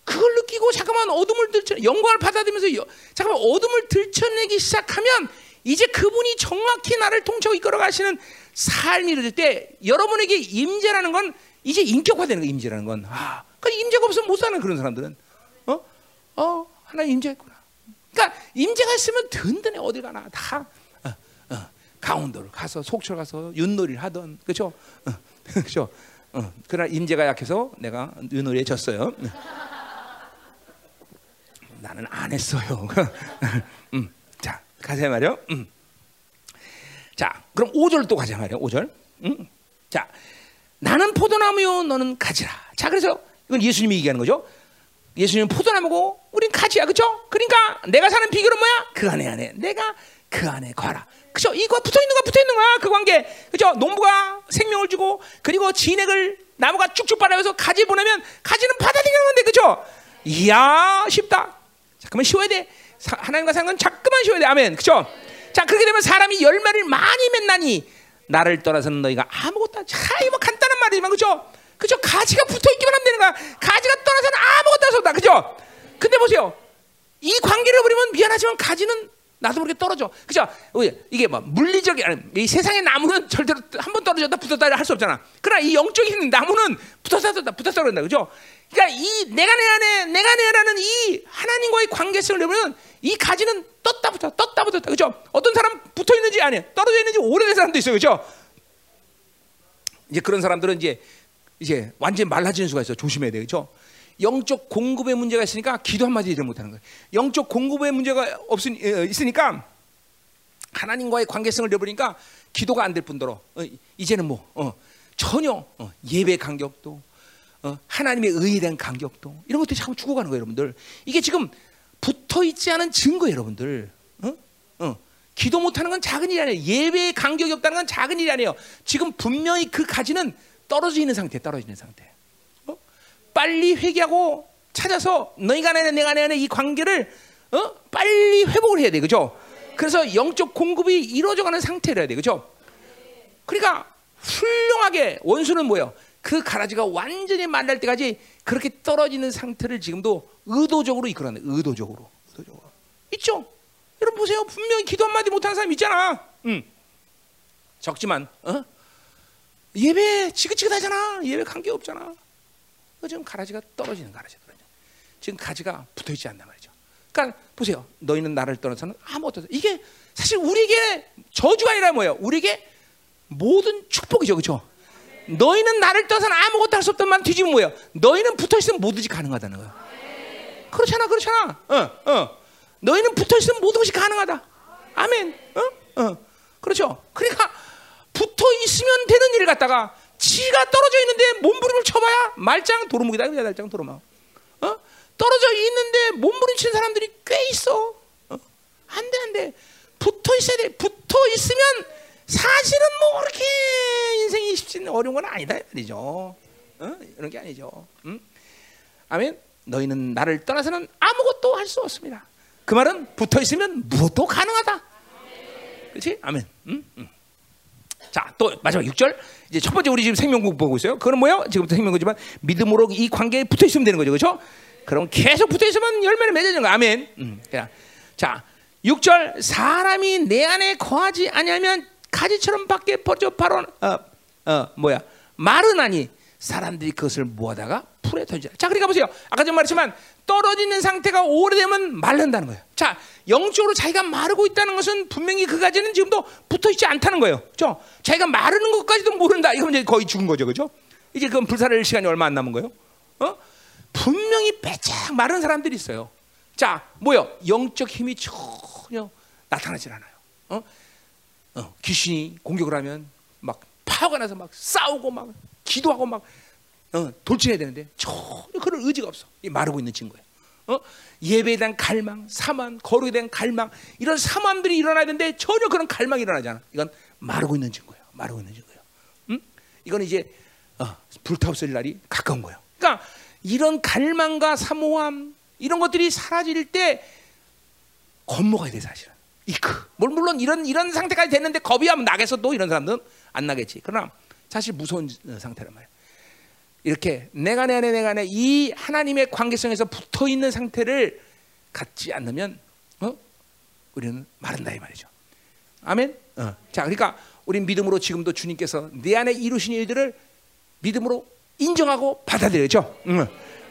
그걸 느끼고 잠깐만 어둠을 들쳐 영광을 받아들면서 여, 잠깐만 어둠을 들춰내기 시작하면 이제 그분이 정확히 나를 통치하고 이끌어 가시는 삶이 이루어질 때 여러분에게 임재라는 건 이제 인격화되는 거 임재라는 건. 아, 그 임재가 없으면 못 사는 그런 사람들은. 어? 어, 하나 임재했구나. 그러니까 임재가 있으면 든든해 어디 가나 다 어, 어, 강원도를 가서 속초 가서 윷놀이를 하던 그죠? 어, 그죠? 어, 그러나 임재가 약해서 내가 윷놀이에 졌어요. 나는 안 했어요. 음, 자 가자 말이요. 음. 자 그럼 5절 또 가자 말이요. 5절. 음. 자 나는 포도나무요 너는 가지라. 자 그래서 이건 예수님이 얘기하는 거죠. 예수님은 포도나무고 우린 가지야. 그죠? 그러니까 내가 사는 비결은 뭐야? 그 안에 안에 내가 그 안에 거라. 그죠? 이거 붙어 있는 거 붙어 있는 거야. 그 관계. 그죠? 농부가 생명을 주고 그리고 진액을 나무가 쭉쭉 빨아서 가지 보내면 가지는 받아들이는 건데. 그죠? 이야, 쉽다. 잠깐만 쉬어야 돼. 사, 하나님과 사는 건 자꾸만 쉬어야 돼. 아멘. 그죠? 자, 그렇게 되면 사람이 열매를 많이 맺나니 나를 떠나서는 너희가 아무것도 자, 이뭐 간단한 말이지만 그죠? 그죠? 가지가 붙어 있기만 하면 되는 거야. 가지가 떠나서는 아무것도 할 수 없다. 그죠? 근데 보세요. 이 관계를 버리면 미안하지만 가지는 나도 모르게 떨어져. 그죠? 이게 뭐 물리적인 아니, 이 세상의 나무는 절대로 한 번 떨어졌다 붙었다 할 수 없잖아. 그러나 이 영적인 나무는 붙었다 붙었다 붙었다 그런다. 그죠? 그러니까 이 내가 내 안에 내가 내 안에는 이 하나님과의 관계성을 내보면 이 가지는 떴다 붙었다 떴다 붙었다. 그죠? 어떤 사람 붙어 있는지 아니 떨어져 있는지 오래된 사람도 있어요. 그죠? 이제 그런 사람들은 이제 이제 완전히 말라지는 수가 있어. 조심해야 돼. 그죠? 영적 공급의 문제가 있으니까 기도 한마디 를 못하는 거예요. 영적 공급의 문제가 없으니, 있으니까 하나님과의 관계성을 잃어버리니까 기도가 안 될 뿐더러 어, 이제는 뭐 어, 전혀 어, 예배 간격도 어, 하나님의 의에 대한 간격도 이런 것들이 자꾸 죽어가는 거예요, 여러분들. 이게 지금 붙어 있지 않은 증거예요, 여러분들. 어? 어. 기도 못하는 건 작은 일이 아니에요. 예배의 간격이 없다는 건 작은 일이 아니에요. 지금 분명히 그 가지는 떨어져 있는 상태, 떨어져 있는 상태. 어? 빨리 회개하고 찾아서 너희가 내는 내가 내는 이 관계를 어? 빨리 회복을 해야 돼, 그죠? 그래서 영적 공급이 이루어져가는 상태를 해야 돼, 그죠? 그러니까 훌륭하게 원수는 뭐예요? 그 가라지가 완전히 말랄 때까지 그렇게 떨어지는 상태를 지금도 의도적으로 이끌어내, 의도적으로, 의도적으로. 있죠? 여러분 보세요, 분명히 기도 한마디 못하는 사람 있잖아. 응. 적지만, 어? 예배 지긋지긋하잖아. 예배 관계 없잖아. 지금 가라지가 떨어지는 가라지 떨어져. 지금 가지가 붙어 있지 않단 말이죠. 그러니까 보세요. 너희는 나를 떠나서는 아무것도 이게 사실 우리에게 저주가 아니라 뭐예요? 우리에게 모든 축복이죠, 그렇죠? 너희는 나를 떠나서는 아무것도 할수말 뒤집으면 뭐예요? 너희는 붙어 있으면 뭐든지 가능하다는 거예요. 그렇잖아, 그렇잖아. 어, 어. 너희는 붙어 있으면 모든 것이 가능하다. 아멘. 어, 어. 그렇죠. 그러니까 붙어 있으면 되는 일을 갖다가 지가 떨어져 있는데 몸부림을 쳐봐야 말짱 도루묵이다 그냥 말짱 도루묵. 어? 떨어져 있는데 몸부림치는 사람들이 꽤 있어. 어? 안돼 안돼. 붙어 있어야 돼. 붙어 있으면 사실은 뭐 그렇게 인생이 쉽지는 어려운 건 아니다 말이죠. 어? 이런 게 아니죠. 응? 아멘. 너희는 나를 떠나서는 아무것도 할 수 없습니다. 그 말은 붙어 있으면 무엇도 가능하다. 그렇지? 아멘. 응? 응. 자, 또 마지막 6절. 이제 첫 번째 우리 지금 생명국 보고 있어요. 그건 뭐예요? 지금부터 생명국이지만 믿음으로 이 관계에 붙어 있으면 되는 거죠. 그렇죠? 그럼 계속 붙어 있으면 열매를 맺어지는 거. 아멘. 음, 자, 6절 사람이 내 안에 거하지 아니하면 가지처럼 밖에 퍼져 바로 어, 어, 뭐야? 마르나니 사람들이 그것을 모아다가 풀에 던지라. 자, 그러니까 보세요. 아까 전 말했지만 떨어지는 상태가 오래되면 말른다는 거예요. 자, 영적으로 자기가 마르고 있다는 것은 분명히 그 가지는 지금도 붙어 있지 않다는 거예요. 그죠? 자기가 마르는 것까지도 모른다. 이건 이제 거의 죽은 거죠. 그죠? 이제 그건 불사를 시간이 얼마 안 남은 거예요. 어? 분명히 빼짝 마른 사람들이 있어요. 자, 뭐요? 영적 힘이 전혀 나타나질 않아요. 어? 어, 귀신이 공격을 하면 막 파워가 나서 막 싸우고 막 기도하고 막 어, 돌진해야 되는데 전혀 그런 의지가 없어. 마르고 있는 친구예요. 어? 예배에 대한 갈망, 사만, 거룩에 대한 갈망 이런 사만들이 일어나야 되는데 전혀 그런 갈망이 일어나지 않아. 이건 마르고 있는 친구예요. 마르고 있는 친구예요. 음? 이건 이제 어, 불타없을 날이 가까운 거예요. 그러니까 이런 갈망과 사모함 이런 것들이 사라질 때 겁먹어야 돼 사실은. 이크. 물론 이런 이런 상태까지 됐는데 겁이 하면 나겠어 또 이런 사람들은 안 나겠지. 그러나 사실 무서운 상태란 말이야. 이렇게 내가 내 안에 내가 내이 하나님의 관계성에서 붙어 있는 상태를 갖지 않으면 어? 우리는 마른다 이 말이죠. 아멘. 어. 자, 그러니까 우리 믿음으로 지금도 주님께서 내 안에 이루신 일들을 믿음으로 인정하고 받아들여죠. 응.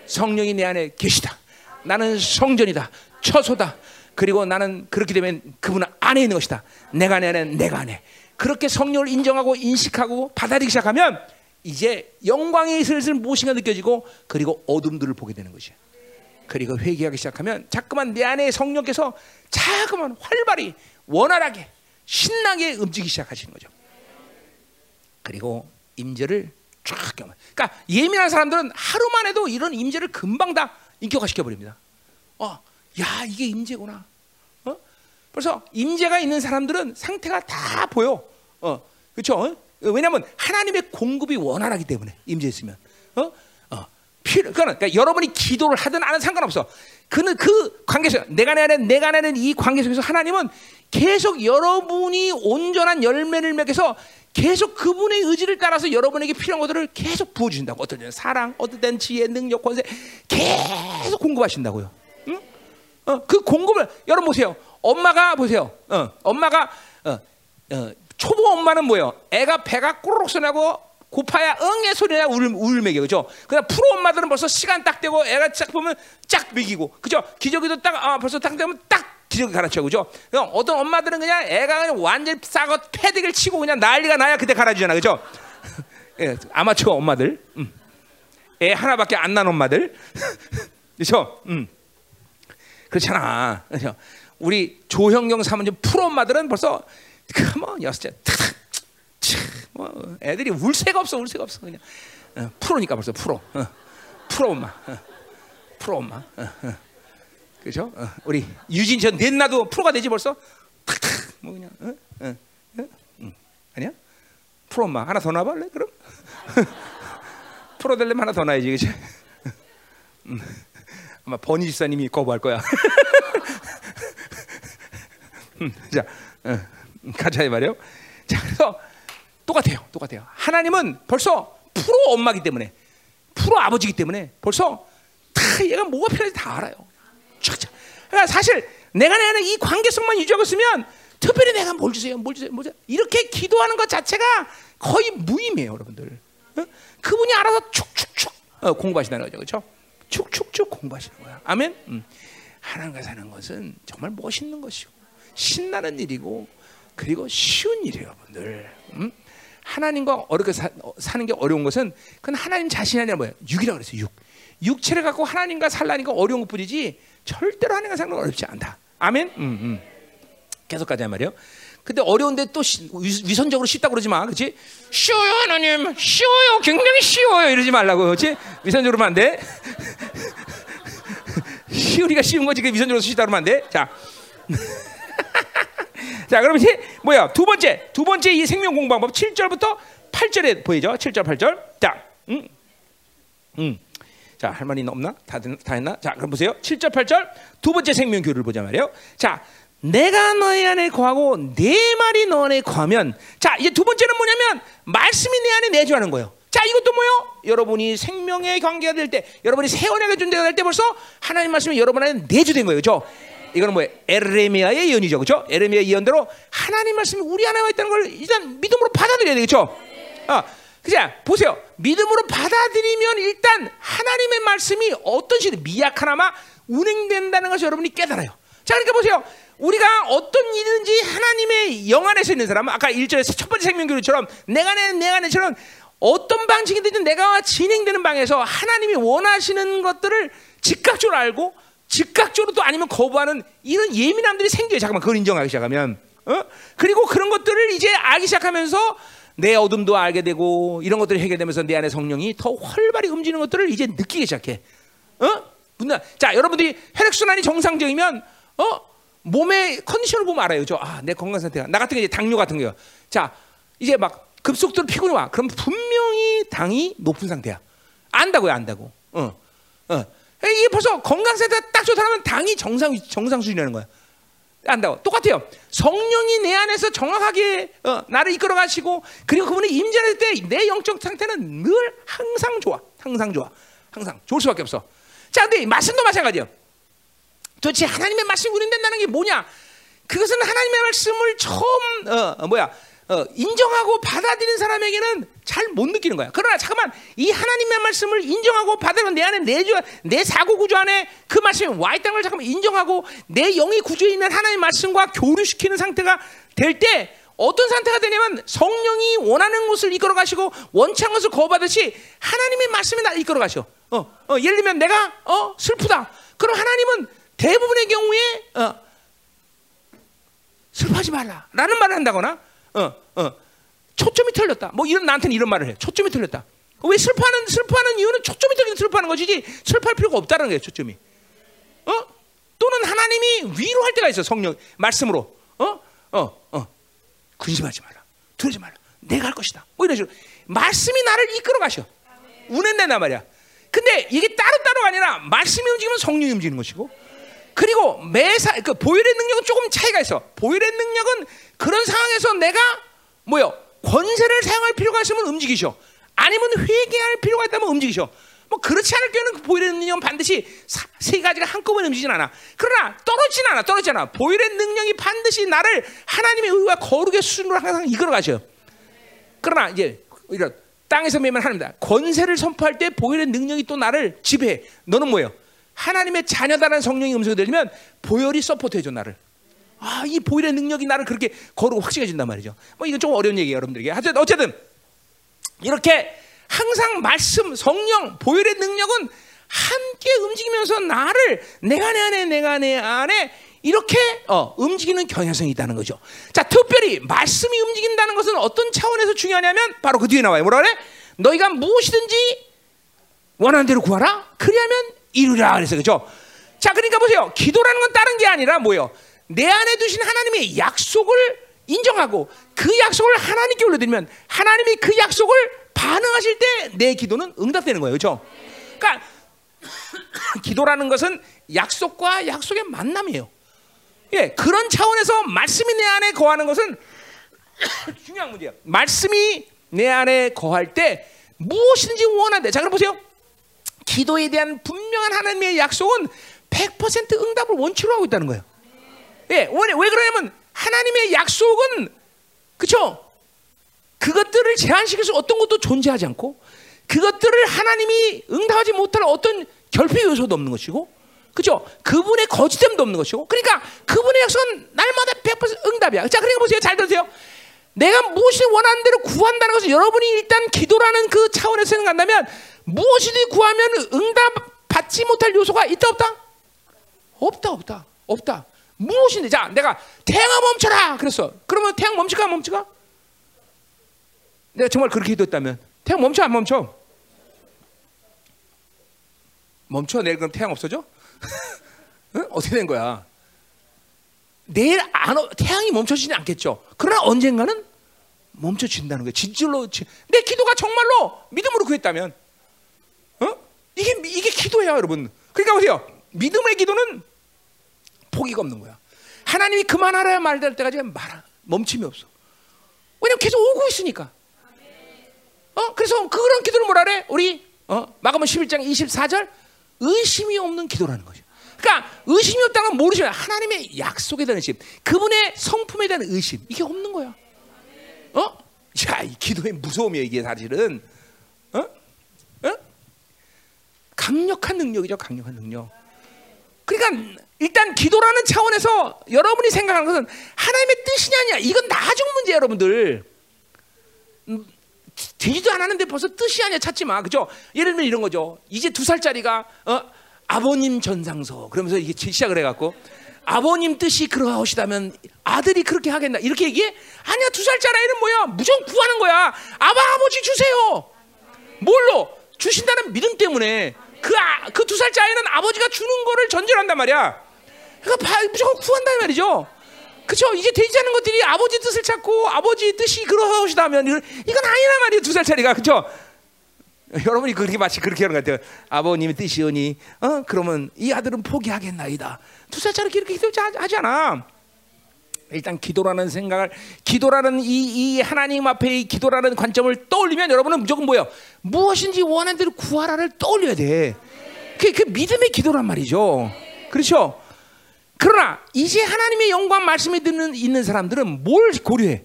성령이 내 안에 계시다. 나는 성전이다. 처소다. 그리고 나는 그렇게 되면 그분 안에 있는 것이다. 내가 내 안에 내가 안에. 그렇게 성령을 인정하고 인식하고 받아들이기 시작하면 이제 영광이 슬슬 무엇인가 느껴지고 그리고 어둠들을 보게 되는 것이야. 그리고 회개하기 시작하면 자꾸만 내 안에 성령께서 자꾸만 활발히 원활하게 신나게 움직이기 시작하시는 거죠. 그리고 임재를 쫙 경험. 그러니까 예민한 사람들은 하루만 해도 이런 임재를 금방 다 인격화시켜 버립니다. 어, 야 이게 임재구나. 어? 벌써 임재가 있는 사람들은 상태가 다 보여. 어, 그렇죠? 왜냐하면 하나님의 공급이 원활하기 때문에 임재 있으면. 어, 어, 필요. 그러니까 여러분이 기도를 하든 안 하든 상관없어. 그는 그 관계에서 내가 내는 내가 내는 이 관계 속에서 하나님은 계속 여러분이 온전한 열매를 맺어서 계속 그분의 의지를 따라서 여러분에게 필요한 것들을 계속 부어주신다고. 어떨 때는 사랑, 어떨 때는 지혜, 능력, 권세 계속 공급하신다고요. 응? 어, 그 공급을 여러분 보세요. 엄마가 보세요. 어, 엄마가 어, 어, 초보 엄마는 뭐예요? 애가 배가 꼬르륵 소리나고 고파야 응의 소리나 울, 울 먹여 그죠? 그냥 프로 엄마들은 벌써 시간 딱 되고 애가 쫙 보면 쫙 먹이고 그죠? 기저귀도 딱 아, 벌써 딱 되면 딱 기저귀 갈아쳐 그죠? 그냥 어떤 엄마들은 그냥 애가 그냥 완전히 싸고 패딩을 치고 그냥 난리가 나야 그때 갈아주잖아 그죠? 예, 아마추어 엄마들, 음. 애 하나밖에 안 난 엄마들, 그렇죠? 음. 그렇잖아. 그렇죠? 우리 조형경 사모님 프로 엄마들은 벌써 그뭐 여섯째 탁탁 뭐 애들이 울 새가 없어 울 새가 없어 그냥 어, 프로니까 벌써 프로 어, 프로 엄마 어, 프로 엄마 어, 어. 그죠? 어, 우리 유진 전 넷나도 프로가 되지 벌써 탁탁 뭐 그냥? 응. 아니야? 프로 엄마 하나 더 놔볼래 그럼? 프로 되려면 하나 더 놔야지 그치? 음. 아마 버니 집사님이 거부할 거야 음, 자 어, 가자 이 말이요 자 그래서 똑같아요 똑같아요 하나님은 벌써 프로 엄마기 때문에 프로 아버지기 때문에 벌써 다 얘가 뭐가 필요한지 다 알아요 쫙쫙. 그러니까 사실 내가 내는 이 관계성만 유지하고 있으면 특별히 내가 뭘 주세요, 뭘 주세요, 뭘 주세요. 이렇게 기도하는 것 자체가 거의 무의미해요, 여러분들. 어? 그분이 알아서 축축축 어, 공부하시는 거죠, 그렇죠? 축축축 공부하시는 거야. 아멘. 음. 하나님과 사는 것은 정말 멋있는 것이고 신나는 일이고 그리고 쉬운 일이에요, 여러분들. 음? 하나님과 어렵게 사, 는 게 어려운 것은 그건 하나님 자신이 아니라 뭐야? 육이라고 그랬어요. 육. 육체를 갖고 하나님과 살라니까 어려운 것뿐이지 절대로 하나님과 사는 건 어렵지 않다. 아멘. 음, 음. 계속 가자 말이요. 근데 어려운데 또 시, 위선적으로 쉽다고 그러지 마. 그렇지? 쉬워요, 하나님. 쉬워요. 굉장히 쉬워요. 이러지 말라고. 그렇지? 위선적으로 하면 안 돼. 쉬우리가 쉬운 거지. 그 위선적으로 쉽다 그러면 안 돼. 자. 자, 그럼 이제 뭐야? 두 번째. 두 번째 이 생명 공방법 7절부터 8절에 보이죠? 7절, 8절. 자. 음. 음. 자, 할 말이 없나? 다, 다 했나? 자, 그럼 보세요. 7절, 8절. 두 번째 생명 교류를 보자 말이에요. 자, 내가 너희 안에 거하고 내 말이 너 안에 거하면 자 이제 두 번째는 뭐냐면 말씀이 내 안에 내주하는 거예요. 자 이것도 뭐요? 여러분이 생명의 관계가 될 때, 여러분이 세원의 존재가 될 때 벌써 하나님 말씀이 여러분 안에 내주된 거예요, 그렇죠? 이거는 뭐예요? 에레미야의 예언이죠, 그렇죠? 에레미야 예언대로 하나님 말씀이 우리 안에 와 있다는 걸 일단 믿음으로 받아들여야 되겠죠? 아, 그자 보세요. 믿음으로 받아들이면 일단 하나님의 말씀이 어떤 식으로 미약하나마 운행된다는 것을 여러분이 깨달아요. 자, 그러니까 보세요. 우리가 어떤 일든지 하나님의 영 안에서 있는 사람, 아까 1절에서 첫 번째 생명교류처럼 내가 내, 내가 내처럼 어떤 방식이든 내가 진행되는 방에서 하나님이 원하시는 것들을 즉각적으로 알고 즉각적으로 또 아니면 거부하는 이런 예민함들이 생겨요. 잠깐만 그걸 인정하기 시작하면. 어? 그리고 그런 것들을 이제 알기 시작하면서 내 어둠도 알게 되고 이런 것들이 해결되면서 내 안에 성령이 더 활발히 움직이는 것들을 이제 느끼기 시작해. 어? 자, 여러분들이 혈액 순환이 정상적이면 어? 몸의 컨디션을 보면 알아요. 저, 아, 내 건강 상태가. 나 같은 게 이제 당뇨 같은 거요. 자, 이제 막 급속도로 피곤이 와. 그럼 분명히 당이 높은 상태야. 안다고요, 안다고. 어, 어. 이게 벌써 건강 상태가 딱 좋다면 당이 정상, 정상 수준이라는 거야. 안다고. 똑같아요. 성령이 내 안에서 정확하게 어, 나를 이끌어 가시고 그리고 그분이 임재할 때 내 영적 상태는 늘 항상 좋아. 항상 좋아. 항상 좋을 수밖에 없어. 자, 근데 말씀도 마찬가지예요. 도대체 하나님의 말씀이 운행된다는 게 뭐냐? 그것은 하나님의 말씀을 처음 어, 어, 뭐야 어, 인정하고 받아들이는 사람에게는 잘 못 느끼는 거야. 그러나 잠깐만 이 하나님의 말씀을 인정하고 받아들이는 내 안에 내, 주, 내 사고 구조 안에 그 말씀이 와 있다는 걸 잠깐만 인정하고 내 영의 구조에 있는 하나님의 말씀과 교류시키는 상태가 될 때 어떤 상태가 되냐면 성령이 원하는 것을 이끌어 가시고 않은 것을 거부하듯이 하나님의 말씀이 나 이끌어 가셔. 어, 어, 예를 들면 내가 어, 슬프다. 그럼 하나님은 대부분의 경우에 어, 슬퍼하지 말라라는 말을 한다거나 어, 어, 초점이 틀렸다. 뭐 이런 나한테는 이런 말을 해. 초점이 틀렸다. 왜 슬퍼하는 슬퍼하는 이유는 초점이 틀려서 슬퍼하는 것이지 슬퍼할 필요가 없다는 거예요. 초점이. 어? 또는 하나님이 위로할 때가 있어. 성령 말씀으로. 어? 어? 어. 근심하지 마라. 두려지 마라. 내가 할 것이다. 뭐 이런 식으로 말씀이 나를 이끌어 가셔. 운행된단 말이야. 근데 이게 따로따로가 아니라 말씀이 움직이면 성령이 움직이는 것이고 그리고 매사 그 보혈의 능력은 조금 차이가 있어. 보혈의 능력은 그런 상황에서 내가 뭐요 권세를 사용할 필요가 있으면 움직이셔. 아니면 회개할 필요가 있다면 움직이셔. 뭐 그렇지 않을 경우는 그 보혈의 능력은 반드시 사, 세 가지가 한꺼번에 움직이진 않아. 그러나 떨어지진 않아. 떨어지지 않아. 보혈의 능력이 반드시 나를 하나님의 의와 거룩의 수준으로 항상 이끌어 가셔. 그러나 이제 이런 땅에서 매면 하나님다. 권세를 선포할 때 보혈의 능력이 또 나를 지배해. 너는 뭐예요? 하나님의 자녀다라는 성령의 음성이 들리면 보혈이 서포트해줘 나를. 아, 이 보혈의 능력이 나를 그렇게 거룩 확증해준단 말이죠. 뭐 이건 좀 어려운 얘기예요, 여러분들에게. 하여튼 어쨌든 이렇게 항상 말씀, 성령, 보혈의 능력은 함께 움직이면서 나를 내가 내 안에, 내가 내 안에 이렇게 어, 움직이는 경향성이 있다는 거죠. 자, 특별히 말씀이 움직인다는 것은 어떤 차원에서 중요하냐면 바로 그 뒤에 나와요. 뭐라 그래? 너희가 무엇이든지 원하는 대로 구하라. 그리하면 이루라 그래서 그죠? 자, 그러니까 보세요. 기도라는 건 다른 게 아니라 뭐예요? 내 안에 두신 하나님의 약속을 인정하고 그 약속을 하나님께 올려드리면 하나님이 그 약속을 반응하실 때 내 기도는 응답되는 거예요. 그죠? 그러니까 기도라는 것은 약속과 약속의 만남이에요. 예, 그런 차원에서 말씀이 내 안에 거하는 것은 중요한 문제야. 말씀이 내 안에 거할 때 무엇이든지 원한대. 자, 그럼 보세요. 기도에 대한 분명한 하나님의 약속은 100% 응답을 원치로 하고 있다는 거예요. 예, 왜, 왜 그러냐면 하나님의 약속은 그쵸? 그것들을 제한시켜서 어떤 것도 존재하지 않고 그것들을 하나님이 응답하지 못할 어떤 결핍 요소도 없는 것이고 그죠? 그분의 거짓됨도 없는 것이고 그러니까 그분의 약속은 날마다 100% 응답이야. 자, 그러니까 보세요. 잘 들으세요. 내가 무엇이 원하는 대로 구한다는 것은 여러분이 일단 기도라는 그 차원에서 생각한다면 무엇이든 구하면 응답 받지 못할 요소가 있다 없다? 없다 없다 없다. 무엇인데 자 내가 태양아 멈춰라 그랬어. 그러면 태양 멈출까 멈출까? 내가 정말 그렇게 기도했다면 태양 멈춰 안 멈춰? 멈춰 내일 그럼 태양 없어져? 응? 어떻게 된 거야? 내일 안 태양이 멈춰지지 않겠죠. 그러나 언젠가는 멈춰진다는 거예요. 진실로 내 기도가 정말로 믿음으로 구했다면, 어? 이게 이게 기도예요, 여러분. 그러니까 보세요. 믿음의 기도는 포기가 없는 거야. 하나님이 그만하라 말할 때까지 말 멈춤이 없어. 왜냐면 계속 오고 있으니까. 어? 그래서 그런 기도를 뭐라 그래? 우리 어? 마가복 11장 24절 의심이 없는 기도라는 거죠. 그러니까 의심이 없다는 건 모르시면 하나님의 약속에 대한 의심, 그분의 성품에 대한 의심 이게 없는 거야. 어? 야, 이 기도의 무서움이야 이게 사실은. 어? 어? 강력한 능력이죠, 강력한 능력. 그러니까 일단 기도라는 차원에서 여러분이 생각하는 것은 하나님의 뜻이냐 이건 나중 문제 여러분들. 음, 되지도 않았는데 벌써 뜻이 아니야. 찾지 마, 그죠? 예를 들면 이런 거죠. 이제 두 살짜리가 어? 아버님 전상서. 그러면서 이게 시작을 해갖고 아버님 뜻이 그러하시다면 아들이 그렇게 하겠나? 이렇게 얘기해? 아니야. 두 살짜리 아이는 뭐야? 무조건 구하는 거야. 아바 아버지 주세요. 뭘로? 주신다는 믿음 때문에. 그두 아, 그 살짜리 아이는 아버지가 주는 거를 전제한단 말이야 그러니까 무조건 구한다 말이죠 그렇죠 이제 되지 않은 것들이 아버지 뜻을 찾고 아버지 뜻이 그러하시다면 이건 아니란 말이에요 두 살짜리가 그렇죠 여러분이 그렇게 마치 그렇게 하는 것 같아요. 아버님의 뜻이오니, 어 그러면 이 아들은 포기하겠나이다. 두 살짜리 이렇게 기도하지 않아. 일단 기도라는 생각을, 기도라는 이, 이 하나님 앞에 이 기도라는 관점을 떠올리면 여러분은 무조건 뭐요? 무엇인지 원하는 대로 구하라를 떠올려야 돼. 그, 그 믿음의 기도란 말이죠. 그렇죠? 그러나 이제 하나님의 영광 말씀에 듣는 있는 사람들은 뭘 고려해?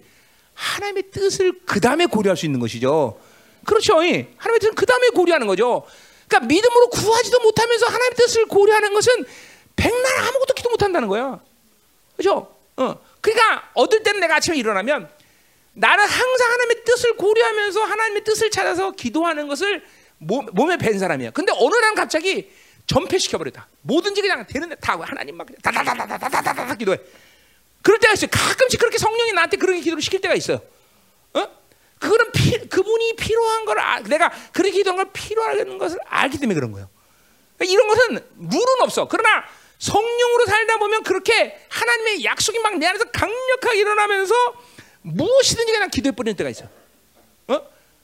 하나님의 뜻을 그 다음에 고려할 수 있는 것이죠. 그렇죠. 예. 하나님의 뜻은 그 다음에 고려하는 거죠. 그러니까 믿음으로 구하지도 못하면서 하나님의 뜻을 고려하는 것은 백날 아무것도 기도 못한다는 거야. 그렇죠? 어. 그러니까 얻을 때는 내가 아침에 일어나면 나는 항상 하나님의 뜻을 고려하면서 하나님의 뜻을 찾아서 기도하는 것을 몸, 몸에 밴 사람이야. 근데 어느 날 갑자기 전폐시켜 버렸다. 뭐든지 그냥 되는데 다 하나님만 다다다다다다다다 기도해. 그럴 때가 있어요. 가끔씩 그렇게 성령이 나한테 그렇게 기도를 시킬 때가 있어요. 어? 그런 피, 그분이 필요한 걸 아, 내가 그렇게 기도한 걸 필요하는 것을 알기 때문에 그런 거예요. 그러니까 이런 것은 룰은 없어. 그러나 성령으로 살다 보면 그렇게 하나님의 약속이 막 내 안에서 강력하게 일어나면서 무엇이든지 그냥 기도해 버리는 때가 있어. 어?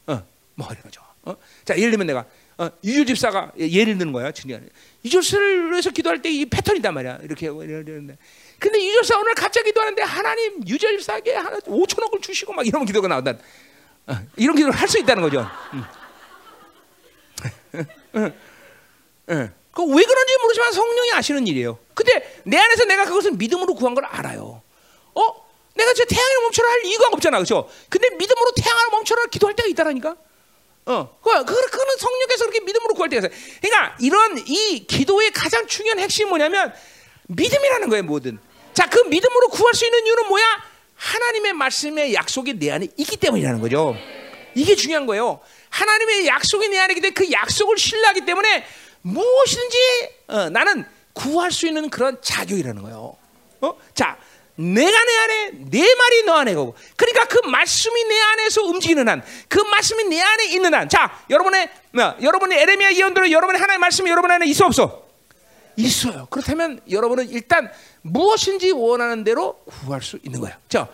어. 뭐 이런 거죠. 어? 자, 예를 들면 내가 어, 유절 집사가 예를 드는 거야. 유절사를 위해서 기도할 때 이 패턴이단 말이야. 이렇게 하고 이러는데. 근데 유절사 오늘 갑자기 기도하는데 하나님 유절 집사에게 하나 5천억을 주시고 막 이런 기도가 나온다. 어, 이런 기도를 할 수 있다는 거죠. 음. 그왜 그런지 모르지만 성령이 아시는 일이에요. 근데 내 안에서 내가 그것을 믿음으로 구한 걸 알아요. 어? 내가 저 태양을 멈춰라 할 이유가 없잖아, 그렇죠? 근데 믿음으로 태양을 멈춰라 기도할 때가 있다라니까. 어, 그, 그, 그는 성령께서 그렇게 믿음으로 구할 때가 있어요. 그러니까 이런 이 기도의 가장 중요한 핵심이 뭐냐면 믿음이라는 거예요, 뭐든. 자, 그 믿음으로 구할 수 있는 이유는 뭐야? 하나님의 말씀의 약속이 내 안에 있기 때문이라는 거죠. 이게 중요한 거예요. 하나님의 약속이 내 안에 있기 때문에 그 약속을 신뢰하기 때문에 무엇이든지 어, 나는 구할 수 있는 그런 자격이라는 거예요. 어? 자, 내가 내 안에 내 말이 너 안에 거고. 그러니까 그 말씀이 내 안에서 움직이는 한 그 말씀이 내 안에 있는 한자 여러분의 뭐, 여러분의 에레미야 예언대로 여러분의 하나님의 말씀이 여러분 안에 있어 없어? 있어요. 그렇다면 여러분은 일단 무엇인지 원하는 대로 구할 수 있는 거예요 자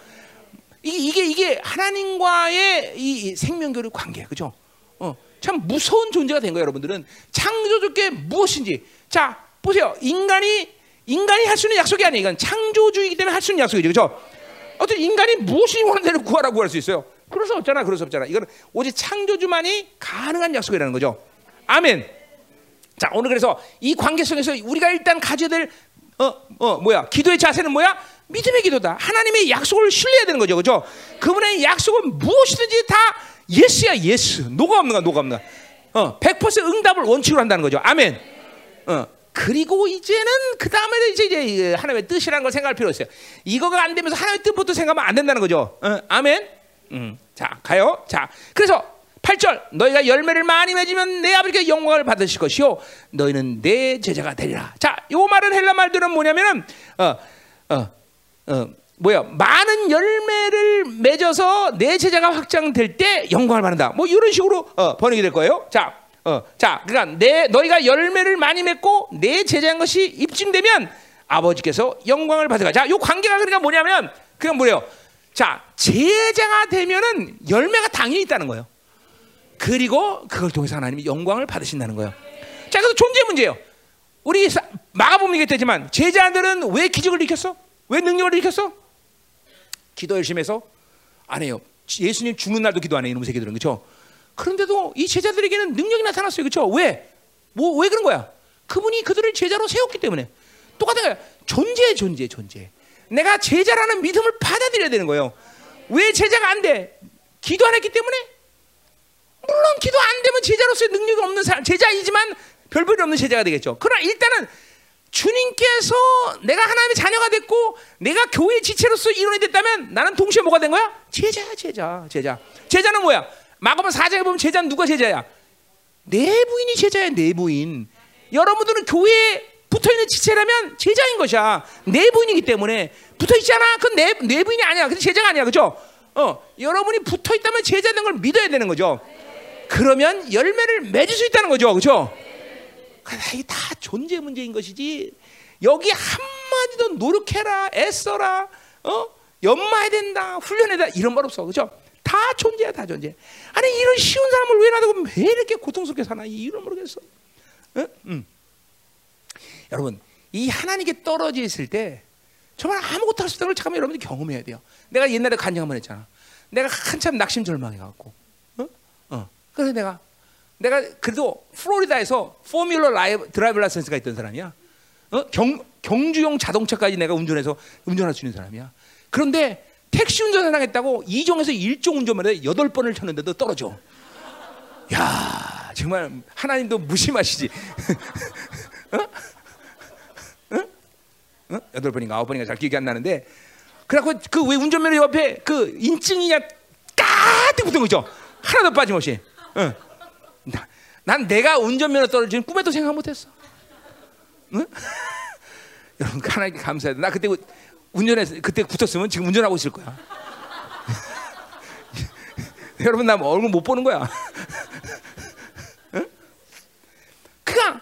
이게 이게 하나님과의 이 생명교류 관계 그죠? 어, 참 무서운 존재가 된 거예요 여러분들은. 창조주께 무엇인지. 자 보세요. 인간이 인간이 할 수 있는 약속이 아니에요. 이건 창조주의이기 때문에 할 수 있는 약속이죠. 그렇죠? 어떤 인간이 무엇이 원하는 대로 구하라고 할수 있어요. 그럴 수 없잖아. 그럴 수 없잖아. 이거는 오직 창조주만이 가능한 약속이라는 거죠. 아멘. 자, 오늘 그래서 이 관계성에서 우리가 일단 가져야 될 어, 어, 뭐야? 기도의 자세는 뭐야? 믿음의 기도다. 하나님의 약속을 신뢰해야 되는 거죠. 그죠? 그분의 약속은 무엇이든지 다 yes야, yes. no가 없는 거야, no가 없는 거야. 어, 100% 응답을 원칙으로 한다는 거죠. 아멘. 어, 그리고 이제는 그 다음에 이제, 이제 하나님의 뜻이라는 걸 생각할 필요 있어요. 이거가 안 되면서 하나님의 뜻부터 생각하면 안 된다는 거죠. 어, 아멘. 음, 자 가요. 자 그래서 8절 너희가 열매를 많이 맺으면 내 아버지께 영광을 받으실 것이요 너희는 내 제자가 되리라. 자, 요 말은 헬라 말들은 뭐냐면은 어, 어, 어, 뭐야 많은 열매를 맺어서 내 제자가 확장될 때 영광을 받는다. 뭐 이런 식으로 어, 번역이 될 거예요. 자, 어, 자, 그러니까 내 너희가 열매를 많이 맺고 내 제자인 것이 입증되면 아버지께서 영광을 받으라. 자, 요 관계가 그러니까 뭐냐면 그냥 뭐예요? 자, 제자가 되면은 열매가 당연히 있다는 거예요. 그리고 그걸 통해서 하나님이 영광을 받으신다는 거예요. 자, 그래서 존재 문제예요. 우리 마가복음 얘기했지만 제자들은 왜 기적을 일으켰어? 왜 능력을 일으켰어? 기도 열심히 해서 안 해요. 예수님 죽는 날도 기도 안 해. 이놈 새끼들은 그렇죠? 그런데도 이 제자들에게는 능력이 나타났어요. 그렇죠? 왜? 뭐 왜 그런 거야? 그분이 그들을 제자로 세웠기 때문에. 똑같은 거야. 존재 존재 존재. 내가 제자라는 믿음을 받아들여야 되는 거예요. 왜 제자가 안 돼? 기도 안 했기 때문에? 물론 기도 안 되면 제자로서의 능력이 없는 사람, 제자이지만 별볼이 없는 제자가 되겠죠. 그러나 일단은 주님께서 내가 하나님의 자녀가 됐고 내가 교회 지체로서 이론이 됐다면 나는 동시에 뭐가 된 거야? 제자야, 제자, 제자. 제자는 뭐야? 마가복 사장에 보면 제자는 누가 제자야? 내 부인이 제자야, 내 부인. 여러분들은 교회에 붙어 있는 지체라면 제자인 것이야. 내 부인이기 때문에 붙어 있잖아. 그건 내, 내 부인이 아니야. 근데 제자가 아니야, 그죠? 어, 여러분이 붙어 있다면 제자된 걸 믿어야 되는 거죠. 그러면 열매를 맺을 수 있다는 거죠, 그죠? 이게 다 존재 문제인 것이지. 여기 한마디도 노력해라, 애써라, 어, 연마해야 된다, 훈련해야 된다 이런 말 없어, 그죠? 다 존재야, 다 존재. 아니 이런 쉬운 사람을 왜 놔두고 왜 이렇게 고통스럽게 사나? 이유를 모르겠어. 응? 응. 여러분, 이 하나님께 떨어져 있을 때 정말 아무것도 할 수 없다는 걸 잠깐만 여러분들이 경험해야 돼요. 내가 옛날에 간증 한번 했잖아. 내가 한참 낙심절망해 갖고, 어? 어. 그래서 내가 내가 그래도 플로리다에서 formula live, drive license가 있던 사람이야. 어? 경 경주용 자동차까지 내가 운전해서 운전할 수 있는 사람이야. 그런데 택시 운전을 하겠다고 2종에서 1종 운전만 해 8번을 쳤는데도 떨어져. 야, 정말 하나님도 무심하시지. 어? 어? 어? 8번인가 9번인가 잘 기억이 안 나는데 그래갖고 그 왜 운전면허 옆에 그 인증이냐 까뜩 붙은 거 있죠. 하나도 빠짐없이. 어. 나, 난 내가 운전면허 떨어지는 꿈에도 생각 못했어. 응? 여러분 하나님께 감사해요. 나 그때 운전해서 그때 붙었으면 지금 운전하고 있을 거야. 여러분 나 뭐 얼굴 못 보는 거야. 응? 그냥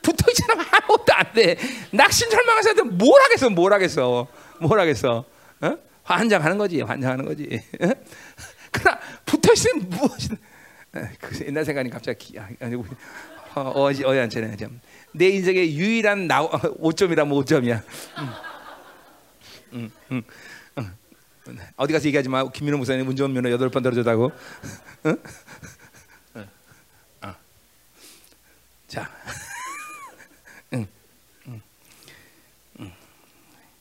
붙어 있잖아 아무것도 안 돼. 낙신 절망해서 뭘 하겠어? 뭘 하겠어? 뭘 하겠어? 어? 환장하는 거지, 환장하는 거지. 어? 그러나 붙어 있으면 무엇이든. 그 옛날 생각이 갑자기 아니 어, 어지 어연찮네 좀. 내 인생의 유일한 나 5점이라 면 5점이야. 음. 음, 음, 음. 어디 가서 얘기하지 마. 김민호 목사님 운전 면허 여덟 번 떨어졌다고. 응? 어? 어. 자, 응, 응, 응.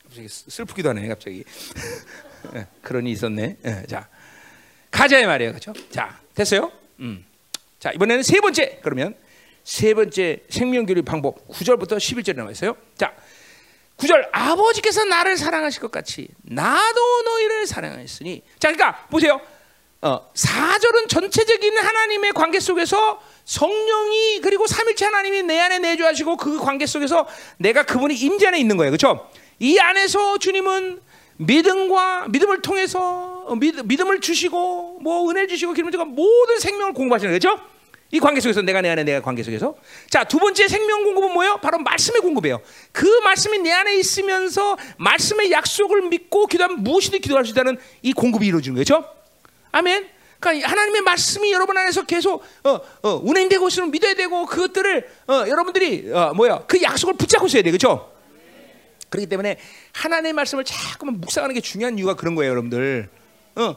갑자기 슬프기도 하네. 갑자기 그런 이 있었네. 자, 가자 말이에요, 그렇죠? 자, 됐어요. 음. 자, 이번에는 세 번째. 그러면 세 번째 생명교류 방법 9절부터 11절에 나와 있어요. 자, 9절 아버지께서 나를 사랑하실 것 같이 나도 너희를 사랑하였으니. 자 그러니까 보세요. 어, 4절은 전체적인 하나님의 관계 속에서 성령이 그리고 삼일체 하나님이 내 안에 내주하시고 그 관계 속에서 내가 그분이 임재 안에 있는 거예요. 그렇죠 이 안에서 주님은 믿음과 믿음을 통해서 믿, 믿음을 주시고 뭐 은혜 주시고 기름 주고 모든 생명을 공부하시는 거죠 이 관계 속에서 내가 내 안에 내가 관계 속에서 자 두 번째 생명 공급은 뭐예요? 바로 말씀의 공급이에요. 그 말씀이 내 안에 있으면서 말씀의 약속을 믿고 기도하면 무엇이든 기도할 수 있다는 이 공급이 이루어지는 거죠. 아멘. 그러니까 하나님의 말씀이 여러분 안에서 계속 어, 어, 운행되고 있으면 믿어야 되고 그것들을 어, 여러분들이 어, 뭐야 그 약속을 붙잡고 있어야 돼, 그렇죠? 그렇기 때문에 하나님의 말씀을 자꾸만 묵상하는 게 중요한 이유가 그런 거예요, 여러분들. 어,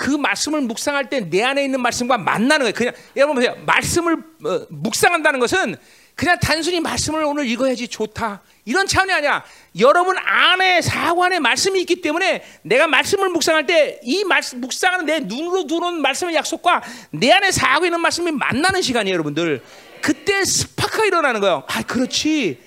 그 말씀을 묵상할 때 내 안에 있는 말씀과 만나는 거예요. 그냥 여러분 보세요. 말씀을 어, 묵상한다는 것은 그냥 단순히 말씀을 오늘 읽어야지 좋다 이런 차원이 아니야. 여러분 안에 사고 안에 말씀이 있기 때문에 내가 말씀을 묵상할 때 이 말씀 묵상하는 내 눈으로 들어온 말씀의 약속과 내 안에 사고 있는 말씀이 만나는 시간이에요, 여러분들. 그때 스파크가 일어나는 거예요. 아, 그렇지.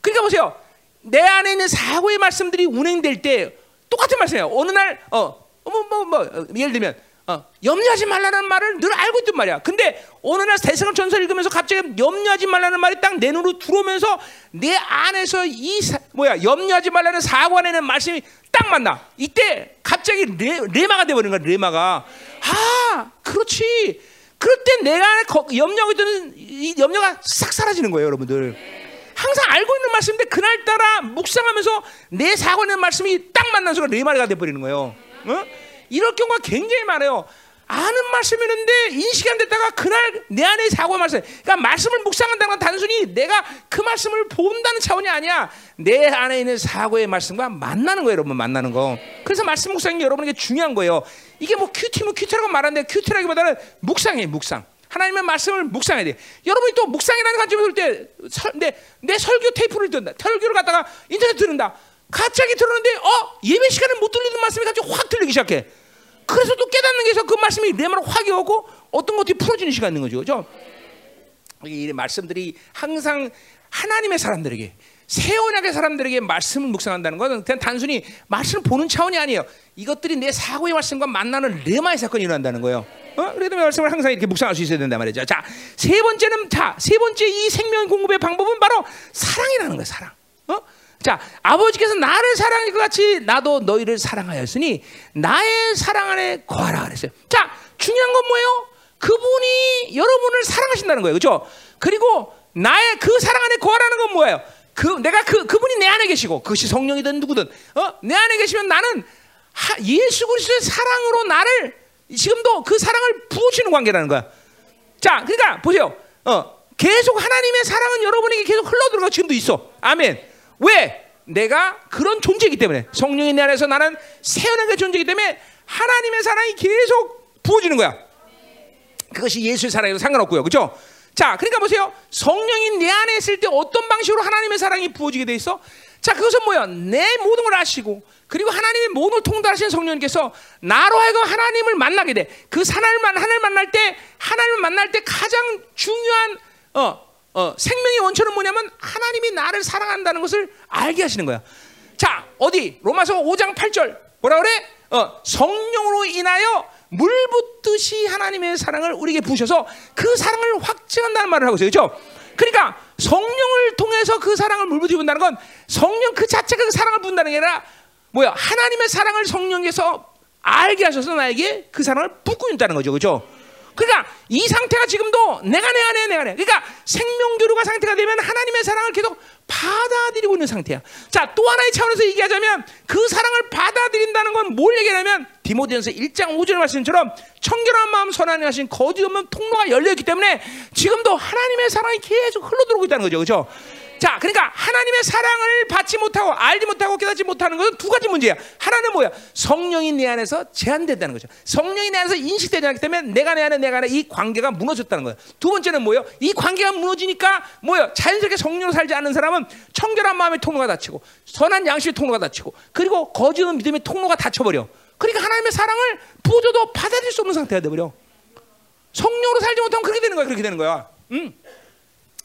그러니까 보세요. 내 안에 있는 사고의 말씀들이 운행될 때 똑같은 말씀이에요. 어느 날 어, 뭐, 뭐, 뭐, 어, 예를 들면, 어, 염려하지 말라는 말을 늘 알고 있단 말이야. 근데 어느 날 대성을 전설 읽으면서 갑자기 염려하지 말라는 말이 딱 내 눈으로 들어오면서 내 안에서 이 사, 뭐야 염려하지 말라는 사고 안에는 말씀이 딱 만나. 이때 갑자기 레, 레마가 돼버린 거야. 레마가. 아, 그렇지. 그럴 때 내가 염려하고 있던 이 염려가 싹 사라지는 거예요, 여러분들. 항상 알고 있는 말씀인데 그날 따라 묵상하면서 내 있는 말씀이 딱 순간 레마가 돼버리는 거예요. 어? 이럴 경우가 굉장히 많아요. 아는 말씀이 있는데 인식이 안 됐다가 그날 내 안에 사고 말씀. 그러니까 말씀을 묵상한다는 건 단순히 내가 그 말씀을 본다는 차원이 아니야. 내 안에 있는 사고의 말씀과 만나는 거예요, 여러분. 만나는 거. 그래서 말씀 묵상이 여러분에게 중요한 거예요. 이게 뭐 QT면 QT라고 말하는데 QT라기보다는 묵상이에요, 묵상. 하나님의 말씀을 묵상해야 돼. 여러분이 또 묵상이라는 관점에서 볼때 내, 내 설교 테이프를 듣는다. 설교를 갖다가 인터넷 듣는다. 갑자기 들었는데 어 예배 시간에 못 들리는 말씀이 갑자기 확 들리기 시작해. 그래서 또 깨닫는 게서 그 말씀이 내 마음을 확 오고 어떤 것들이 풀어지는 시간 있는 거죠, 그렇죠? 이 말씀들이 항상 하나님의 사람들에게 새 언약의 사람들에게 말씀을 묵상한다는 것은 그냥 단순히 말씀을 보는 차원이 아니에요. 이것들이 내 사고의 말씀과 만나는 레마의 사건이 일어난다는 거예요. 어? 그래도 말씀을 항상 이렇게 묵상할 수 있어야 된단 말이죠. 자, 세 번째는 자, 세 번째 이 생명 공급의 방법은 바로 사랑이라는 거예요. 사랑. 어? 자, 아버지께서 나를 사랑할 것 같이 나도 너희를 사랑하였으니 나의 사랑 안에 거하라 그랬어요. 자, 중요한 건 뭐예요? 그분이 여러분을 사랑하신다는 거예요. 그렇죠? 그리고 나의 그 사랑 안에 거하라는 건 뭐예요? 그 내가 그 그분이 내 안에 계시고 그것이 성령이든 누구든 어? 내 안에 계시면 나는 하, 예수 그리스도의 사랑으로 나를 지금도 그 사랑을 부어주는 관계라는 거야. 자, 그러니까 보세요. 어, 계속 하나님의 사랑은 여러분에게 계속 흘러들어가 지금도 있어. 아멘. 왜? 내가 그런 존재이기 때문에 성령이 내 안에서 나는 세어난 존재이기 때문에 하나님의 사랑이 계속 부어지는 거야. 그것이 예수의 사랑에도 상관없고요. 그렇죠? 자, 그러니까 보세요. 성령이 내 안에 있을 때 어떤 방식으로 하나님의 사랑이 부어지게 돼 있어? 자, 그것은 뭐야? 내 모든 걸 아시고 그리고 하나님의 모든 걸 통달하시는 성령님께서 나로 하여금 하나님을 만나게 돼. 그 하나님을, 하나님을 만날 때 하나님을 만날 때 가장 중요한 어, 어, 생명의 원천은 뭐냐면 하나님이 나를 사랑한다는 것을 알게 하시는 거야. 자, 어디? 로마서 5장 8절. 뭐라 그래? 어, 성령으로 인하여 물 붓듯이 하나님의 사랑을 우리에게 부으셔서 그 사랑을 확증한다는 말을 하고 있어요. 그렇죠? 그러니까 성령을 통해서 그 사랑을 물 붓듯이 분다는 건 성령 그 자체가 그 사랑을 부은다는 게 아니라 뭐야? 하나님의 사랑을 성령에서 알게 하셔서 나에게 그 사랑을 붓고 있다는 거죠. 그렇죠? 그러니까 이 상태가 지금도 내가 내 안에 내가 내. 그러니까 생명교류가 상태가 되면 하나님의 사랑을 계속 받아들이고 있는 상태야. 자, 또 하나의 차원에서 얘기하자면 그 사랑을 받아들인다는 건 뭘 얘기하냐면 디모데전서 1장 5절 말씀처럼 청결한 마음 선하게 하신 거짓 없는 통로가 열려 있기 때문에 지금도 하나님의 사랑이 계속 흘러 들어오고 있다는 거죠. 그렇죠? 자, 그러니까 하나님의 사랑을 받지 못하고 알지 못하고 깨닫지 못하는 것은 두 가지 문제야. 하나는 뭐야? 성령이 내 안에서 제한된다는 거죠. 성령이 내 안에서 인식되지 않기 때문에 내가 내 안에 내가 안에 이 관계가 무너졌다는 거야. 두 번째는 뭐예요? 이 관계가 무너지니까 뭐예요? 자연스럽게 성령으로 살지 않는 사람은 청결한 마음의 통로가 닫히고 선한 양심의 통로가 닫히고 그리고 거짓은 믿음의 통로가 닫혀버려. 그러니까 하나님의 사랑을 부어줘도 받아들일 수 없는 상태가 돼버려. 성령으로 살지 못하면 그렇게 되는 거야. 그렇게 되는 거야. 음.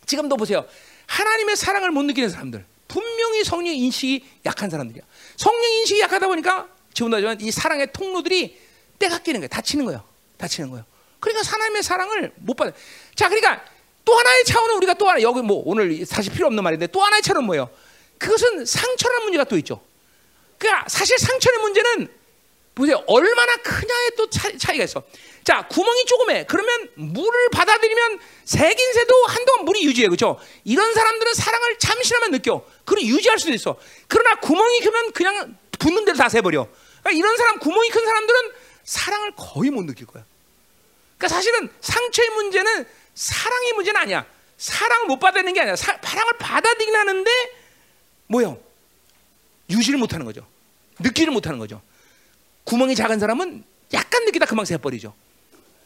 지금도 보세요. 하나님의 사랑을 못 느끼는 사람들 분명히 성령 인식이 약한 사람들이야. 성령 인식이 약하다 보니까 지금도 하지만 이 사랑의 통로들이 때가 끼는 거야. 닫히는 거야. 닫히는 거야. 그러니까 하나님의 사랑을 못 받아. 자, 그러니까 또 하나의 차원은 우리가 또 하나 여기 뭐 오늘 사실 필요 없는 말인데 또 하나의 차원은 뭐예요? 그것은 상처라는 문제가 또 있죠. 그러니까 사실 상처의 문제는 보세요. 얼마나 크냐에 또 차, 차이가 있어. 자, 구멍이 조그매. 그러면 물을 받아들이면 새긴 새도 한동안 물이 유지해. 그렇죠? 이런 사람들은 사랑을 잠시나마 느껴. 그리고 유지할 수도 있어. 그러나 구멍이 크면 그냥 붙는 대로 다 새버려. 그러니까 이런 사람, 구멍이 큰 사람들은 사랑을 거의 못 느낄 거야. 그러니까 사실은 상처의 문제는 사랑의 문제는 아니야. 사랑을 못 받아들이는 게 아니야. 사, 사랑을 받아들이긴 하는데 뭐요? 유지를 못 하는 거죠. 느끼를 못 하는 거죠. 구멍이 작은 사람은 약간 느끼다 금방 새버리죠.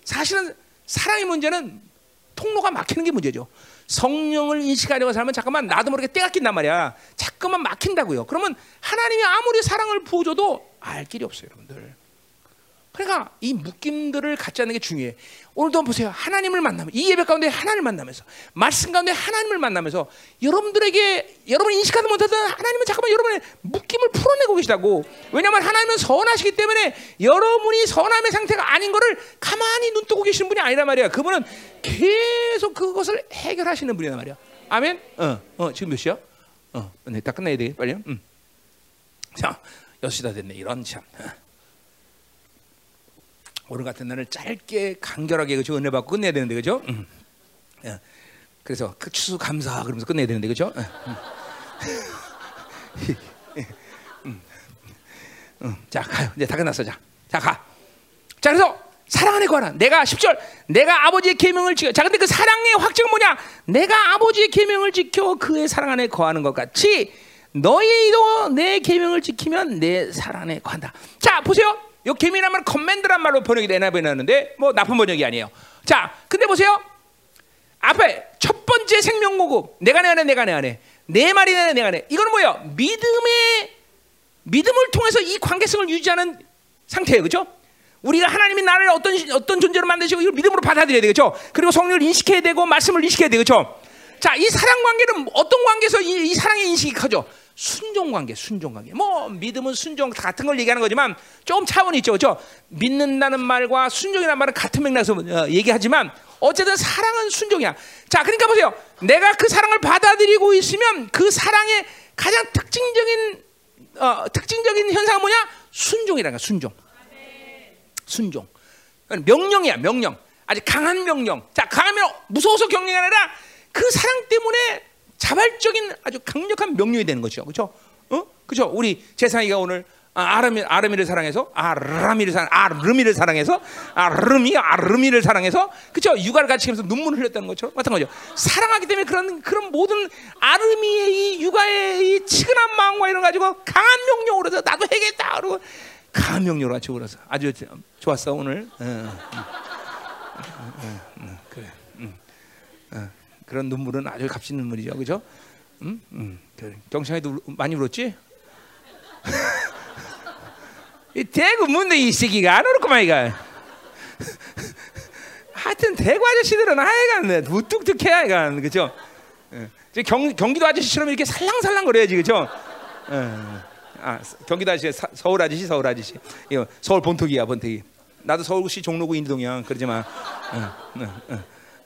사실은 사랑의 문제는 통로가 막히는 게 문제죠. 성령을 인식하려고 살면 잠깐만 나도 모르게 때가 낀단 말이야. 자꾸만 막힌다고요. 그러면 하나님이 아무리 사랑을 부어줘도 알 길이 없어요, 여러분들. 그러니까 이 묶임들을 갖지 않는 게 중요해. 오늘도 보세요. 하나님을 만나면 이 예배 가운데 하나님을 만나면서 말씀 가운데 하나님을 만나면서 여러분들에게 여러분 인식하지 못하던 하나님은 잠깐만 여러분의 묶임을 풀어내고 계시다고. 왜냐하면 하나님은 선하시기 때문에 여러분이 선함의 상태가 아닌 거를 가만히 눈 뜨고 계시는 분이 아니란 말이야. 그분은 계속 그것을 해결하시는 분이란 말이야. 아멘. 어, 어 지금 몇 시야? 어, 네, 다 끝내야 돼. 빨리. 음. 자, 6시 다 됐네. 이런 참. 오늘 같은 날은 짧게 간결하게 그죠 은혜 받고 끝내야 되는데 그죠? 음. 예. 그래서 그 추수 감사 그러면서 끝내야 되는데 그죠? 예. 음. 음. 자 가요 이제 다 끝났어 자, 자 가. 자 그래서 사랑 안에 관한 내가 10절 내가 아버지의 계명을 지켜 자 근데 그 사랑의 확증은 뭐냐 내가 아버지의 계명을 지켜 그의 사랑 안에 거하는 것 같이 너희도 내 계명을 지키면 내 사랑 안에 거한다 자 보세요 이 계명이란 말은 커맨드란 말로 번역이 되나 보는데 뭐 나쁜 번역이 아니에요 자 근데 보세요 앞에 첫 번째 생명고급 내가 내 안에 내가 내 안에 내 말이 내 안에 내가 내 이거는 뭐예요 믿음의 믿음을 통해서 이 관계성을 유지하는 상태예요 그렇죠 우리가 하나님이 나를 어떤 어떤 존재로 만드시고 이걸 믿음으로 받아들여야 되겠죠. 그리고 성령을 인식해야 되고 말씀을 인식해야 되겠죠. 자, 이 사랑 관계는 어떤 관계에서 이, 이 사랑의 인식이 커져? 순종 관계, 순종 관계. 뭐 믿음은 순종 같은 걸 얘기하는 거지만 좀 차원이 있죠, 그렇죠? 믿는다는 말과 순종이라는 말은 같은 맥락에서 어, 얘기하지만 어쨌든 사랑은 순종이야. 자, 그러니까 보세요. 내가 그 사랑을 받아들이고 있으면 그 사랑의 가장 특징적인 어, 특징적인 현상은 뭐냐? 순종이라는 거야, 순종. 순종. 명령이야, 명령. 아주 강한 명령. 자, 강하면 무서워서 경영이 아니라 그 사랑 때문에 자발적인 아주 강력한 명령이 되는 거죠. 그렇죠? 어? 그렇죠? 우리 재상이가 오늘 아, 아르미 아르미를 사랑해서 아르미를 사랑 아르미를 사랑해서 아르미 아르미를 사랑해서 그렇죠? 육아를 같이 하면서 눈물을 흘렸다는 것처럼 같은 거죠. 사랑하기 때문에 그런 그런 모든 아르미의 이 육아의 이 치근한 마음과 이런 가지고 강한 명령으로 해서 나도 해겠다 그러고 강한 명령으로 같이 울어서 아주 좋았어 오늘. 어, 어. 어, 그런 눈물은 아주 값진 눈물이죠, 그죠? 음, 음. 경상에도 울- 많이 울었지? 이 대구 문대 이 새끼가 안 울었구만 이가. 하여튼 대구 아저씨들은 하여간 무뚝뚝해 하여간 그죠? 예. 경 경기도 아저씨처럼 이렇게 살랑살랑 거려야지 그죠? 예. 아 경기도 아저씨 사- 서울 아저씨 서울 아저씨 이거 서울 본토기야 본토기. 나도 서울시 종로구 인동이야 그러지 마. 어, 어, 어.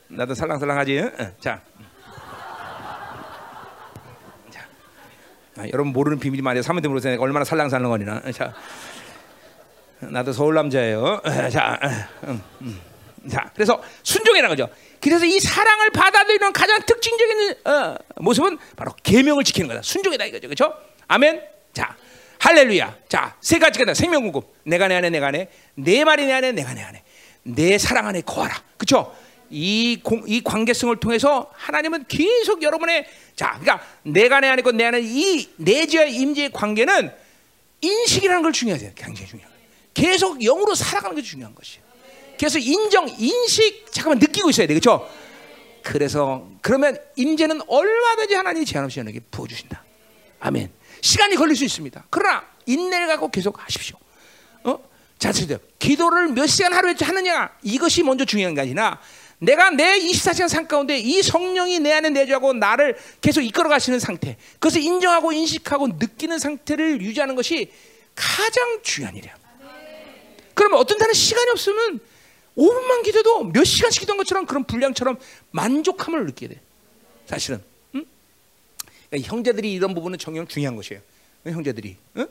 나도 살랑살랑하지. 어, 자. 자. 아, 여러분 모르는 비밀이 많아요. 사모님 모르세요. 얼마나 살랑살랑거리나. 어, 자. 나도 서울 남자예요. 어, 자, 음. 자, 그래서 순종이라는 거죠. 그래서 이 사랑을 받아들이는 가장 특징적인 어, 모습은 바로 계명을 지키는 거다. 순종이다 이거죠, 그렇죠? 아멘. 자, 할렐루야. 자, 세 가지가 생명궁금. 내가 내 안에, 내가 안에, 내 말이 내 안에, 내가 내 안에, 내 사랑 안에 거하라. 그렇죠? 이, 공, 이 관계성을 통해서 하나님은 계속 여러분의 자, 그러니까 내가 내 안에 있고 내 안에 이 내지와 임재의 관계는 인식이라는 걸 중요해요. 굉장히 중요해요. 계속 영으로 살아가는 게 중요한 것이에요. 그래서 인정, 인식 잠깐만 느끼고 있어야 돼, 그렇죠? 그래서 그러면 임재는 얼마든지 하나님이 제한 없이 여러분에게 부어 주신다. 아멘. 시간이 걸릴 수 있습니다. 그러나 인내를 갖고 계속 하십시오. 어? 자, 저들 기도를 몇 시간 하루에 하느냐 이것이 먼저 중요한 게 아니라 내가 내 24시간 삶 가운데 이 성령이 내 안에 내주하고 나를 계속 이끌어 가시는 상태, 그것을 인정하고 인식하고 느끼는 상태를 유지하는 것이 가장 중요한 일이야. 그러면 어떤 날은 시간이 없으면 5분만 기도도 몇 시간씩 기도한 것처럼 그런 분량처럼 만족함을 느끼게 돼. 사실은. 응? 그러니까 형제들이 이런 부분은 정녕 중요한 것이에요. 형제들이. 응?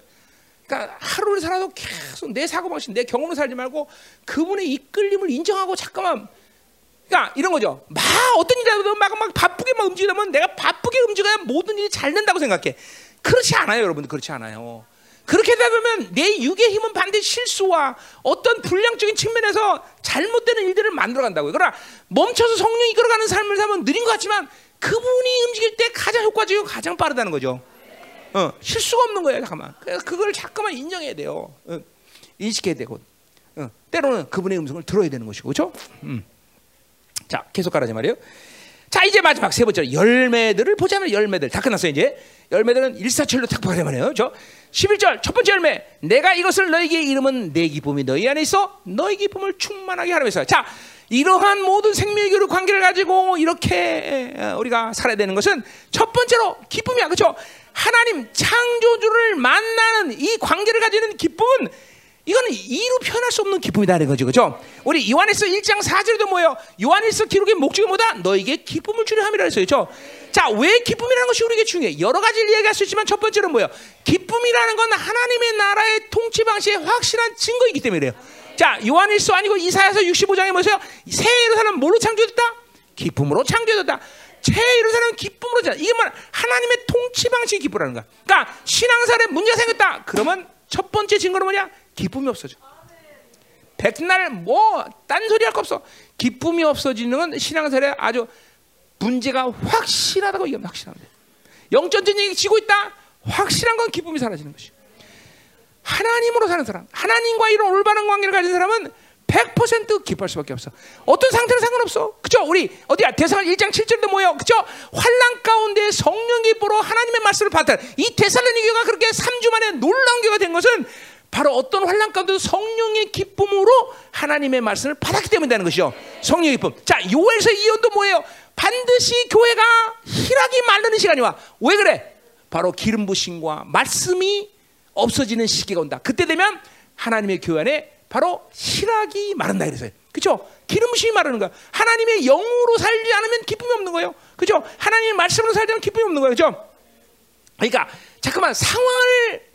그러니까 하루를 살아도 계속 내 사고방식, 내 경험을 살지 말고 그분의 이끌림을 인정하고 잠깐만. 그러니까 이런 거죠. 막 어떤 일이라도 막, 막 바쁘게 막 움직이면 내가 바쁘게 움직여야 모든 일이 잘 된다고 생각해. 그렇지 않아요, 여러분들. 그렇지 않아요. 그렇게 되다 보면 내 육의 힘은 반드시 실수와 어떤 불량적인 측면에서 잘못되는 일들을 만들어 간다고요. 그러나 멈춰서 성령이 이끌어가는 삶을 살면 느린 것 같지만 그분이 움직일 때 가장 효과적이고 가장 빠르다는 거죠. 어, 실수가 없는 거예요. 잠깐만. 그래서 그걸 잠깐만 인정해야 돼요. 어, 인식해야 되고. 어, 때로는 그분의 음성을 들어야 되는 것이고, 그렇죠? 음. 자, 계속 가라지 말이에요. 자, 이제 마지막 세 번째 열매들을 보자면 열매들 다 끝났어요. 이제 열매들은 일사천리로 탁 보게 말이에요. 저 11절 첫 번째 열매 내가 이것을 너에게 이름은 내 기쁨이 너희 안에 있어 너희 기쁨을 충만하게 하라면서 자 이러한 모든 생명의 교류 관계를 가지고 이렇게 우리가 살아야 되는 것은 첫 번째로 기쁨이야 그렇죠 하나님 창조주를 만나는 이 관계를 가지는 기쁨은 이거는 이로 표현할 수 없는 기쁨이다는 거죠, 그렇죠? 우리 요한에서 1장 4절에도 뭐예요? 요한에서 기록의 목적이 뭐다? 너에게 기쁨을 주려 함이라 했어요, 그렇죠? 자, 왜 기쁨이라는 것이 우리에게 중요해? 여러 가지를 이야기할 수 있지만 첫 번째는 뭐예요? 기쁨이라는 건 하나님의 나라의 통치 방식의 확실한 증거이기 때문에 그래요. 자, 요한일서 아니고 이사야서 65장에 뭐세요? 새 예루살렘 뭘로 창조됐다? 기쁨으로 창조됐다. 새 예루살렘 기쁨으로 자. 이게 뭐 하나님의 통치 방식이 기쁨이라는 거야. 그러니까 신앙생활에 문제가 생겼다. 그러면 첫 번째 증거는 뭐냐? 기쁨이 없어져. 백날 뭐 딴소리 할 거 없어. 기쁨이 없어지는 건 신앙생활에 아주 문제가 확실하다고 얘기하면 확실한데. 영적 전쟁이 지고 있다. 확실한 건 기쁨이 사라지는 것이. 하나님으로 사는 사람, 하나님과 이런 올바른 관계를 가진 사람은 100% 기뻐할 수밖에 없어. 어떤 상태는 상관없어. 그죠? 우리 어디야? 대사관 1장 7절도 뭐예요? 그죠? 환란 가운데 성령 기뻐로 하나님의 말씀을 받다. 이 데살로니 교가 그렇게 3주 만에 놀라운 교가 된 것은 바로 어떤 환란 가운데 성령의 기쁨으로 하나님의 말씀을 받았기 때문이라는 것이죠. 성령의 기쁨. 자, 요엘서 이언도 뭐예요? 반드시 교회가 희락이 마르는 시간이 와. 왜 그래? 바로 기름 부심과 말씀이 없어지는 시기가 온다. 그때 되면 하나님의 교회 안에 바로 희락이 마른다 그래서요. 그죠? 기름 부심이 마르는 거야. 하나님의 영으로 살지 않으면 기쁨이 없는 거예요. 그죠? 하나님의 말씀으로 살지 않으면 기쁨이 없는 거예요. 그죠? 그러니까 잠깐만 상황을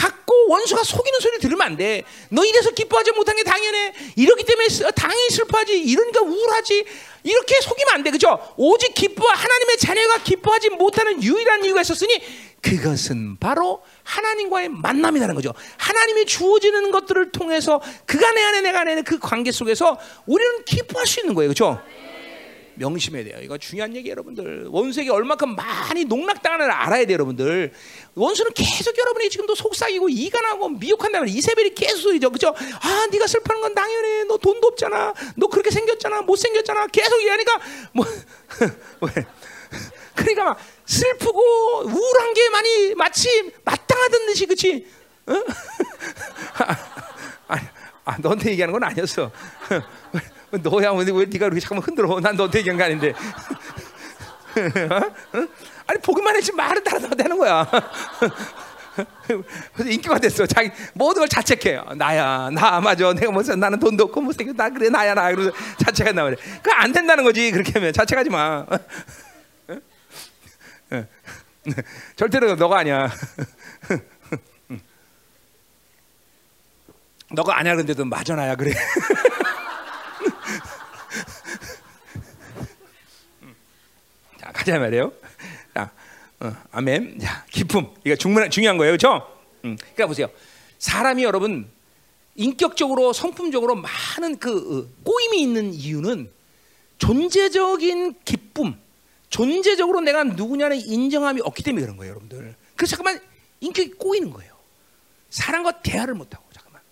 갖고 원수가 속이는 소리를 들으면 안 돼. 너 이래서 기뻐하지 못한 게 당연해. 이렇기 때문에 당연히 슬퍼하지. 이러니까 우울하지. 이렇게 속이면 안 돼. 그죠? 오직 기뻐, 하나님의 자녀가 기뻐하지 못하는 유일한 이유가 있었으니 그것은 바로 하나님과의 만남이라는 거죠. 하나님이 주어지는 것들을 통해서 그가 내 안에 내가 내 안에 그 관계 속에서 우리는 기뻐할 수 있는 거예요. 그죠? 명심해야 돼요. 이거 중요한 얘기 여러분들. 원수에게 얼마큼 많이 농락당하는 알아야 돼요, 여러분들. 원수는 계속 여러분이 지금도 속삭이고 이간하고 미혹한다는 이세벨이 계속 소리죠. 그죠? 아, 네가 슬퍼하는 건 당연해. 너 돈도 없잖아. 너 그렇게 생겼잖아. 못 생겼잖아. 계속 얘기하니까 뭐 왜? 그러니까 막 슬프고 우울한 게 많이 마치 마땅하던 듯이 그치? 어? 아, 아, 너한테 얘기하는 건 아니었어. 너야 왜, 왜 네가 그렇게 잠깐만 흔들어? 난 너한테 얘기한 게 아닌데. 어? 아니 보기만 했지 말은 따라 되는 거야. 그래서 인기가 됐어. 자기 모든 걸 자책해. 나야, 나 맞아. 내가 무슨 나는 돈도 없고 못생겨. 나 그래 나야 나. 그래서 자책한다 그래. 그거 안 된다는 거지. 그렇게 하면 자책하지 마. 절대로 너가 아니야. 너가 아니야 그런데도 맞아 나야 그래. 가자 말이에요. 자, 어, 아멘. 자, 기쁨. 이거 중요한 중요한 거예요, 그렇죠? 음, 그러니까 보세요. 사람이 여러분 인격적으로 성품적으로 많은 그 어, 꼬임이 있는 이유는 존재적인 기쁨, 존재적으로 내가 누구냐는 인정함이 없기 때문에 그런 거예요, 여러분들. 그래서 잠깐만 인격이 꼬이는 거예요. 사람과 대화를 못 하고 잠깐만.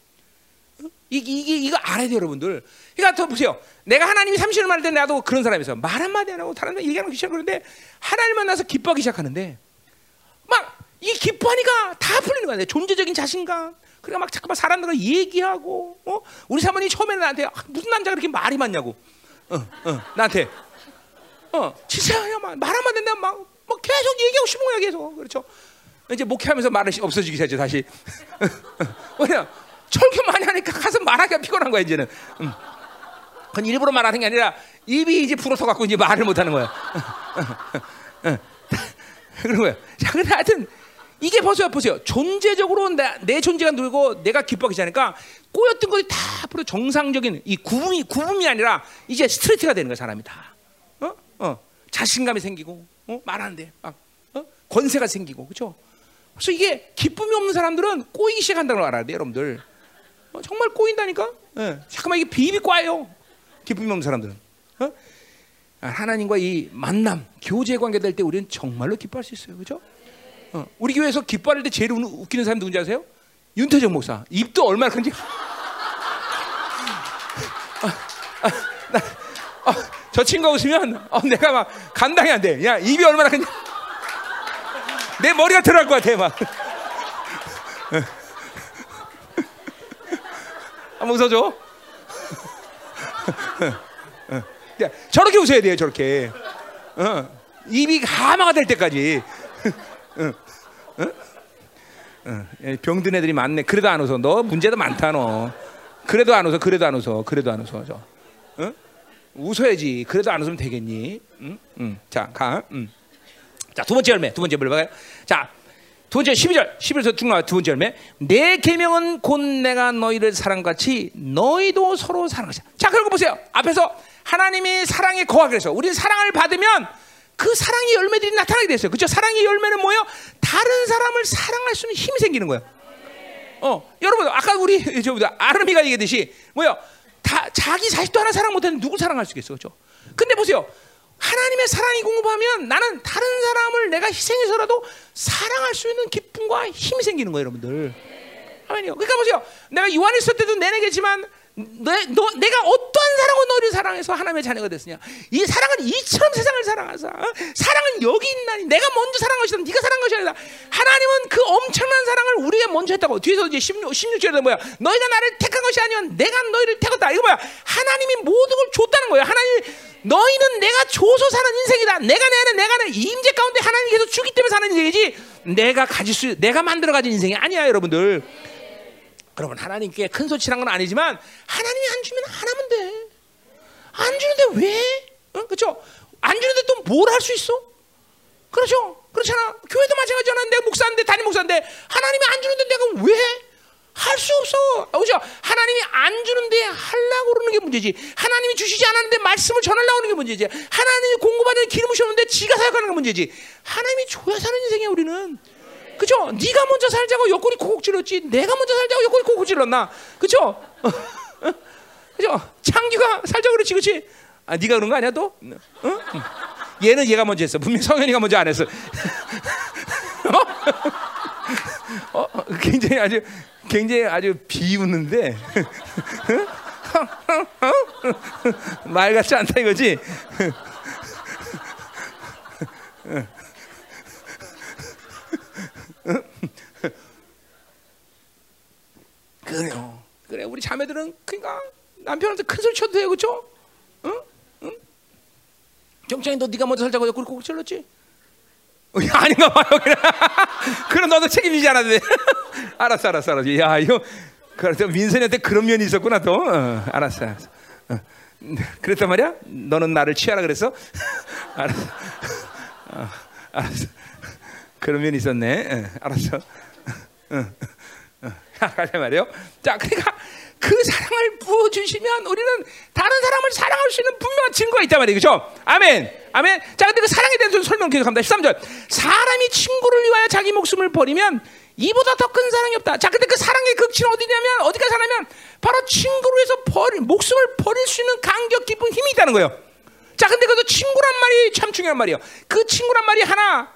어? 이게, 이게 이거 알아야 돼요, 여러분들. 그러니까 더 보세요. 내가 하나님이 30년 만날 때 나도 그런 사람이었어. 말 한마디 안 하고 다른 사람 얘기하는 거 시작하는데 하나님 만나서 기뻐하기 시작하는데 막 이 기뻐하니까 다 풀리는 거야. 내 존재적인 자신감. 그러니까 막 잠깐만 사람들과 얘기하고 어? 우리 사모님 처음에는 나한테 아, 무슨 남자가 그렇게 말이 많냐고. 어, 어, 나한테 어, 진짜야, 말 한마디 내가 막, 막 계속 얘기하고 싶은 거야, 계속. 그렇죠? 이제 목회하면서 말이 없어지기 시작했죠, 다시. 왜냐? 철교 많이 하니까 가서 말하기가 피곤한 거야, 이제는. 음. 그건 일부러 말하는 게 아니라 입이 이제 불어서 갖고 이제 말을 못 하는 거야. 그런 거야. 자, 근데 하여튼 이게 보세요, 보세요. 존재적으로 내, 내 존재가 늘고 내가 기뻐하기 시작하니까 꼬였던 것이 다 앞으로 정상적인 이 구분이, 구분이 아니라 이제 스트레이트가 되는 거야, 사람이 다. 어? 어. 자신감이 생기고, 어? 말하는데 막, 어? 권세가 생기고, 그죠? 그래서 이게 기쁨이 없는 사람들은 꼬이기 시작한다는 걸 알아야 돼, 여러분들. 어, 정말 꼬인다니까? 예. 잠깐만, 이게 비비 꽈요. 기쁨이 없는 사람들은. 어? 하나님과 이 만남, 교제 관계 될 때 우리는 정말로 기뻐할 수 있어요. 그죠? 어, 우리 교회에서 기뻐할 때 제일 웃기는 사람 누군지 아세요? 윤태정 목사. 입도 얼마나 큰지. 아, 아, 나, 어, 저 친구가 웃으면 어, 내가 막 감당이 안 돼. 야, 입이 얼마나 큰지. 내 머리가 들어갈 것 같아, 막. 한번 웃어줘. 야, 저렇게 웃어야 돼요, 저렇게. 어, 입이 하마가 될 때까지. 어, 어? 어, 병든 애들이 많네. 그래도 안 웃어. 너 문제도 많다, 너. 그래도 안 웃어, 그래도 안 웃어, 그래도 안 웃어. 저. 어? 웃어야지. 그래도 안 웃으면 되겠니? 응? 응. 자, 가. 응. 자, 두 번째 열매. 두 번째 열매 봐요. 자, 두 번째 12절. 11절 쭉 나와. 두 번째 열매. 내 계명은 곧 내가 너희를 사랑같이 너희도 서로 사랑하자. 자, 그리고 보세요. 앞에서 하나님이 사랑에 거하게 해서 우리는 사랑을 받으면 그 사랑의 열매들이 나타나게 됐어요. 그렇죠? 사랑의 열매는 뭐예요? 다른 사람을 사랑할 수 있는 힘이 생기는 거예요. 어, 여러분 아까 우리 저보다 아르미가 얘기했듯이 뭐요? 다 자기 자식도 하나 사랑 못하는 누굴 사랑할 수 있겠어, 그렇죠? 근데 보세요, 하나님의 사랑이 공급하면 나는 다른 사람을 내가 희생해서라도 사랑할 수 있는 기쁨과 힘이 생기는 거예요, 여러분들. 아멘요. 그러니까 보세요, 내가 요한일서 때도 내내겠지만 내, 너, 내가 어떠한 사랑으로 너를 사랑해서 하나님의 자녀가 됐으냐? 이 사랑은 이처럼 세상을 사랑하사. 어? 사랑은 여기 있나니 내가 먼저 사랑한 것이다. 네가 사랑한 것이 아니다. 하나님은 그 엄청난 사랑을 우리가 먼저 했다고. 뒤에서 이제 16, 16절에 뭐야? 너희가 나를 택한 것이 아니면 내가 너희를 택했다. 이거 뭐야? 하나님이 모든 걸 줬다는 거야. 하나님 너희는 내가 줘서 사는 인생이다. 내가 내 안에 내가 내 임재 가운데 하나님이 계속 주기 때문에 사는 인생이지. 내가 가질 수 내가 만들어 가진 인생이 아니야, 여러분들. 그러면 하나님께 큰 소치란 건 아니지만 하나님이 안 주면 안 하면 돼. 안 주는데 왜? 어? 그렇죠? 안 주는데 또 뭘 할 수 있어? 그렇죠? 그렇잖아. 교회도 마찬가지잖아. 내가 목사인데 담임 목사인데 하나님이 안 주는데 내가 왜? 할 수 없어. 그죠? 하나님이 안 주는데 하려고 그러는 게 문제지. 하나님이 주시지 않았는데 말씀을 전하려고 하는 게 문제지. 하나님이 공급하는 기름을 셨는데 지가 사역하는 게 문제지. 하나님이 줘야 사는 인생이야 우리는. 그죠? 네가 먼저 살자고 옆구리 콕콕 찔렀지. 내가 먼저 살자고 옆구리 콕콕 찔렀나? 그죠? 그죠? 창규가 살자 그렇지, 그렇지? 아, 네가 그런 거 아니야 또? 어? 얘는 얘가 먼저 했어. 분명 성현이가 먼저 안 했어. 어? 어? 굉장히 아주 굉장히 아주 비웃는데 말 같지 않다 이거지. 그래요. 그래 우리 자매들은 그러니까 남편한테 큰 소리 쳐도 돼요, 그렇죠? 응? 응? 경장이 너 네가 먼저 살자고 그렇게 꼭 질렀지? 어, 야, 아닌가 봐요. 그래. 그럼 너도 책임지지 않아도 돼. 알았어, 알았어, 알았어. 야, 이거 그래도 민선이한테 그런 면이 있었구나 또. 어, 알았어, 알았어. 어. 그랬단 말이야? 너는 나를 취하라 그랬어? 알았어. 어, 알았어. 그런 면이 있었네. 어, 알았어. 어, 어. 가자 말이요. 자, 그러니까 그 사랑을 부어 주시면 우리는 다른 사람을 사랑할 수 있는 분명한 증거가 있단 말이에요. 그죠? 아멘. 아멘. 자, 근데 그 사랑에 대해서 설명 계속 합니다. 13절. 사람이 친구를 위하여 자기 목숨을 버리면 이보다 더 큰 사랑이 없다. 자, 근데 그 사랑의 극치는 어디냐면, 어디까지 하냐면, 바로 친구를 위해서 버리, 목숨을 버릴 수 있는 간격 깊은 힘이 있다는 거예요. 자, 근데 그것도 친구란 말이 참 중요한 말이에요. 그 친구란 말이 하나,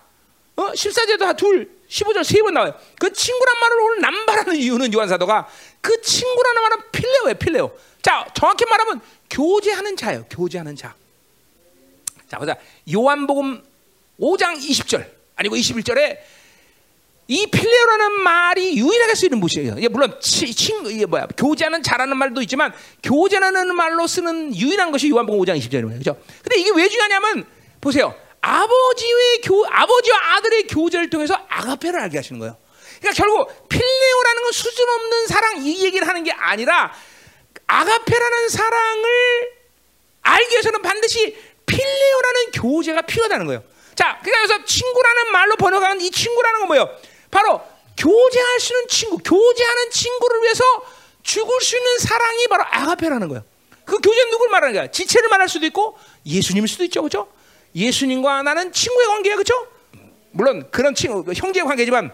어? 14절도 둘, 15절 세 번 나와요. 그 친구란 말을 오늘 남발하는 이유는 요한 사도가 그 친구라는 말은 필레오예요, 필레오. 자, 정확히 말하면 교제하는 자예요, 교제하는 자. 자, 보자. 요한복음 5장 20절 아니고 21절에 이 필레오라는 말이 유일하게 쓰이는 곳이에요. 이게 물론 치, 친 이게 뭐야 교제하는 자라는 말도 있지만 교제라는 말로 쓰는 유일한 것이 요한복음 5장 20절이에요. 그죠? 근데 이게 왜 중요하냐면 보세요. 아버지의 교 아버지와 아들의 교제를 통해서 아가페를 알게 하시는 거예요. 그러니까 결국 필레오라는 건 수준 없는 사랑 이 얘기를 하는 게 아니라 아가페라는 사랑을 알기 위해서는 반드시 필레오라는 교제가 필요하다는 거예요. 자, 그래서 친구라는 말로 번역하는 이 친구라는 건 뭐예요? 바로 교제할 수 있는 친구, 교제하는 친구를 위해서 죽을 수 있는 사랑이 바로 아가페라는 거예요. 그 교제는 누굴 말하는 거야? 지체를 말할 수도 있고 예수님일 수도 있죠, 그렇죠? 예수님과 나는 친구의 관계야, 그렇죠? 물론 그런 친구, 형제 관계지만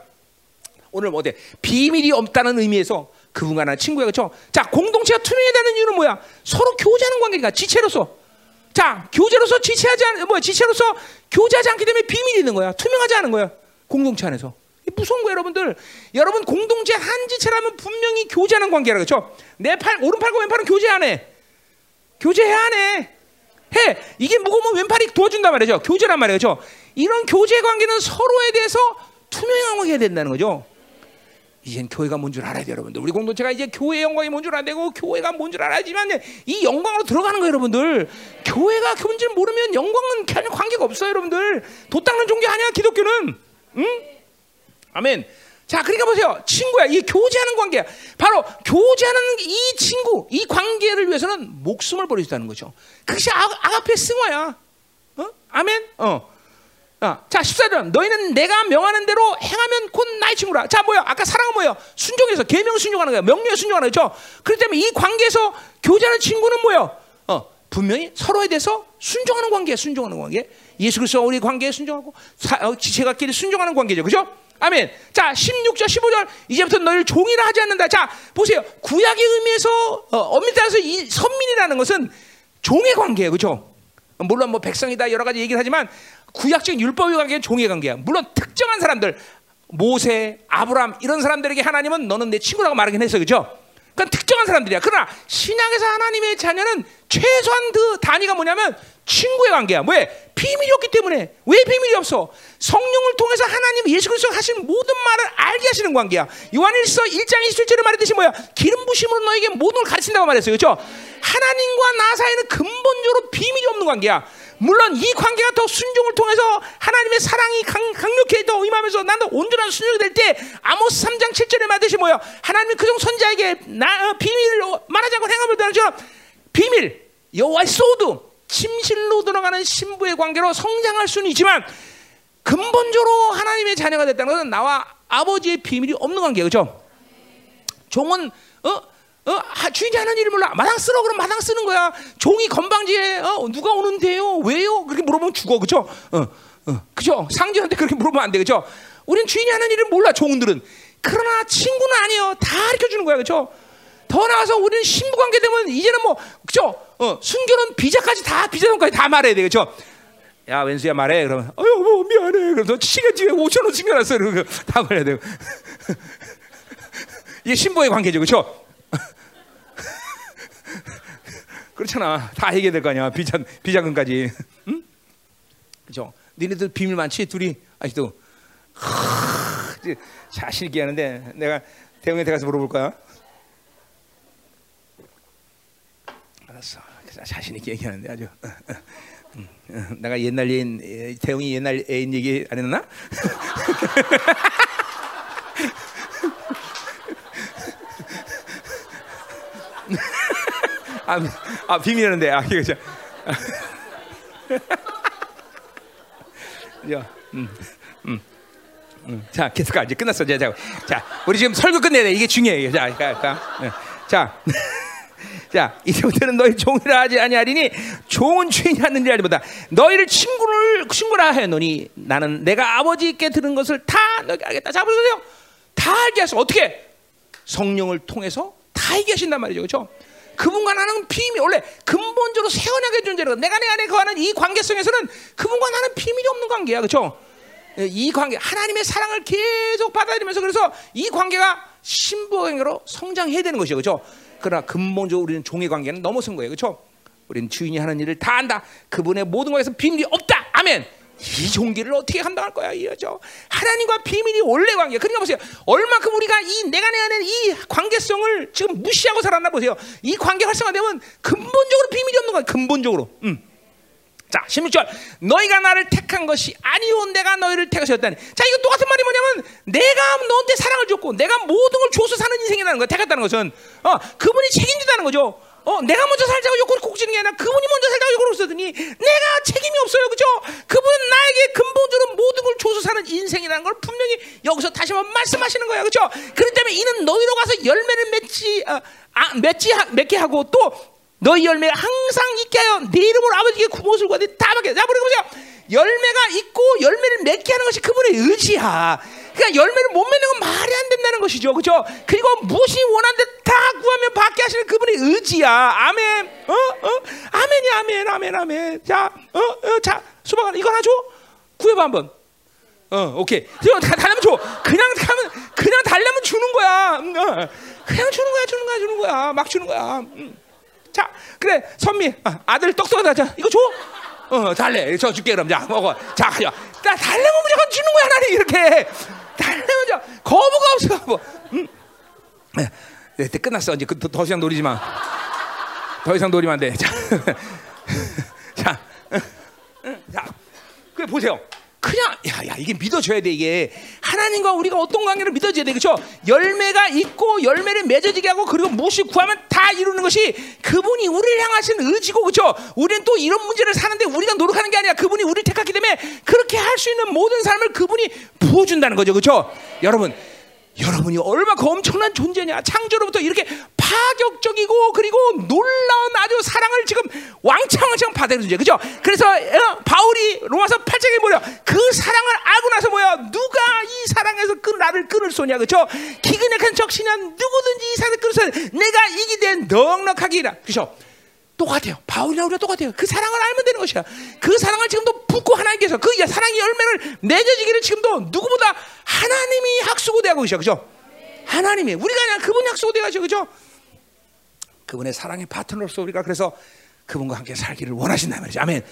오늘 뭐 어때? 비밀이 없다는 의미에서 그분과 나는 친구야, 그렇죠? 자, 공동체가 투명해다는 이유는 뭐야? 서로 교제하는 관계니까 지체로서. 자, 교제로서 지체하지 않, 뭐 지체로서 교제하지 않기 때문에 비밀이 있는 거야. 투명하지 않은 거야. 공동체 안에서. 무서운 거예요, 여러분들. 여러분 공동체 한 지체라면 분명히 교제하는 관계라 그렇죠? 내 팔, 오른팔과 왼팔은 교제 안 해. 교제해야 안 해. 해. 이게 무거우면 왼팔이 도와준단 말이죠. 교제란 말이죠. 이런 교제 관계는 서로에 대해서 투명하게 해야 된다는 거죠. 이젠 교회가 뭔 줄 알아야 돼요, 여러분들. 우리 공동체가 이제 교회 영광이 뭔줄 되고 교회가 뭔 줄 알아야지만 이 영광으로 들어가는 거예요, 여러분들. 교회가 뭔지 모르면 영광은 관계가 없어요, 여러분들. 도 닦는 종교 아니야, 기독교는. 응? 아멘. 자, 그러니까 보세요. 친구야. 이 교제하는 관계야. 바로 교제하는 이 친구, 이 관계를 위해서는 목숨을 있다는 거죠. 그것이 아, 아가페 승화야. 어? 아멘. 어. 아, 자, 14절. 너희는 내가 명하는 대로 행하면 곧 나의 친구라. 자, 뭐야? 아까 사랑은 뭐야? 순종해서 계명 순종하는 거야. 명령에 순종하는 거죠. 그렇기 때문에 이 관계에서 교제하는 친구는 뭐야? 어, 분명히 서로에 대해서 순종하는 관계야. 순종하는 관계. 예수 그리스도와 우리 관계에 순종하고 사, 어, 지체가끼리 순종하는 관계죠. 그죠? 아멘. 자, 16절, 15절. 이제부터 너희를 종이라 하지 않는다. 자, 보세요. 구약의 의미에서 어, 엄밀히 따라서 이 선민이라는 것은 종의 관계예요. 그죠? 물론 뭐 백성이다 여러 가지 얘기를 하지만 구약적인 율법의 관계는 종의 관계야. 물론 특정한 사람들 모세, 아브람 이런 사람들에게 하나님은 너는 내 친구라고 말하긴 했어. 그죠? 그건 특정한 사람들이야. 그러나 신약에서 하나님의 자녀는 최소한 그 단위가 뭐냐면 친구의 관계야. 왜? 비밀이 없기 때문에. 왜 비밀이 없어? 성령을 통해서 하나님 예수 그리스도가 하신 모든 말을 알게 하시는 관계야. 요한일서 1장 27절에 말했듯이 뭐야? 기름 부심으로 너에게 모든 걸 가르친다고 말했어요. 그렇죠? 하나님과 나 사이는 근본적으로 비밀이 없는 관계야. 물론 이 관계가 더 순종을 통해서 하나님의 사랑이 강, 강력히 더 임하면서 나도 온전한 순종이 될 때 아모스 3장 7절에 말듯이 뭐야? 하나님이 그종 선자에게 나, 어, 비밀을 말하지 않고 행함을 다는 처럼 비밀 여호와의 소드 침실로 들어가는 신부의 관계로 성장할 수는 있지만 근본적으로 하나님의 자녀가 됐다는 것은 나와 아버지의 비밀이 없는 관계 그죠? 종은 어? 어? 주인이 하는 일을 몰라 마당 쓰러 그럼 마당 쓰는 거야 종이 건방지에 어? 누가 오는데요? 왜요? 그렇게 물어보면 죽어 그죠? 어, 어, 그죠? 상주한테 그렇게 물어보면 안 돼 그죠? 우린 주인이 하는 일을 몰라 종들은 그러나 친구는 아니에요 다 가르쳐 주는 거야 그죠? 더 나아서 우리는 신부 관계 되면 이제는 뭐 그죠? 어, 순교는 비자까지 다 비자금까지 다 말해야 돼, 그렇죠? 야 왼수야 말해. 그러면 어유 뭐 미안해. 너 시간 뒤에 5천 원 챙겨놨어. 그러고 다 말해야 돼 이게 신부의 관계죠. 그렇죠? 그렇잖아. 다 얘기해야 될 거 아니야. 비자 비자금까지. 응? 그렇죠? 니네들 비밀 많지? 둘이? 아직도. 자신 있게 하는데 내가 대웅한테 가서 물어볼 거야 알았어 자신 있게 얘기하는데 아주 내가 옛날 애인 대웅이 옛날 애인 얘기 안 했나? 아, 아 비밀이었는데 아 이거 자, 음, 음, 음. 자 계속 가 이제 끝났어 자, 자, 자 우리 지금 설교 끝내야 돼 이게 중요해 자, 가, 가. 자. 자 이제부터는 너희 종이라 하지 아니하리니 종은 주인이 하는 일 아니보다. 너희를 친구를 친구라 하노니 나는 내가 아버지께 들은 것을 다 너희에게 알겠다. 자 보세요. 다 알게 하소. 어떻게? 성령을 통해서 다 알게 하신단 말이죠. 그렇죠? 그분과 나는 비밀 원래 근본적으로 세원하게 존재라 내가 내 안에 거하는 이 관계성에서는 그분과 나는 비밀이 없는 관계야. 그렇죠? 이 관계 하나님의 사랑을 계속 받아들이면서 그래서 이 관계가 신부관계로 성장해야 되는 것이죠. 그렇죠 그러나 근본적으로 우리는 종의 관계는 넘어선 거예요. 그렇죠? 우리는 주인이 하는 일을 다 안다. 그분의 모든 것에서 비밀이 없다. 아멘. 이 종기를 어떻게 감당할 거야, 이거죠. 하나님과 비밀이 원래 관계. 그러니까 보세요. 얼마큼 우리가 이 내가 내 안에 이 관계성을 지금 무시하고 살았나 보세요. 이 관계 활성화되면 근본적으로 비밀이 없는 거야. 근본적으로. 음. 자, 16절. 너희가 나를 택한 것이 아니요 내가 너희를 택하셨다니. 자, 이거 똑같은 말이 뭐냐면 내가 너한테 사랑을 줬고 내가 모든 걸 줘서 사는 인생이라는 거야. 택했다는 것은 어, 그분이 책임지다는 거죠. 어, 내가 먼저 살자고 욕을 꼭 지는 게 아니라 그분이 먼저 살자고 욕을 쓰더니 내가 책임이 없어요. 그죠? 그분은 나에게 근본적으로 모든 걸 줘서 사는 인생이라는 걸 분명히 여기서 다시 한번 말씀하시는 거야. 그죠? 그렇기 때문에 이는 너희로 가서 열매를 맺지, 어, 아, 맺지, 맺게 하고 또 너희 열매가 항상 있게 하여 내 이름으로 아버지께 구멍을 구하되 다 받게. 자, 보세요, 보세요. 열매가 있고 열매를 맺게 하는 것이 그분의 의지야. 그러니까 열매를 못 맺는 건 말이 안 된다는 것이죠, 그렇죠? 그리고 무엇이 원하는데 다 구하면 받게 하시는 그분의 의지야. 아멘. 어, 어, 아멘이 아멘, 아멘, 아멘. 자, 어, 어, 자, 수박아, 이거 하나 줘. 구해봐 한번. 어, 오케이. 이거 다 달라면 줘. 그냥 가면 그냥 달라면 주는 거야. 음, 어. 그냥 주는 거야, 주는 거야, 주는 거야. 막 주는 거야. 음. 자, 그래, 선미, 아, 아들 똑똑하다. 이거 줘. 어, 달래. 저 줄게 그럼 자 먹어. 자, 야, 나 달래면 무조건 주는 거야 나는 이렇게. 달래면 저 거부가 없어. 뭐, 음. 네, 네, 끝났어. 이제 그, 더, 더 이상 노리지 마. 더 이상 노리면 안 돼. 자, 자, 자, 그래 보세요. 그냥 야, 야 이게 믿어줘야 돼 이게. 하나님과 우리가 어떤 관계를 믿어줘야 돼 그렇죠 열매가 있고 열매를 맺어지게 하고 그리고 무엇이 구하면 다 이루는 것이 그분이 우리를 향하시는 의지고 그렇죠 우리는 또 이런 문제를 사는데 우리가 노력하는 게 아니라 그분이 우리를 택했기 때문에 그렇게 할 수 있는 모든 삶을 그분이 부어준다는 거죠 그렇죠 여러분 여러분이 얼마나 엄청난 존재냐. 창조로부터 이렇게 파격적이고 그리고 놀라운 아주 사랑을 지금 왕창왕창 받은 존재. 그죠? 그래서 어, 바울이 로마서 8장에 뭐야? 그 사랑을 알고 나서 뭐야? 누가 이 사랑에서 끈, 나를 끊을 소냐. 그죠? 기근약한 적시냐 누구든지 이 사랑을 끊을 소 내가 이기되 넉넉하기라. 그죠? 똑같아요. 바울이나 우리가 똑같아요. 그 사랑을 알면 되는 것이야. 그 사랑을 지금도 붓고 하나님께서 그 사랑의 열매를 맺어지기를 지금도 누구보다 하나님이 학수고대하고 계셔. 그죠? 하나님이 우리가 아니라 그분이 학수고대하죠. 그죠? 그분의 사랑의 파트너로서 우리가 그래서 그분과 함께 살기를 원하신다 말이죠. 아멘.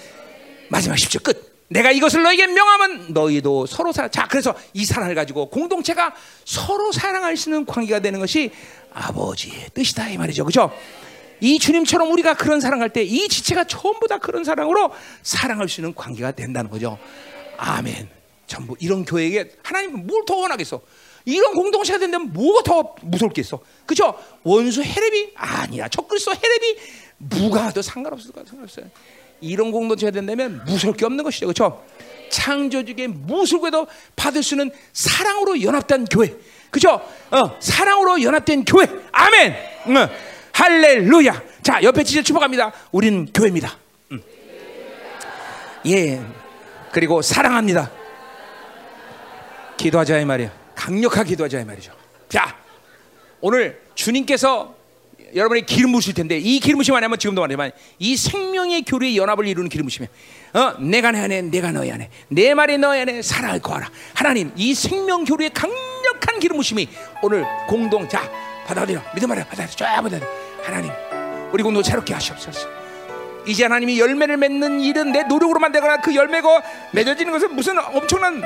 마지막 10절 끝. 내가 이것을 너에게 명하면 너희도 서로 사. 자, 그래서 이 사랑을 가지고 공동체가 서로 사랑할 수 있는 관계가 되는 것이 아버지의 뜻이다 이 말이죠. 그죠? 이 주님처럼 우리가 그런 사랑할 때 이 지체가 전부 다 그런 사랑으로 사랑할 수 있는 관계가 된다는 거죠. 아멘. 전부 이런 교회에게 하나님은 뭘 더 원하겠어? 이런 공동체가 된다면 뭐가 더 무섭겠어? 그죠? 원수 헤레비 아니야. 적그리스도 헤레비 무가 더 상관없을 것 상관없어요. 이런 공동체가 된다면 무서울 게 없는 것이죠. 그렇죠? 창조주의 무술에도 받을 수 있는 사랑으로 연합된 교회. 그죠? 어, 사랑으로 연합된 교회. 아멘. 응. 할렐루야. 자, 옆에 지질 축복합니다. 우리는 교회입니다. 음. 예. 그리고 사랑합니다. 기도하자 이 말이야. 강력하게 기도하자 이 말이죠. 자, 오늘 주님께서 여러분이 기름 부으실 텐데 이 기름 부심이 아니면 지금도 말하지만 이 생명의 교류의 연합을 이루는 기름 부심이야. 어, 내가 내 안에, 내가 너희 안에, 내 말이 너희 안에 살아갈 거라. 하나님, 이 생명 교류의 강력한 기름 부심이 오늘 공동 자 받아들여 믿음 말해 받아들여 쫙 받아들여 하나님, 우리 공동 새롭게 하시옵소서. 이제 하나님이 열매를 맺는 일은 내 노력으로 만들거나 그 열매가 맺어지는 것은 무슨 엄청난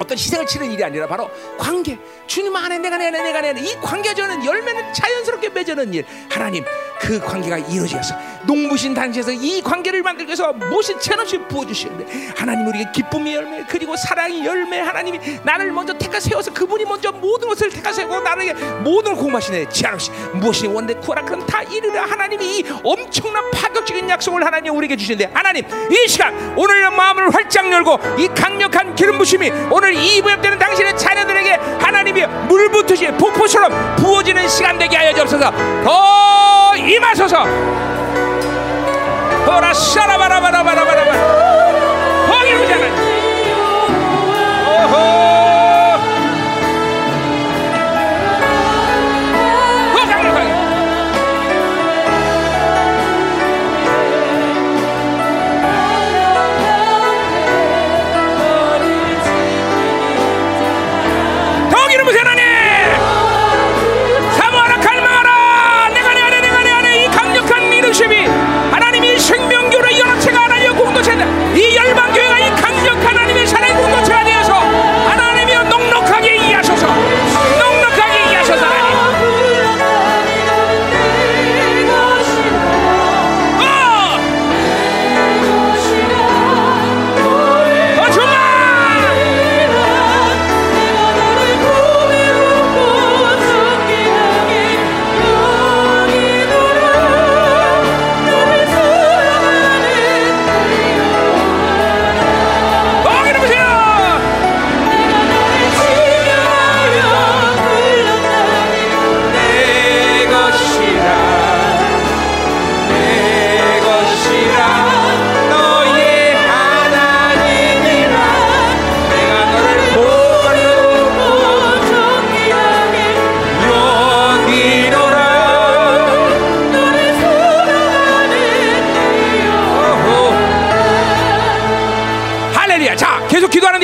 어떤 희생을 치는 일이 아니라 바로 관계. 주님 안에 내가 내 안에 내가 내 안에. 이 관계 저는 열매는 자연스럽게 맺어는 일. 하나님 그 관계가 이루어져서 농부신 단체에서 이 관계를 만들기 위해서 무엇이 채없이 부어주시는데 하나님 우리에게 기쁨의 열매 그리고 사랑의 열매 하나님이 나를 먼저 택하 세워서 그분이 먼저 모든 것을 택하 세우고 나에게 모든 걸 공부하시네. 지하없이 무엇이 원대 구하라 그럼 다 이르라. 하나님이 이 엄청난 파격적인 약속을 하나님 우리에게 주시는데 하나님 이 시간 오늘 마음을 활짝 열고 이 강력한 기름 부심이 오늘 이 부엽되는 당신의 자녀들에게 하나님이 물 붓듯이 폭포처럼 부어지는 시간 되게 하여 주옵소서. 더 임하소서. 호라 샤라바라바라바라바라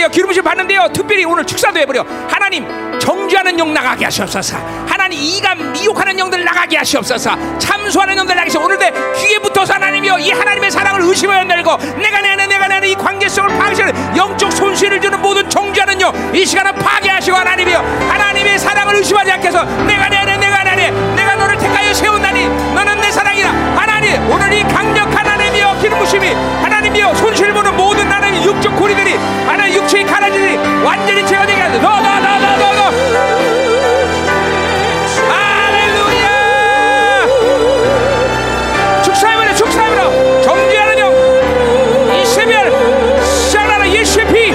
기도하는데요. 기름부심 받는데요. 특별히 오늘 축사도 해버려. 하나님 정죄하는 영 나가게 하시옵소서. 하나님 이감 미혹하는 영들 나가게 하시옵소서. 참수하는 영들 나가게 하시옵소서. 오늘 내 귀에 붙어서 하나님이여 이 하나님의 사랑을 의심하여 내고 내가 내 안에 내가 내 안에 이 관계성을 파괴하는 영적 손실을 주는 모든 정죄하는 영이 시간을 파괴하시고 하나님이여 하나님의 사랑을 의심하지 않게 해서 내가 내 안에 내가 내 안에 내가 너를 택하여 세운다니 너는 내 사랑이라 하나님 오늘 이 강력한 기름부심이 하나님이여 손실 보는 모든 하나님 육적 고리들이 하나님 육체의 가라지들이 완전히 제거되게 하소서 너너너너너너 축사해버려 정죄하는 영 이세별 샤라라 예수피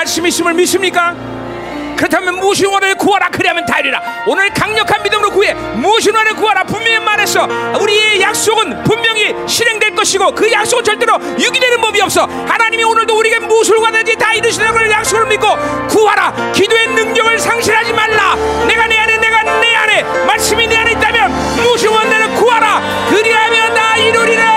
말씀이 있음을 믿습니까? 그렇다면 무엇이 원을 구하라 그리하면 다리라. 오늘 강력한 믿음으로 구해. 무엇이 원을 구하라. 분명히 말했어. 우리의 약속은 분명히 실행될 것이고 그 약속은 절대로 유기되는 법이 없어. 하나님이 오늘도 우리에게 무엇을 원하는지 다 이루시는 걸 약속을 믿고 구하라. 기도의 능력을 상실하지 말라. 내가 내 안에 내가 내 안에 말씀이 내 안에 있다면 무엇이 원하는 구하라. 그리하면 다 이루리라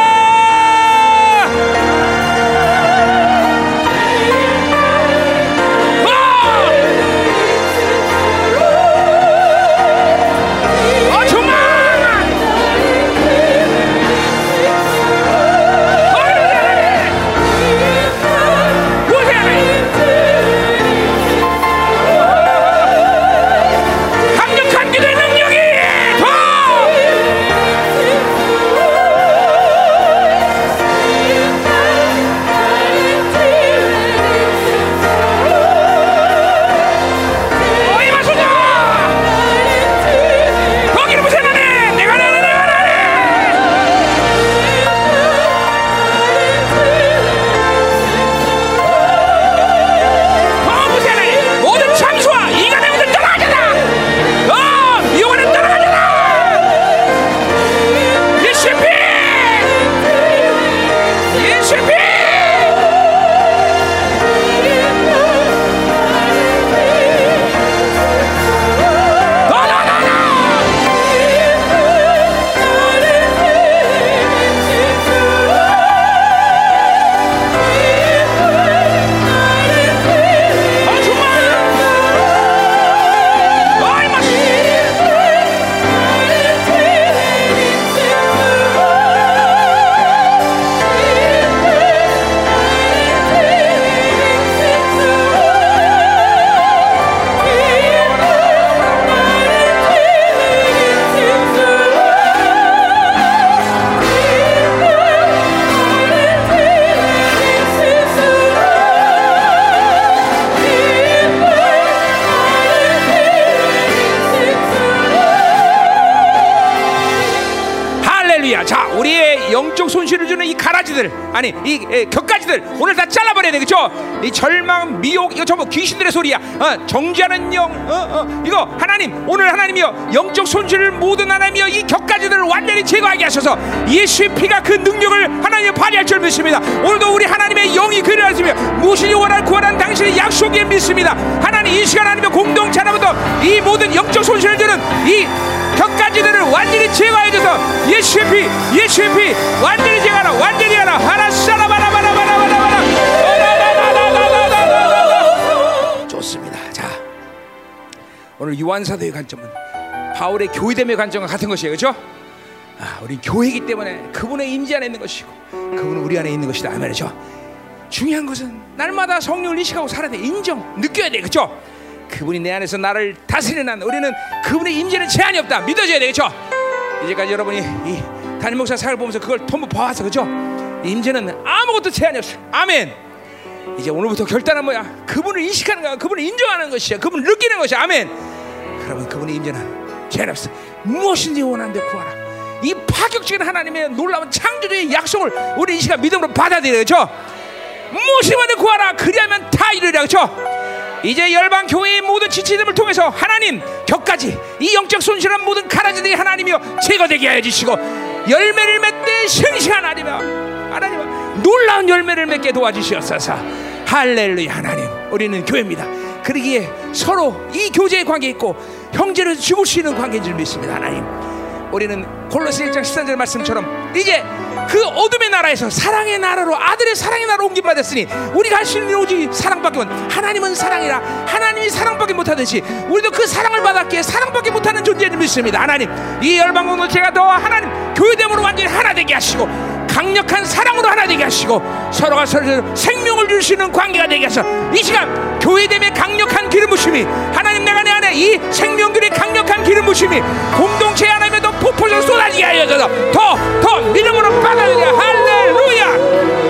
아니 이 에, 격가지들 오늘 다 잘라버려야 돼, 그렇죠? 이 절망, 미혹 이거 전부 귀신들의 소리야. 어, 정죄하는 영, 어, 어, 이거 하나님 오늘 하나님이여 영적 손실을 모든 하나님이여 이 격가지들을 완전히 제거하게 하셔서 예수의 피가 그 능력을 하나님 발휘할 줄 믿습니다. 오늘도 우리 하나님의 영이 그를 하시며 무엇이 원할 구원한 당신의 약속에 믿습니다. 하나님 이 시간 하나님의 공동체 하나부터 이 모든 영적 주는 이 격가지들을 완전히 제거해 줘서. 예수의 피 예수의 피. 완전히 제거하라. 완전히 하라. 하라 샤라바라 바라 바라 바라 좋습니다. 자 오늘 요한사도의 관점은 바울의 교회됨의 관점과 같은 것이에요. 그렇죠? 아, 우리 교회이기 때문에 그분의 임재 안에 있는 것이고 그분은 우리 안에 있는 것이다. 이 말이죠. 중요한 것은 날마다 성령을 인식하고 살아야 돼. 인정 느껴야 돼. 그렇죠? 그분이 내 안에서 나를 다스리는 한 우리는 그분의 임재는 제한이 없다. 믿어줘야 되겠죠 이제까지 여러분이 이 담임 목사 사역을 보면서 그걸 전부 봐왔어. 그죠 임재는 아무것도 제한이 없어. 아멘. 이제 오늘부터 결단은 뭐야? 그분을 인식하는 거야. 그분을 인정하는 것이야. 그분을 느끼는 것이야. 아멘. 그러면 그분의 임재는 제한 없어. 무엇인지 원하는데 구하라. 이 파격적인 하나님의 놀라운 창조주의 약속을 우리 이 시간 믿음으로 받아들여야죠 무엇이 원하는데 구하라. 그리하면 다 이루리라. 그죠 이제 열방 교회의 모든 지체됨을 통해서 하나님 격까지 이 영적 손실한 모든 가라지들이 하나님이여 제거되게 하여 주시고 열매를 맺되 싱싱한 하나님이여 하나님 놀라운 열매를 맺게 도와주시옵소서. 할렐루야 하나님. 우리는 교회입니다. 그러기에 서로 이 교제의 관계 있고 형제를 죽을 수 있는 관계인 줄 믿습니다 하나님. 우리는 골로새 1장 13절 말씀처럼 이제 그 어둠의 나라에서 사랑의 나라로 아들의 사랑의 나라로 옮김받았으니 우리가 할 수 있는 오직 사랑밖에 못 하나님은 사랑이라 하나님이 사랑밖에 못하듯이 우리도 그 사랑을 받았기에 사랑밖에 못하는 존재를 믿습니다. 하나님 이 열방 공동체가 더 하나님 교회됨으로 완전히 하나 되게 하시고 강력한 사랑으로 하나 되게 하시고 서로가 서로 생명을 줄 수 있는 관계가 되게 하셔 이 시간 교회됨의 강력한 기름 부심이 하나님 내가 내 안에 이 생명들의 강력한 기름 부심이 공동체 하나님의 더 폭포적으로 쏟아지게 하여서. 더더 믿음으로 받아들여. 할렐루야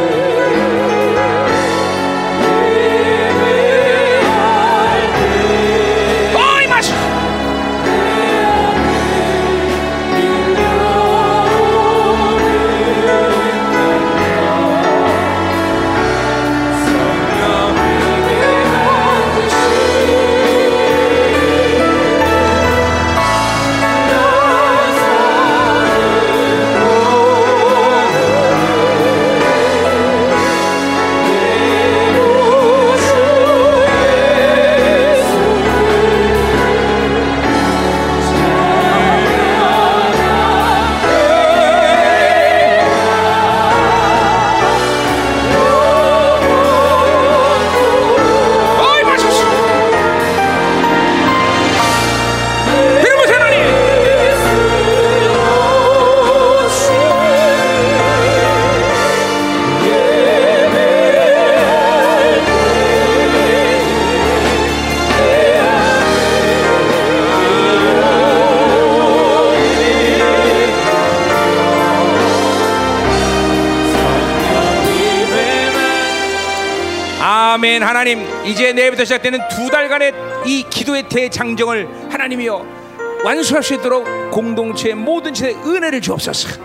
아멘 하나님 이제 내일부터 시작되는 두 달간의 이 기도의 대장정을 하나님이여 완수할 수 있도록 공동체의 모든 짓에 은혜를 주옵소서.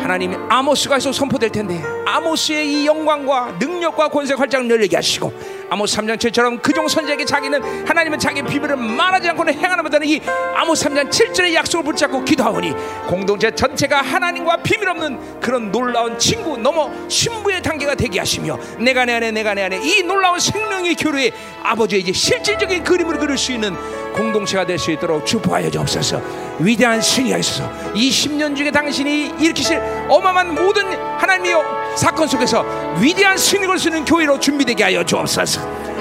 하나님 아모스가 계속 선포될 텐데 아모스의 이 영광과 능력과 권세 활짝 열리게 하시고 아모스 3장 7처럼 그종 선지에게 자기는 하나님은 자기 비밀을 말하지 않고는 행하는 못하는 이 아모스 3장 7절의 약속을 붙잡고 기도하오니 공동체 전체가 하나님과 비밀 없는 그런 놀라운 친구 넘어 신부의 단계가 되게 하시며 내가 내 안에 내가 내 안에 이 놀라운 생명의 교류에 아버지의 이제 실질적인 그림을 그릴 수 있는 공동체가 될 수 있도록 축복하여 주옵소서. 위대한 승리가 있어서 이 10년 중에 당신이 일으키실 어마어마한 모든 하나님이여 사건 속에서 위대한 수 있는 교회로 준비되게 하여 주옵소서.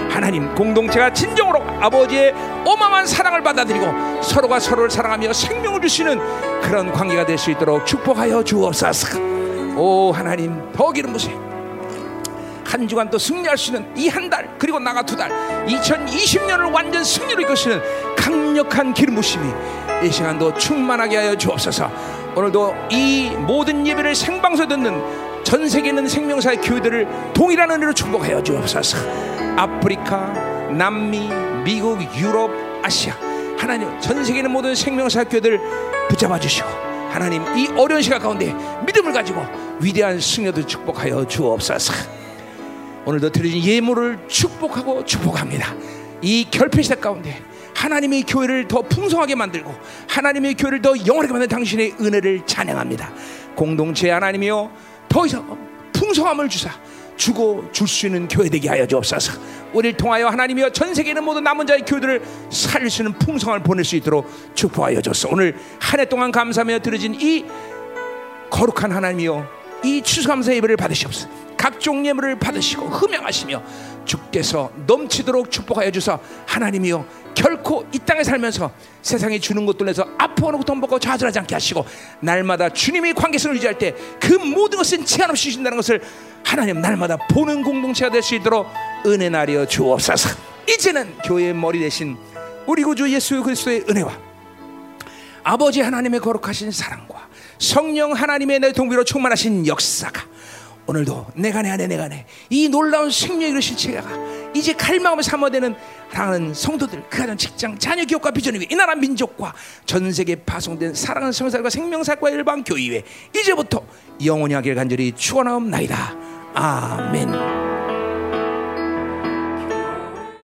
하나님 공동체가 진정으로 아버지의 어마어마한 사랑을 받아들이고 서로가 서로를 사랑하며 생명을 주시는 그런 관계가 될 수 있도록 축복하여 주옵소서. 오 하나님 더 기름 부세요 한 주간 또 승리할 수 있는 이 한 달 그리고 나가 두 달. 2020년을 완전 승리로 이끄시는 강력한 기름 부심이 이 시간도 충만하게 하여 주옵소서. 오늘도 이 모든 예배를 생방송 듣는 전 세계에 있는 생명사의 교회들을 동일한 은혜로 축복하여 주옵소서. 아프리카 남미 미국 유럽 아시아. 하나님 전 세계에 있는 모든 생명사 교회들 붙잡아 주시고 하나님 이 어려운 시간 가운데 믿음을 가지고 위대한 승리도 축복하여 주옵소서 오늘도 드려진 예물을 축복하고 축복합니다. 이 결핍 시대 가운데 하나님의 교회를 더 풍성하게 만들고 하나님의 교회를 더 영원하게 만든 당신의 은혜를 찬양합니다. 공동체 하나님이여 더 이상 풍성함을 주사 주고 줄 수 있는 교회 되게 하여 주옵소서. 우리를 통하여 하나님이여 전 세계에 있는 모든 남은 자의 교회들을 살릴 수 있는 풍성함을 보낼 수 있도록 축복하여 줬어. 오늘 한 해 동안 감사하며 드려진 이 거룩한 하나님이여 이 추수감사 예배를 받으시옵소서. 각종 예물을 받으시고 흠양하시며 주께서 넘치도록 축복하여 주사 하나님이여 결코 이 땅에 살면서 세상에 주는 것들에서 아파하고 돈 벌고 좌절하지 않게 하시고 날마다 주님의 관계성을 유지할 때 그 모든 것은 제한 없이 주신다는 것을 하나님 날마다 보는 공동체가 될 수 있도록 은혜 나려 주옵소서. 이제는 교회의 머리 대신 우리 구주 예수 그리스도의 은혜와 아버지 하나님의 거룩하신 사랑과 성령 하나님의 내 동비로 충만하신 역사가 오늘도 내가 내 안에 내가 내 이 놀라운 생명의 실체가 이제 갈망하며 삼아되는 사랑하는 성도들 그 가정 직장 자녀 기업과 비전을 위해 이 나라 민족과 전 세계에 파송된 사랑하는 성살과 생명살과 일반 교회 이제부터 영원히 하길 간절히 축원하옵나이다 아멘.